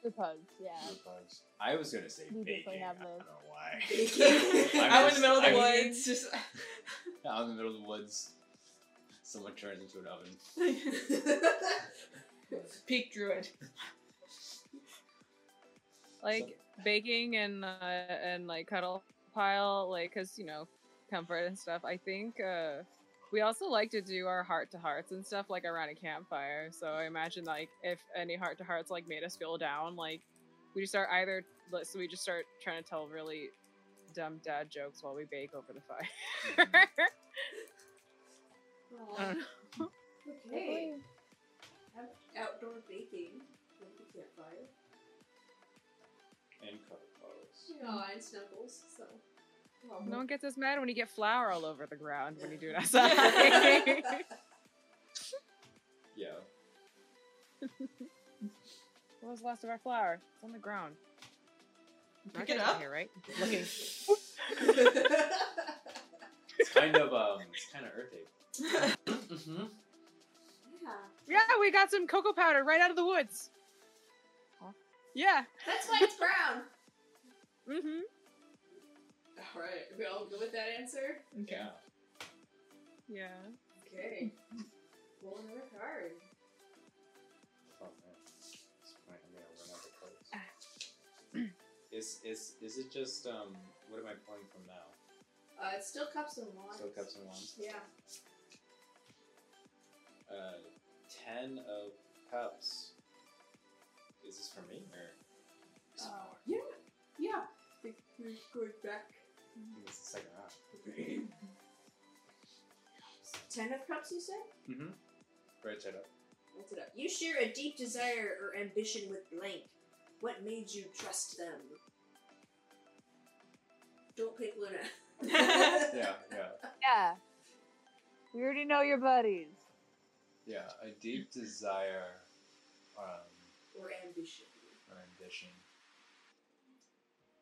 Group hugs, yeah. Group hugs. I was gonna say We definitely baking. have I don't those. know why. Baking. I'm in the middle of the I- woods, just. Out in the middle of the woods, someone turns into an oven. Peak druid. Like baking and uh, and like cuddle pile, like because you know comfort and stuff. I think uh, we also like to do our heart to hearts and stuff like around a campfire. So I imagine like if any heart to hearts like made us feel down, like we just start either so we just start trying to tell really dumb dad jokes while we bake over the fire. I. Mm-hmm. Okay. Outdoor baking with the campfire. And cuddle pose. Oh, and snuggles. So. No one gets as mad when you get flour all over the ground when you do it outside. Yeah. what was the last of our flour? It's on the ground. Pick Not it up. here, right? Looking. It's kind of um, it's kind of earthy. mm-hmm. yeah. Yeah, we got some cocoa powder right out of the woods. Yeah. That's why it's brown. Mm-hmm. Alright, we all good with that answer? Yeah. Yeah. Okay. Pull another card. Oh man. This point, I'm gonna run out of cards. is is is it just um? What am I pulling from now? Uh, it's still cups and wands. Still cups and wands. Yeah. Uh, ten of cups. Is this for me or? Is Uh, more? yeah. Yeah. Think We're going back. I think it's the second round. Ten of cups, you said? Mm-hmm. Right side up. What's it up? You share a deep desire or ambition with blank. What made you trust them? Don't pick Luna. Yeah, yeah, Yeah. We already know your buddies. yeah. A deep desire, um, Or ambition. or ambition.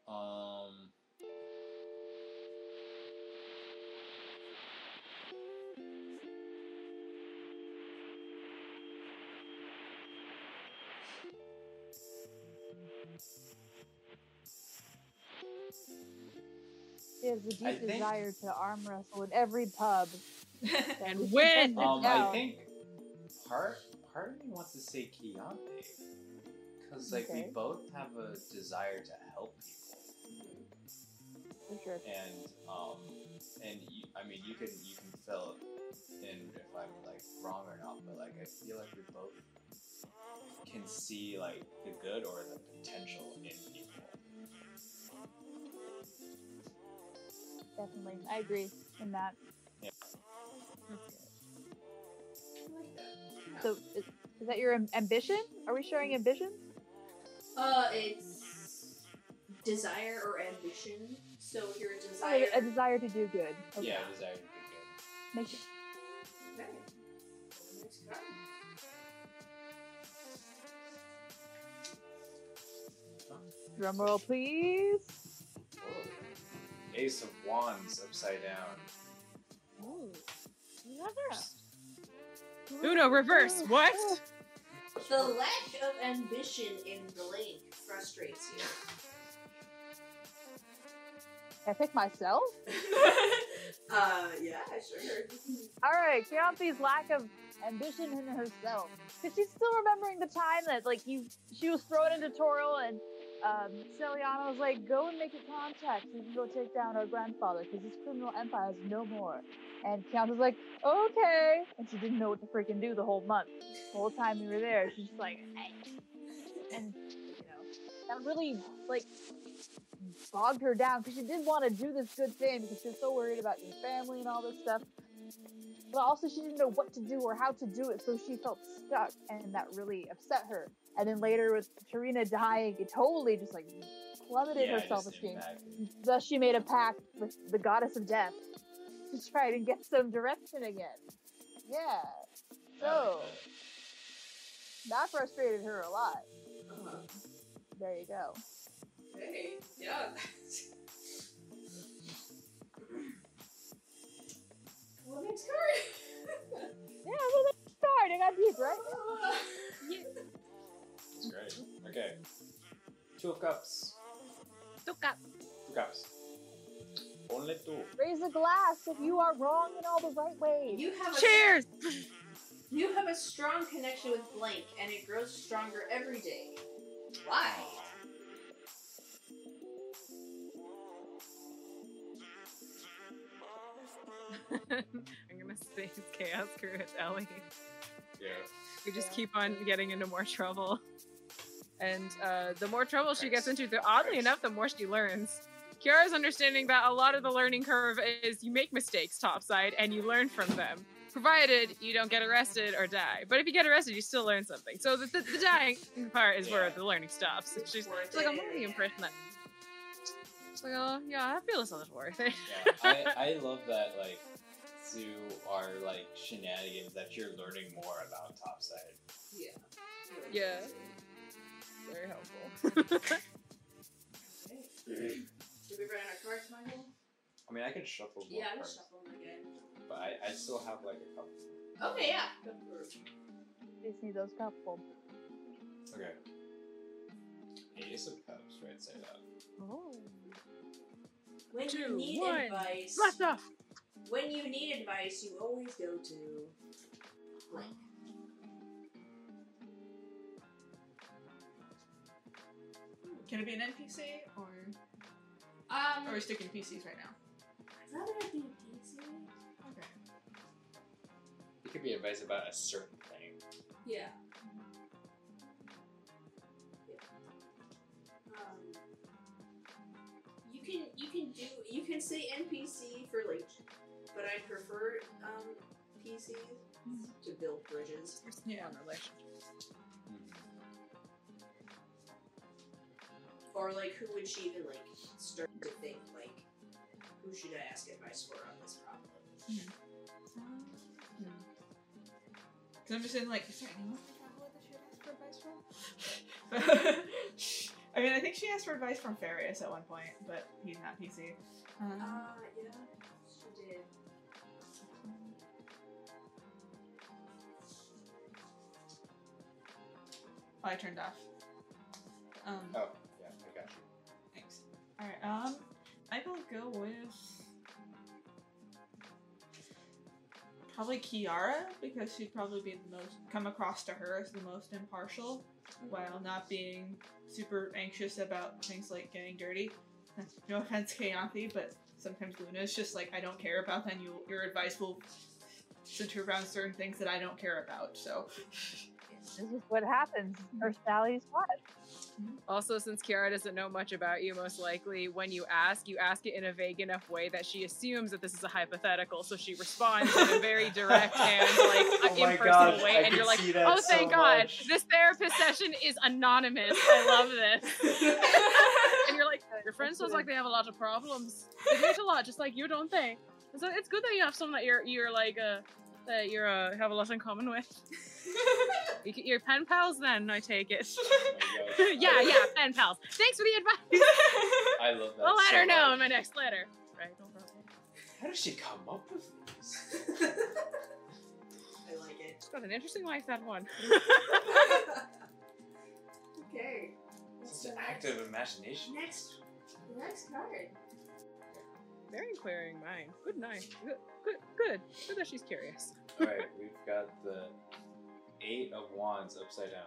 Um. There's a deep I think- desire to arm wrestle in every pub. And win! visit Um. I think part part of me wants to say Chiante, because like we both have a desire to help people, For sure. and um, and you, I mean you can you can fill in if I'm like wrong or not, but like I feel like we both can see like the good or the potential in people. Definitely. I agree in that. I like that. So, is, is that your ambition? Are we sharing ambition? Uh, it's desire or ambition. So if you're a Oh, desire. a desire to do good. Okay. Yeah, desire to be Make it- Drum roll, please. good. Ace of Wands upside down. Ooh. Reverse. Uno reverse. What? The lack of ambition in Blake frustrates you. Can I pick myself? uh, yeah, sure. All right, Keonthe's lack of ambition in herself. Because she's still remembering the time that, like, you, she was thrown into Toril and um, Celiana was like, go and make a contact so you can go take down our grandfather because this criminal empire is no more. And Keonthe's like, okay. And she didn't know what to freaking do the whole month. The whole time we were there, she's just like, hey. And, you know, that really, like, bogged her down because she did want to do this good thing because she was so worried about your family and all this stuff. But also, she didn't know what to do or how to do it, so she felt stuck, and that really upset her. And then later, with Tarina dying, it totally just like plummeted Yeah, her self esteem. Thus, she made a pact with the goddess of death to try and get some direction again. Yeah. So, that frustrated her a lot. There you go. Hey, yeah. well, next card. Yeah, well, let's. I got deep, right? That's great. Okay. Two of cups. Two cups. Two cups. Only two. Raise a glass if you are wrong in all the right ways. you have a Cheers. You have a strong connection with Blank, and it grows stronger every day. Why? I'm gonna say it's chaos crew with Ellie. Yeah. We just keep on getting into more trouble. And uh, the more trouble she gets into, the oddly enough, the more she learns. Kiara's understanding that a lot of the learning curve is you make mistakes topside and you learn from them, provided you don't get arrested or die. But if you get arrested, you still learn something. So the, the, the dying part is where the learning stops. She's, she's like, I'm it. under the impression that. She's like, oh, yeah, I feel it's not worth it. Yeah. I, I love that like through our like shenanigans that you're learning more about topside. Yeah. Yeah. Very helpful. Did we run out of cards, Michael? I mean I can shuffle more Yeah, I'm cards, shuffling again. but I, I still have like a couple. Okay, yeah. Go for need those couple. Okay. Ace of Cups, right side up. Oh. When you Two, need one. advice, Blast off! when you need advice, you always go to Blank. Can it be an NPC or Um, or are we sticking PCs right now? I'd rather it be a PC. Okay. It could be advice about a certain thing. Yeah. Yeah. Um, you can you can do you can say NPC for like, but I prefer um PCs to build bridges. Yeah. On relationships. Or like, who would she even like start to think like, who should I ask advice for on this problem? Because I'm just in like, is there anyone that she would ask for advice from? I mean, I think she asked for advice from Farius at one point, but he's not PC. Um, Uh, yeah, she did. oh, I turned off. Um, Oh, Alright, um, I will go with probably Kiara because she'd probably be the most come across to her as the most impartial while not being super anxious about things like getting dirty. No offense, Kayanthi, but sometimes Luna is just like I don't care about that and you your advice will center around certain things that I don't care about. So This is what happens. First Personalities what? Also, since Kiara doesn't know much about you, most likely when you ask, you ask it in a vague enough way that she assumes that this is a hypothetical, so she responds in a very direct and like Oh impersonal gosh, way, I and you're like, "Oh, so thank God, much." this therapist session is anonymous. I love this." and you're like, "Your friend sounds like they have a lot of problems. They hate a lot, just like you, don't they?" And so it's good that you have someone that you're you're like uh that you're uh have a lot in common with. You, c- you're pen pals, then I take it. Oh yeah, yeah, pen pals. Thanks for the advice. I love that. I'll let so her know much. in my next letter. Right, no problem. How does she come up with these? I like it. It's got an interesting life, that one. Okay. It's an active imagination. Next, next card. Very clearing mind. Good night. Good, good, good. Good that she's curious. Alright, we've got the Eight of Wands upside down.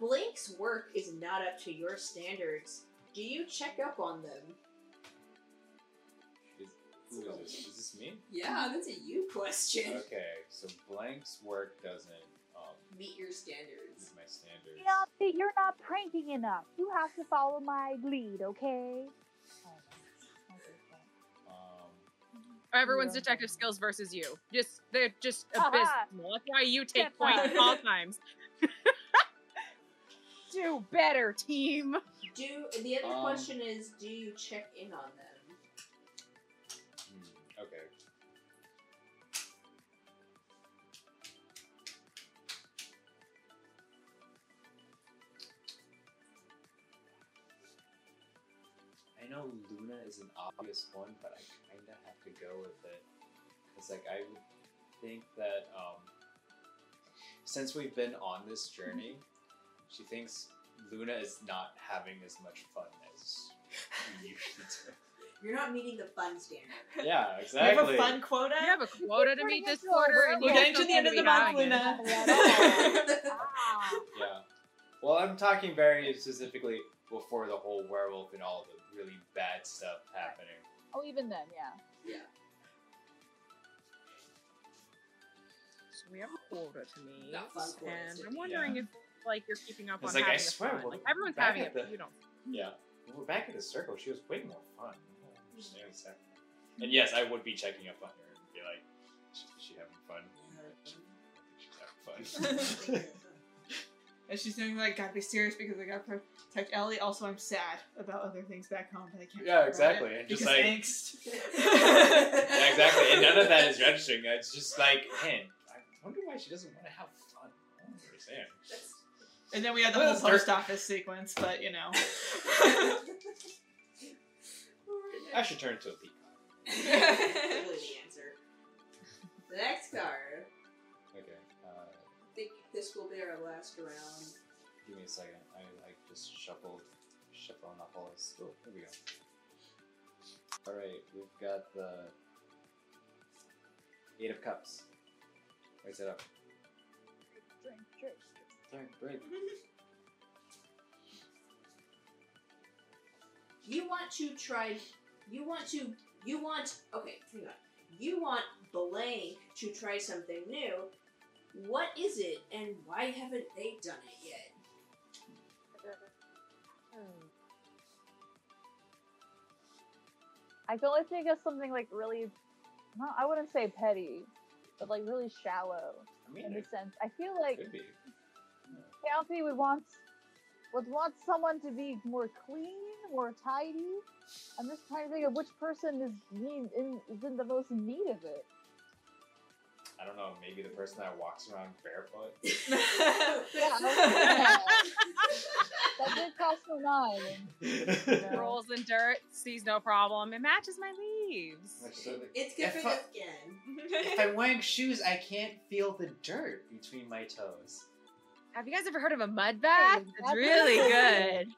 Blake's work is not up to your standards. Do you check up on them? Is, who is this? Is this me? Yeah, that's a you question. Okay, so Blank's work doesn't um, Meet your meet standards. my standards. Keontae, you're not pranking enough. You have to follow my lead, okay? Um, Everyone's Yeah. detective skills versus you. Just they're just Haha. abysmal. That's why you take Get point all times. Do better, team. Do the other Um, question is, do you check in on them? Know Luna is an obvious one, but I kind of have to go with it. Because, like I would think that um, since we've been on this journey, she thinks Luna is not having as much fun as we usually do. You're not meeting the fun standard. Yeah, exactly. You have a fun quota. You have a quota to meet this turning into a quarter, and werewolf. you We're getting to the end of the month, Luna. Luna. Ah. Yeah. Well, I'm talking very specifically before the whole werewolf and all the really bad stuff happening. Oh, even then, yeah. Yeah. So we have a quota to meet, Got fun quotas and I'm meet. wondering if like you're keeping up on like, I having swear, the fun. we're Like everyone's having at it, but you don't. Yeah. When we're back at the circle, she was way more fun. I don't understand exactly. And yes, I would be checking up on her and be like, is she having fun? I think she's having fun. And she's doing like, gotta be serious because I gotta Ellie. Also, I'm sad about other things back home that I can't. Yeah, talk exactly, and just like- angst. yeah, exactly. And none of that is registering. It's just like, man, I wonder why she doesn't want to have fun. I don't understand. And then we had the Well, whole it's dark- post office sequence, but you know. I should turn into a peacock. really the answer. The next card. Okay. Uh, I think this will be our last round. Give me a second. I like just shuffled, shuffling up all this. Oh, here we go. All right, we've got the eight of cups. Raise it up. Drink, drink. Sorry, great. You want to try. You want to. You want. Okay, hang on. You want blank to try something new. What is it, and why haven't they done it yet? I can only think of something like really, no, I wouldn't say petty, but like really shallow I mean, in the sense. I feel like. County would want would want someone to be more clean, more tidy. I'm just trying to think of which person is need in is in the most need of it. I don't know. Maybe the person that walks around barefoot. Yeah, that did cost me nine. Yeah. Rolls in dirt, sees no problem. It matches my leaves. It's good If for I- the skin. if I'm wearing shoes, I can't feel the dirt between my toes. Have you guys ever heard of a mud bath? It's really good.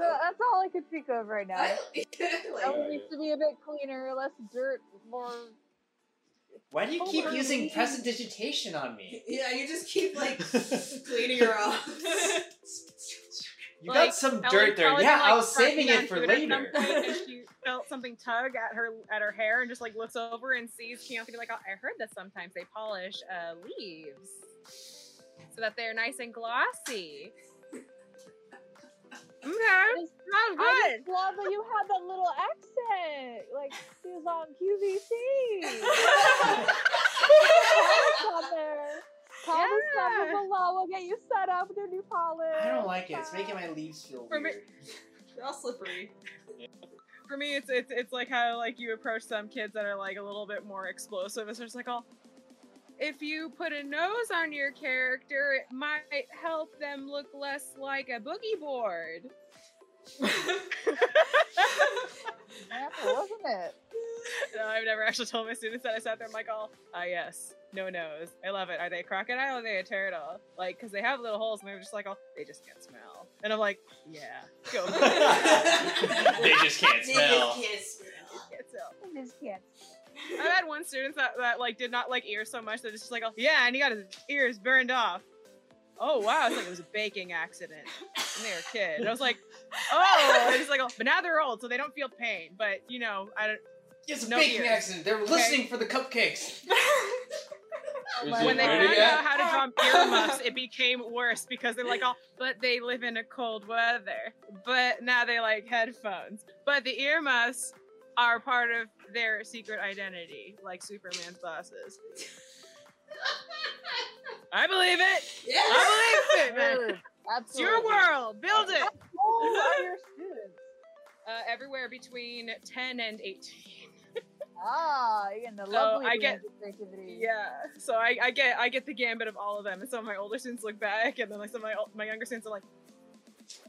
So that's all I could think of right now. I, I like That Yeah, needs to be a bit cleaner, less dirt, more. Why do you keep Overly- using prestidigitation on me? Yeah, you just keep like cleaning her off. You Like, got some Ellen dirt there. Yeah, like, I was saving it for at some later. point, and she felt something tug at her at her hair and just like looks over and sees Keontae be like, oh, I heard that sometimes they polish uh, leaves so that they're nice and glossy. Okay, Just- sounds I just love that you had that little accent, like she was on QVC. Polish on there. Polish Yeah. yeah. below. We'll get you set up with your new polish. I don't like it. It's making my leaves feel For me- weird. They're all slippery. For me, it's it's it's like how like you approach some kids that are like a little bit more explosive. It's just like, oh, if you put a nose on your character, it might help them look less like a boogie board. Example, wasn't it? No, I've never actually told my students that. I sat there, I'm like, oh, ah, yes, no nose. I love it. Are they a crocodile or are they a turtle? Like, because they have little holes, and they're just like, oh, they just can't smell. And I'm like, yeah, go. they just can't They smell. just can't smell. Can't smell. I just can't. I've had one student that, that like did not like ears so much that it's just like, oh, yeah, and he got his ears burned off. Oh wow, it's like it was a baking accident when they were a kid. And I was like, oh, and it's like, oh, but now they're old, so they don't feel pain. But you know, I don't. It's a baking ears. accident. They were Okay. listening for the cupcakes. When they ready found yet? out how to draw earmuffs, it became worse because they're like, oh, but they live in a cold weather. But now they like headphones. But the earmuffs are part of their secret identity, like Superman's bosses. I believe it. Yes. I believe it, man. It's your world. Build it. How old your students? Uh, everywhere between 10 and 18. Ah, again, the So, lovely I get- creativity. Yeah, so I, I get I get the gambit of all of them, and some of my older students look back, and then like some of my my younger students are like,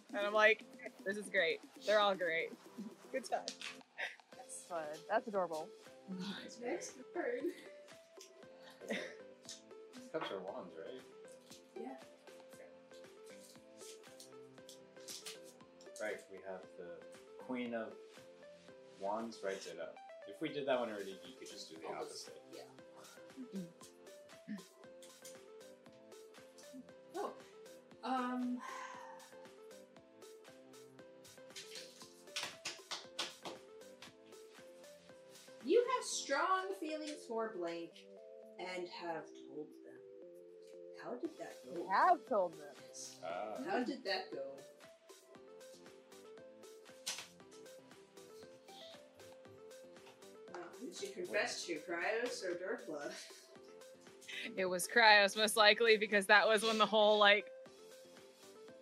and I'm like, this is great. They're all great. Good time. That's fun. That's adorable. Next word. Cups are wands, right? Yeah. Right, we have the Queen of Wands writes it up. If we did that one already, you could just do the Almost, opposite. yeah. Oh, um. Strong feelings for blank and have told them. How did that We go? have told them. Ah. How did that go? Wow, did you confess to Cryos or Durkla? It was Cryos most likely because that was when the whole like,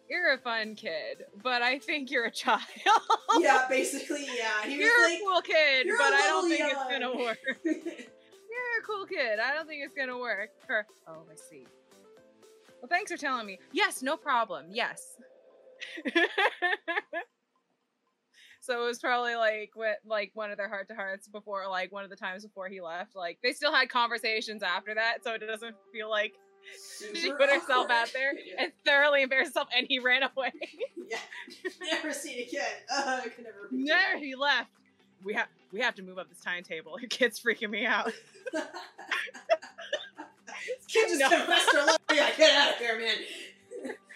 you're a fun kid, but I think you're a child. yeah, basically, yeah. He you're a cool kid, but I don't think it's gonna work. You're a cool kid. I don't think it's gonna work. Her. Oh, I see. Well, thanks for telling me. Yes, no problem. Yes. so it was probably like what, like one of their heart to hearts before, like one of the times before he left. Like they still had conversations after that, so it doesn't feel like she put herself awkward. out there Yeah. and thoroughly embarrassed herself, and he ran away. yeah. Never seen again. Uh, I can never. no, he left. We have we have to move up this timetable. Your kid's freaking me out. Kid just No. confessed her love. Yeah, get out of here, man.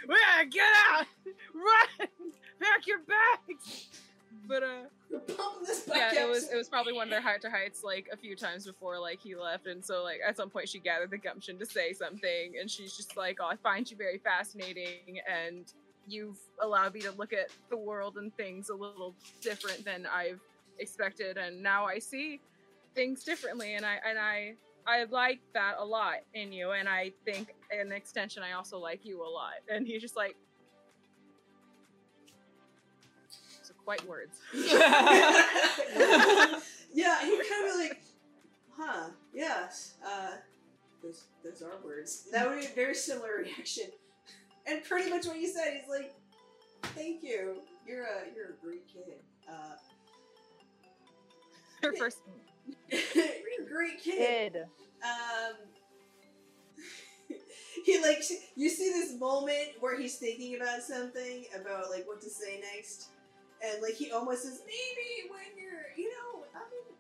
Yeah, get out! Run! Pack your bags! But uh this yeah, it was it was probably one of their heart to hearts like a few times before like he left. And so like at some point she gathered the gumption to say something and she's just like, Oh, I find you very fascinating and you've allowed me to look at the world and things a little different than I've expected. And now I see things differently and I and I I like that a lot in you. And I think in extension I also like you a lot. And he's just like so quite words. yeah, he kind of be like, huh, yes, uh, those, those are words. That would be a very similar reaction. And pretty much what you said, he's like, thank you. You're a, you're a great kid. Uh, Her first you're a great kid. Kid. Um, he like you see this moment where he's thinking about something about like what to say next, and like he almost says maybe when you're you know I mean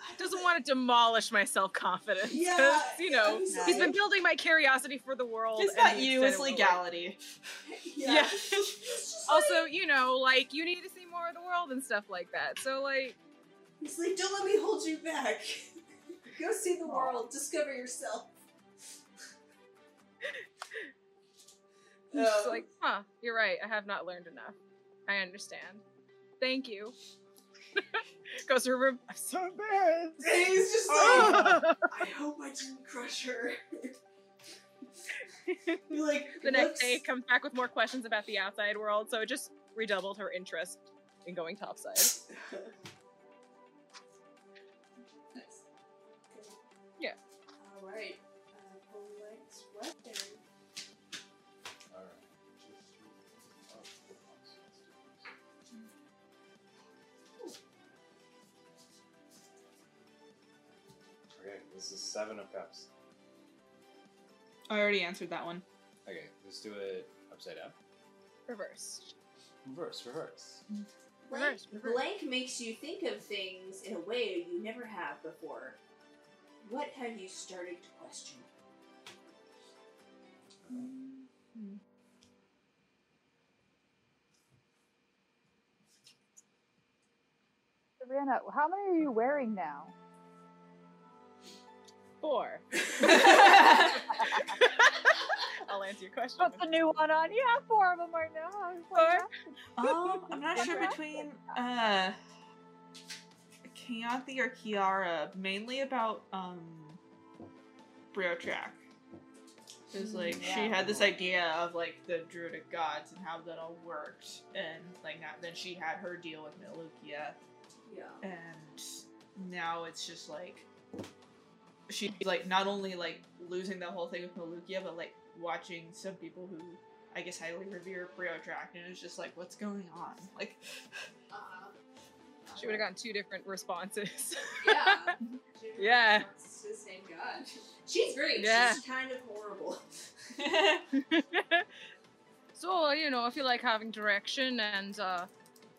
I doesn't don't- want to demolish my self confidence. Yeah, you know, I'm he's been building my curiosity for the world. It's and not you, it's extent of the world. legality. yeah. Yeah. It's Also, like, you know, like you need to see more of the world and stuff like that. So, like, he's like don't let me hold you back. Go see the world, discover yourself. it's just Um, like, huh? You're right. I have not learned enough. I understand. Thank you. Goes to her room. I'm so embarrassed. and he's just oh. like, I hope I didn't crush her. He like the next day comes back with more questions about the outside world, so it just redoubled her interest in going topside. seven of cups. I already answered that one. Okay, let's do it upside down. Reversed. Reverse, reverse. Blank, Reverse, reverse. blank makes you think of things in a way you never have before. What have you started to question? Mm-hmm. Savannah, how many are you wearing now? Four. I'll answer your question. Put the new one on. You have four of them right now. I was like, Um, I'm not sure between uh Keonthi or Kiara, mainly about um Brio Track. Because like she had this idea of like the druidic gods and how that all worked, and like that, then she had her deal with Melukia, Yeah. and now it's just like she's like not only like losing the whole thing with Melukia, but like watching some people who I guess highly revere Brio Track, and it's just like what's going on? Like, She would have gotten two different responses. Yeah. Yeah. The same god. She's great. Yeah. She's kind of horrible. so, you know, if you like having direction and uh,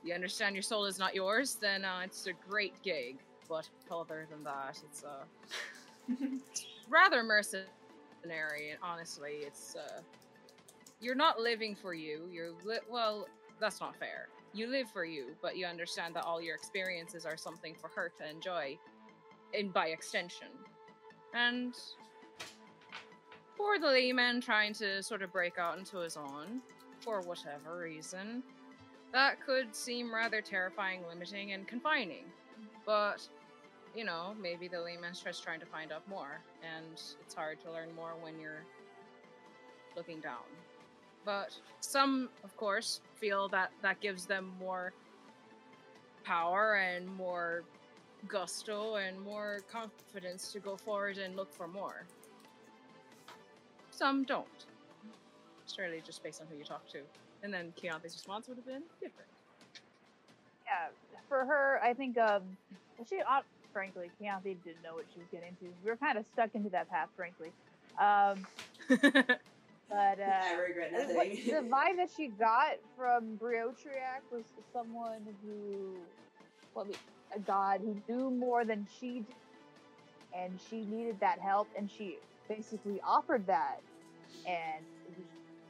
you understand your soul is not yours, then uh, it's a great gig. But other than that, it's uh, rather mercenary, honestly, it's uh, you're not living for you. You're li- well, that's not fair. You live for you, but you understand that all your experiences are something for her to enjoy, and by extension. And for the layman trying to sort of break out into his own, for whatever reason, that could seem rather terrifying, limiting, and confining. But, you know, maybe the layman's just trying to find out more, and it's hard to learn more when you're looking down. But some, of course, feel that that gives them more power and more gusto and more confidence to go forward and look for more. Some don't. It's really just based on who you talk to. And then Keonthe's response would have been different. yeah, for her, I think um, she, uh, frankly, Keontae didn't know what she was getting into. We were kind of stuck into that path, frankly. Um, but uh, I regret the- nothing. what- the vibe that she got from Briotriac was someone who, well, I a god who knew more than she did, and she needed that help, and she basically offered that, and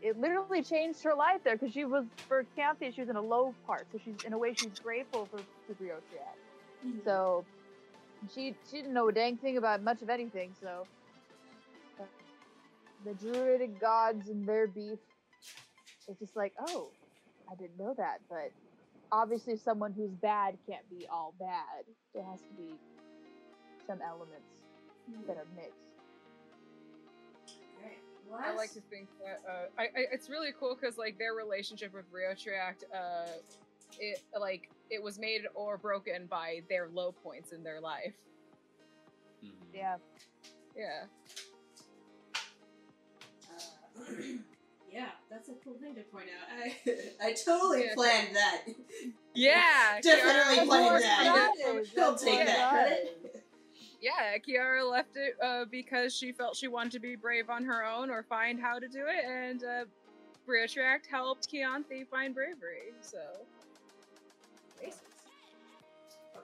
it literally changed her life there because she was for Keontae, she was in a low part, so she's in a way she's grateful for to Briotriac. Mhm. So she she didn't know a dang thing about much of anything. So the druidic gods and their beef, it's just like, oh, I didn't know that. But obviously, someone who's bad can't be all bad. There has to be some elements that are mixed. Alright, I like to think that uh, I, I, it's really cool because like their relationship with Rio Triact, uh, it like it was made or broken by their low points in their life. Mhm. Yeah. Yeah. Uh, yeah, that's a cool thing to point out. I, I totally Yeah. planned that. Yeah. Definitely Kiara- planned course, that. yeah. He'll take Yeah. that credit. Yeah, Kiara left it uh, because she felt she wanted to be brave on her own or find how to do it, and uh, Briotract helped Keonthi find bravery. So,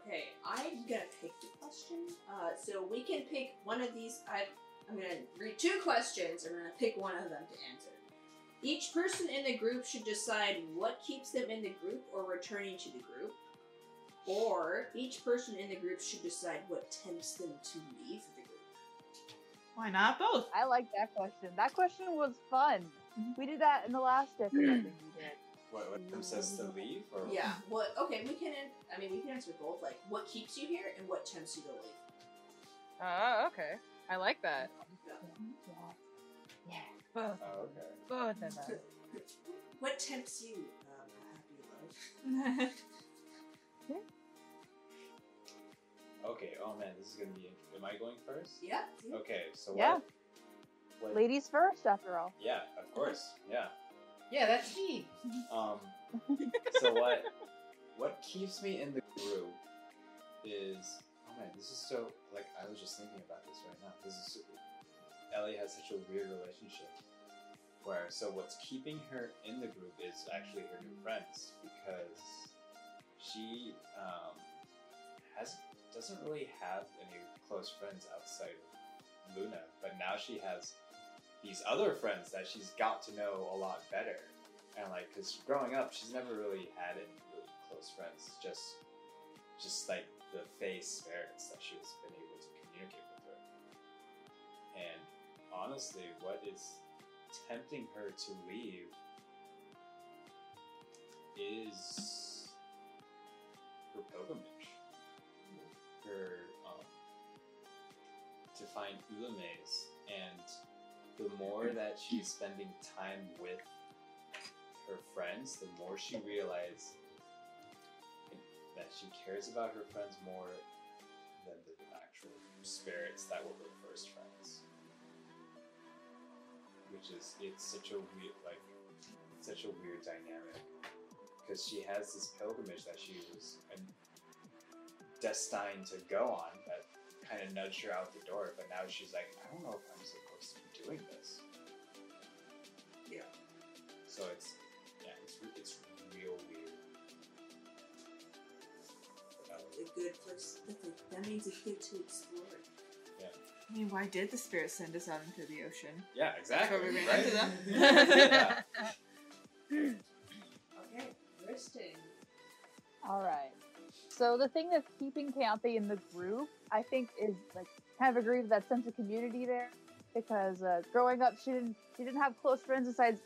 Okay, I'm gonna pick the question. Uh, so we can pick one of these. I, I'm gonna read two questions. and I'm gonna pick one of them to answer. Each person in the group should decide what keeps them in the group or returning to the group. Or each person in the group should decide what tempts them to leave the group. Why not both? I like that question. That question was fun. We did that in the last episode. I think we did. What, what Tim says to leave? Or Yeah. What? Okay, we can. I mean, we can answer both. Like, what keeps you here and what tempts you to leave. oh, okay, I like that. Yeah. Both, Oh, okay. both of them. What tempts you? Um, happy life. Okay, oh man, this is gonna be. Am I going first? Yeah. Okay, so Yeah. what? what Ladies first, after all. Yeah, of course. Yeah. Yeah, that's me. Um. so what? What keeps me in the group is. Oh Man, this is so like I was just thinking about this right now. This is Ellie has such a weird relationship. Where so what's keeping her in the group is actually her new friends because she um, has doesn't really have any close friends outside of Luna, but now she has these other friends that she's got to know a lot better. And like, cause growing up, she's never really had any really close friends. Just, just like the face spirits that she's been able to communicate with her. And honestly, what is tempting her to leave is her pilgrimage. Her um, to find Ulames, and the more that she's spending time with her friends, the more she realizes that she cares about her friends more than the actual spirits that were her first friends. Which is it's such a weird like such a weird dynamic because she has this pilgrimage that she was um, destined to go on that kind of nudged her out the door, but now she's like, I don't know if I'm supposed doing this. Yeah. So it's yeah, it's it's real weird. A good place. That, that means it's good to explore. Yeah. I mean, why did the spirit send us out into the ocean? yeah, exactly. Before we ran right? into them. yeah. Okay, resting. All right. So the thing that's keeping Kathy in the group, I think, is like kind of agree with that sense of community there, because uh, growing up, she didn't she didn't have close friends besides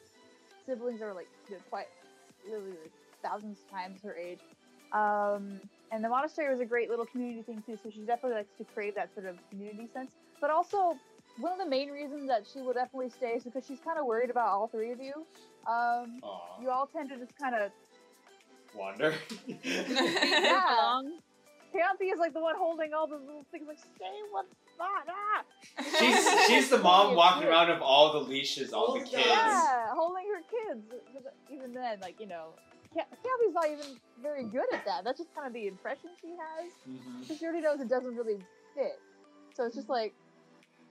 siblings that were like you know, quite literally like thousands of times her age. Um, and the monastery was a great little community thing too, so she definitely likes to crave that sort of community sense. But also, one of the main reasons that she will definitely stay is because she's kind of worried about all three of you. Um, you all tend to just kind of Wander. Yeah. Belong. Kathy is like the one holding all the little things, like stay with that. Ah! she's she's the mom walking around with all the leashes, all All the the kids. Yeah, holding her kids. But Even then, like you know, Ka- Kathy's not even very good at that. That's just kind of the impression she has. Mhm. She already knows it doesn't really fit. So it's just like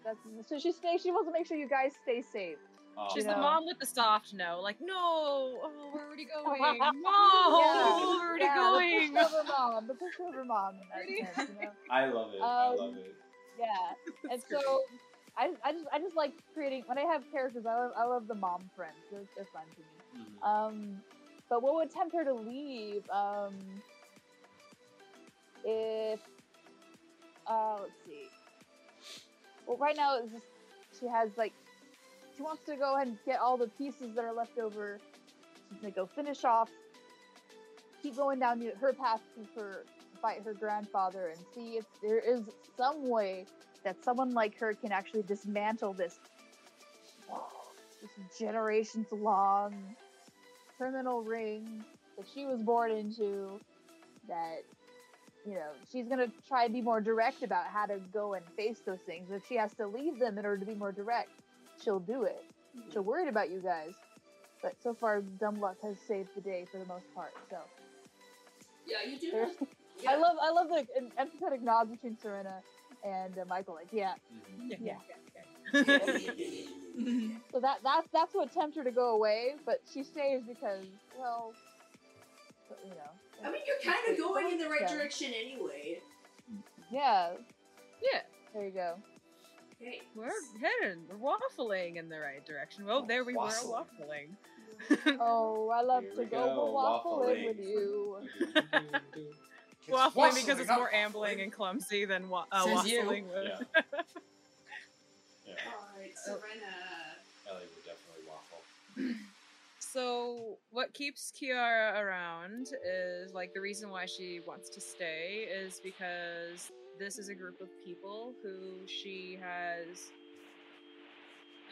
that's so she stays. She wants to make sure you guys stay safe. Aw. She's the mom with the soft no, like no, oh, we're already going. No, Yeah. we're already yeah, going. The pushover mom, the pushover mom in that sense, you know. I love it. I Um, love it. Yeah, and so I, I just I just like creating when I have characters. I love I love the mom friends. They're, they're fun to me. Mhm. Um, but what would tempt her to leave? Um, if uh, let's see. Well, right now it's just she has like she wants to go ahead and get all the pieces that are left over. She's gonna go finish off, keep going down the- her path to her fight her grandfather and see if there is some way that someone like her can actually dismantle this this generations long criminal ring that she was born into that you know she's to try and be more direct about how to go and face those things if she has to leave them in order to be more direct she'll do it she'll worried about you guys but so far dumb luck has saved the day for the most part so Yeah, you do. there's Yeah. i love i love the em- empathetic nods between serena and uh, michael like yeah Mhm. yeah yeah. So that that's that's what tempts her to go away, but she stays because, well, you know. I mean, you're kind of going in the right Yeah. direction anyway. Yeah, Yeah, there you go. Okay. we're heading, we're waffling in the right direction. Well, there we Wassailing. were waffling. Oh, I love Here to go, go, waffling with you. It's waffling because it's not more ambling waffling. and clumsy than wa- uh, Says you. waffling would. Yeah. yeah. Alright, Serena. Ellie would definitely waffle. So, what keeps Kiara around is like the reason why she wants to stay is because this is a group of people who she has,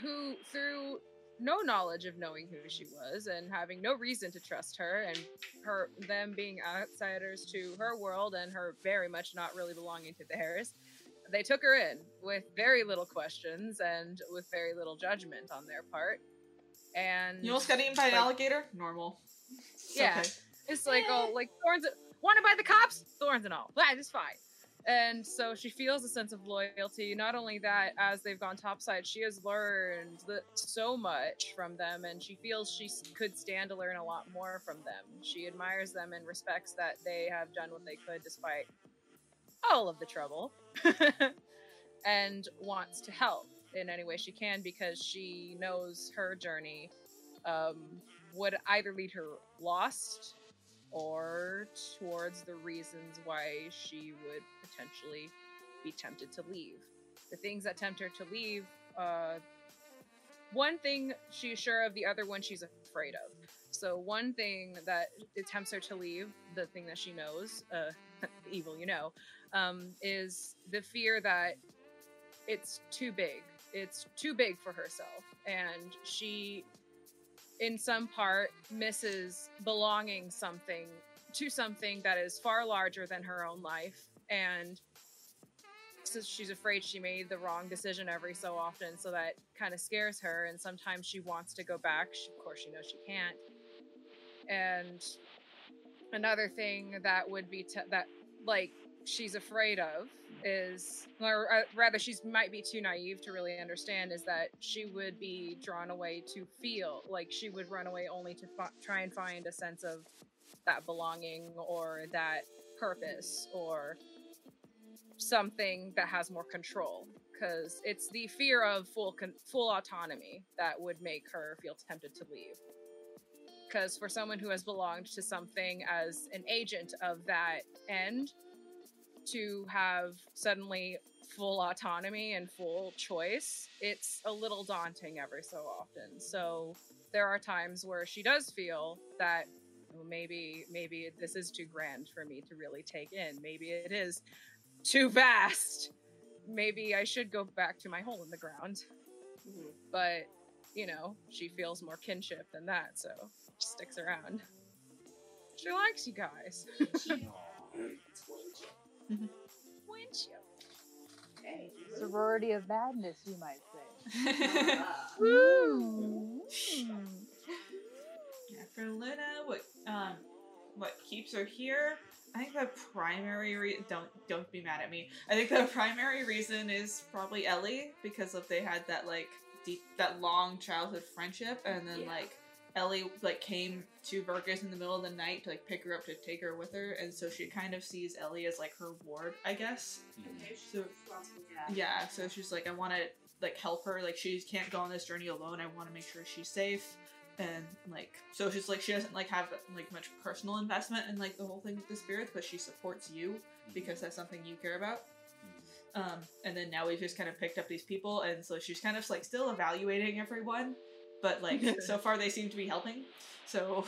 who through no knowledge of knowing who she was and having no reason to trust her and her them being outsiders to her world and her very much not really belonging to theirs they took her in with very little questions and with very little judgment on their part and You almost got eaten by an alligator? Normal. It's Yeah. okay. it's like oh, eh. like thorns. Wanted by the cops, thorns and all. That is fine. And so she feels a sense of loyalty. Not only that, as they've gone topside, she has learned the, so much from them, and she feels she could stand to learn a lot more from them. She admires them and respects that they have done what they could despite all of the trouble, and wants to help in any way she can because she knows her journey um, would either lead her lost or towards the reasons why she would potentially be tempted to leave. The things that tempt her to leave, uh, one thing she's sure of, the other one she's afraid of. So, one thing that it tempts her to leave, the thing that she knows, uh, evil, you know, um, is the fear that it's too big. It's too big for herself. And she in some part misses belonging something to something that is far larger than her own life. And so she's afraid she made the wrong decision every so often so that kind of scares her. And sometimes she wants to go back. She, of course she knows she can't. And another thing that would be t- that like she's afraid of is or uh, rather she might be too naive to really understand is that she would be drawn away to feel like she would run away only to fi- try and find a sense of that belonging or that purpose or something that has more control because it's the fear of full con- full autonomy that would make her feel tempted to leave. Because for someone who has belonged to something as an agent of that end to have suddenly full autonomy and full choice, it's a little daunting every so often. So there are times where she does feel that well, maybe maybe this is too grand for me to really take in. Maybe it is too vast. Maybe I should go back to my hole in the ground. Mhm. But, you know, she feels more kinship than that, so she sticks around. She likes you guys. It's Winchell. Winchell. Hey. Sorority of madness, you might say. Woo! Yeah, for Luna, what um, what keeps her here? I think the primary re- don't don't be mad at me. I think the primary reason is probably Ellie because of they had that like deep that long childhood friendship, and then Yeah. like Ellie like came to Burgess in the middle of the night to like pick her up to take her with her, and so she kind of sees Ellie as like her ward, I guess. Okay, So- that. Yeah, so she's like, I want to like help her. Like she can't go on this journey alone. I want to make sure she's safe, and like so she's like she doesn't like have like much personal investment in like the whole thing with the spirits, but she supports you because that's something you care about. Um, and then now we've just kind of picked up these people, and so she's kind of like still evaluating everyone, but like so far they seem to be helping. So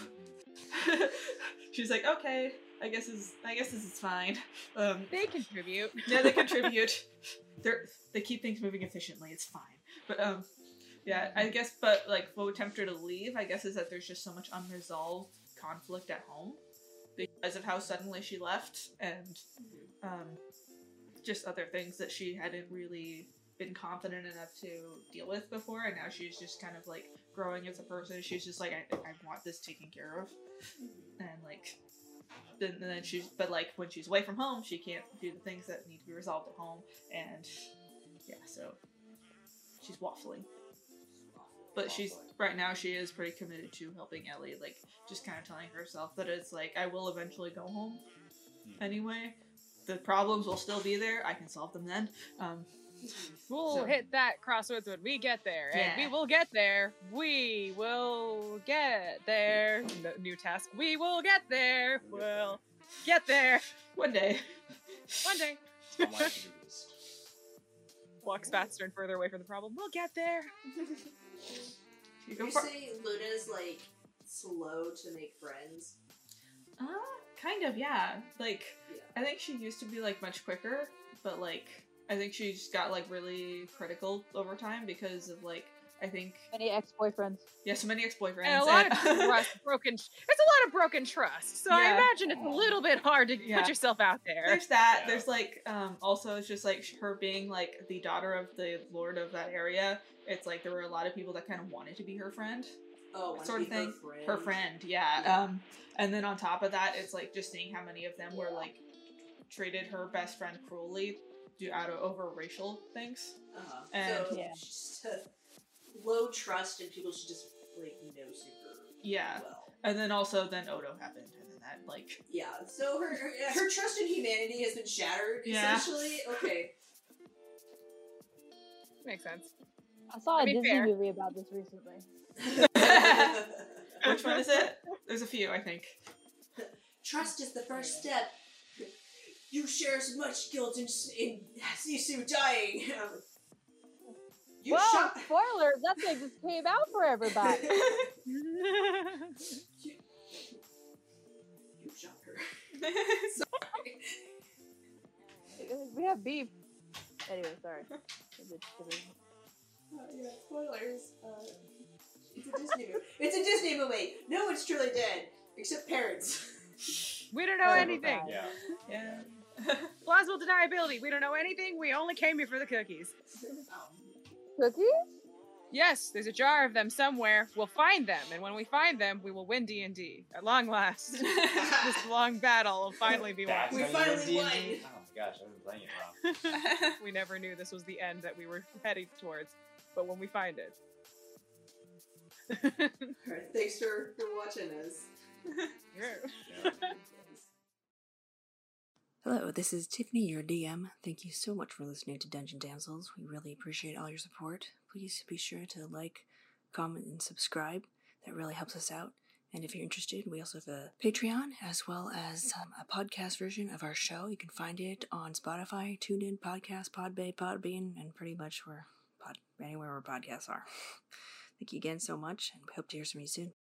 she's like, okay, I guess is I guess this is fine. Um, They contribute. yeah, they contribute. They're they keep things moving efficiently. It's fine. But um, yeah, I guess. But like, what would tempt her to leave? I guess is that there's just so much unresolved conflict at home because of how suddenly she left, and um, just other things that she hadn't really been confident enough to deal with before, and now she's just kind of like growing as a person. She's just like, I, I want this taken care of, and like then, then she's but like when she's away from home she can't do the things that need to be resolved at home. And yeah so she's waffling. But she's right now she is pretty committed to helping ellie like just kind of telling herself that it's like i will eventually go home anyway. The problems will still be there. I can solve them then. Um We'll So- hit that crossroads when we get there, and we will get there. We will get there. No, new task. We will get there. We'll get there one day one day. On my to-do list. Walks faster and further away from the problem. We'll get there. you go You for say Luna's like slow to make friends. uh kind of yeah like Yeah. I think she used to be like much quicker, but like I think she just got like really critical over time because of like I think Many ex-boyfriends. yeah, so many ex boyfriends And a lot of trust broken. It's a lot of broken trust. So I imagine it's a little bit hard to Yeah. put yourself out there. There's that. Yeah. There's like um also it's just like her being like the daughter of the lord of that area. It's like there were a lot of people that kind of wanted to be her friend. Oh, Sort of be her thing. friend. Her friend, yeah. Yeah. Um and then on top of that, it's like just seeing how many of them were like treated her best friend cruelly due out of over racial things. Uh-huh. And- so Yeah. just uh, low trust and people should just like know super Yeah. well. And then also then Odo happened, and then that like Yeah, so her her, her trust in humanity has been shattered. Yeah. Essentially, okay. Makes sense. I saw a Disney fair- movie about this recently. which one is it? There's a few, I think. Trust is the first step. You share as much guilt in, in Sisu dying. You well, shot. spoilers, that thing just came out for everybody. you, you shot her. Sorry. we have beef. Anyway, sorry. It's a- it's a- Uh, yeah, spoilers. Uh, it's a Disney movie. It's a Disney movie. No one's truly dead, except parents. we don't know Oh, anything. Yeah. yeah. Plausible deniability. We don't know anything. We only came here for the cookies. Cookies? Yes, there's a jar of them somewhere. We'll find them, and when we find them, we will win D and D at long last. this long battle will finally be won. That's We how you finally won. D&D? Oh my gosh, I've been playing it wrong. we never knew this was the end that we were heading towards, but when we find it. Alright, thanks for, for watching us. Yeah. Hello, this is Tiffany, your DM. Thank you so much for listening to Dungeon Damsels. We really appreciate all your support. Please be sure to like, comment, and subscribe. That really helps us out. And if you're interested, we also have a Patreon as well as um, a podcast version of our show. You can find it on Spotify, TuneIn, Podcast, Podbay, Podbean, and pretty much where pod, anywhere where podcasts are. Thank you again so much, and we hope to hear from you soon.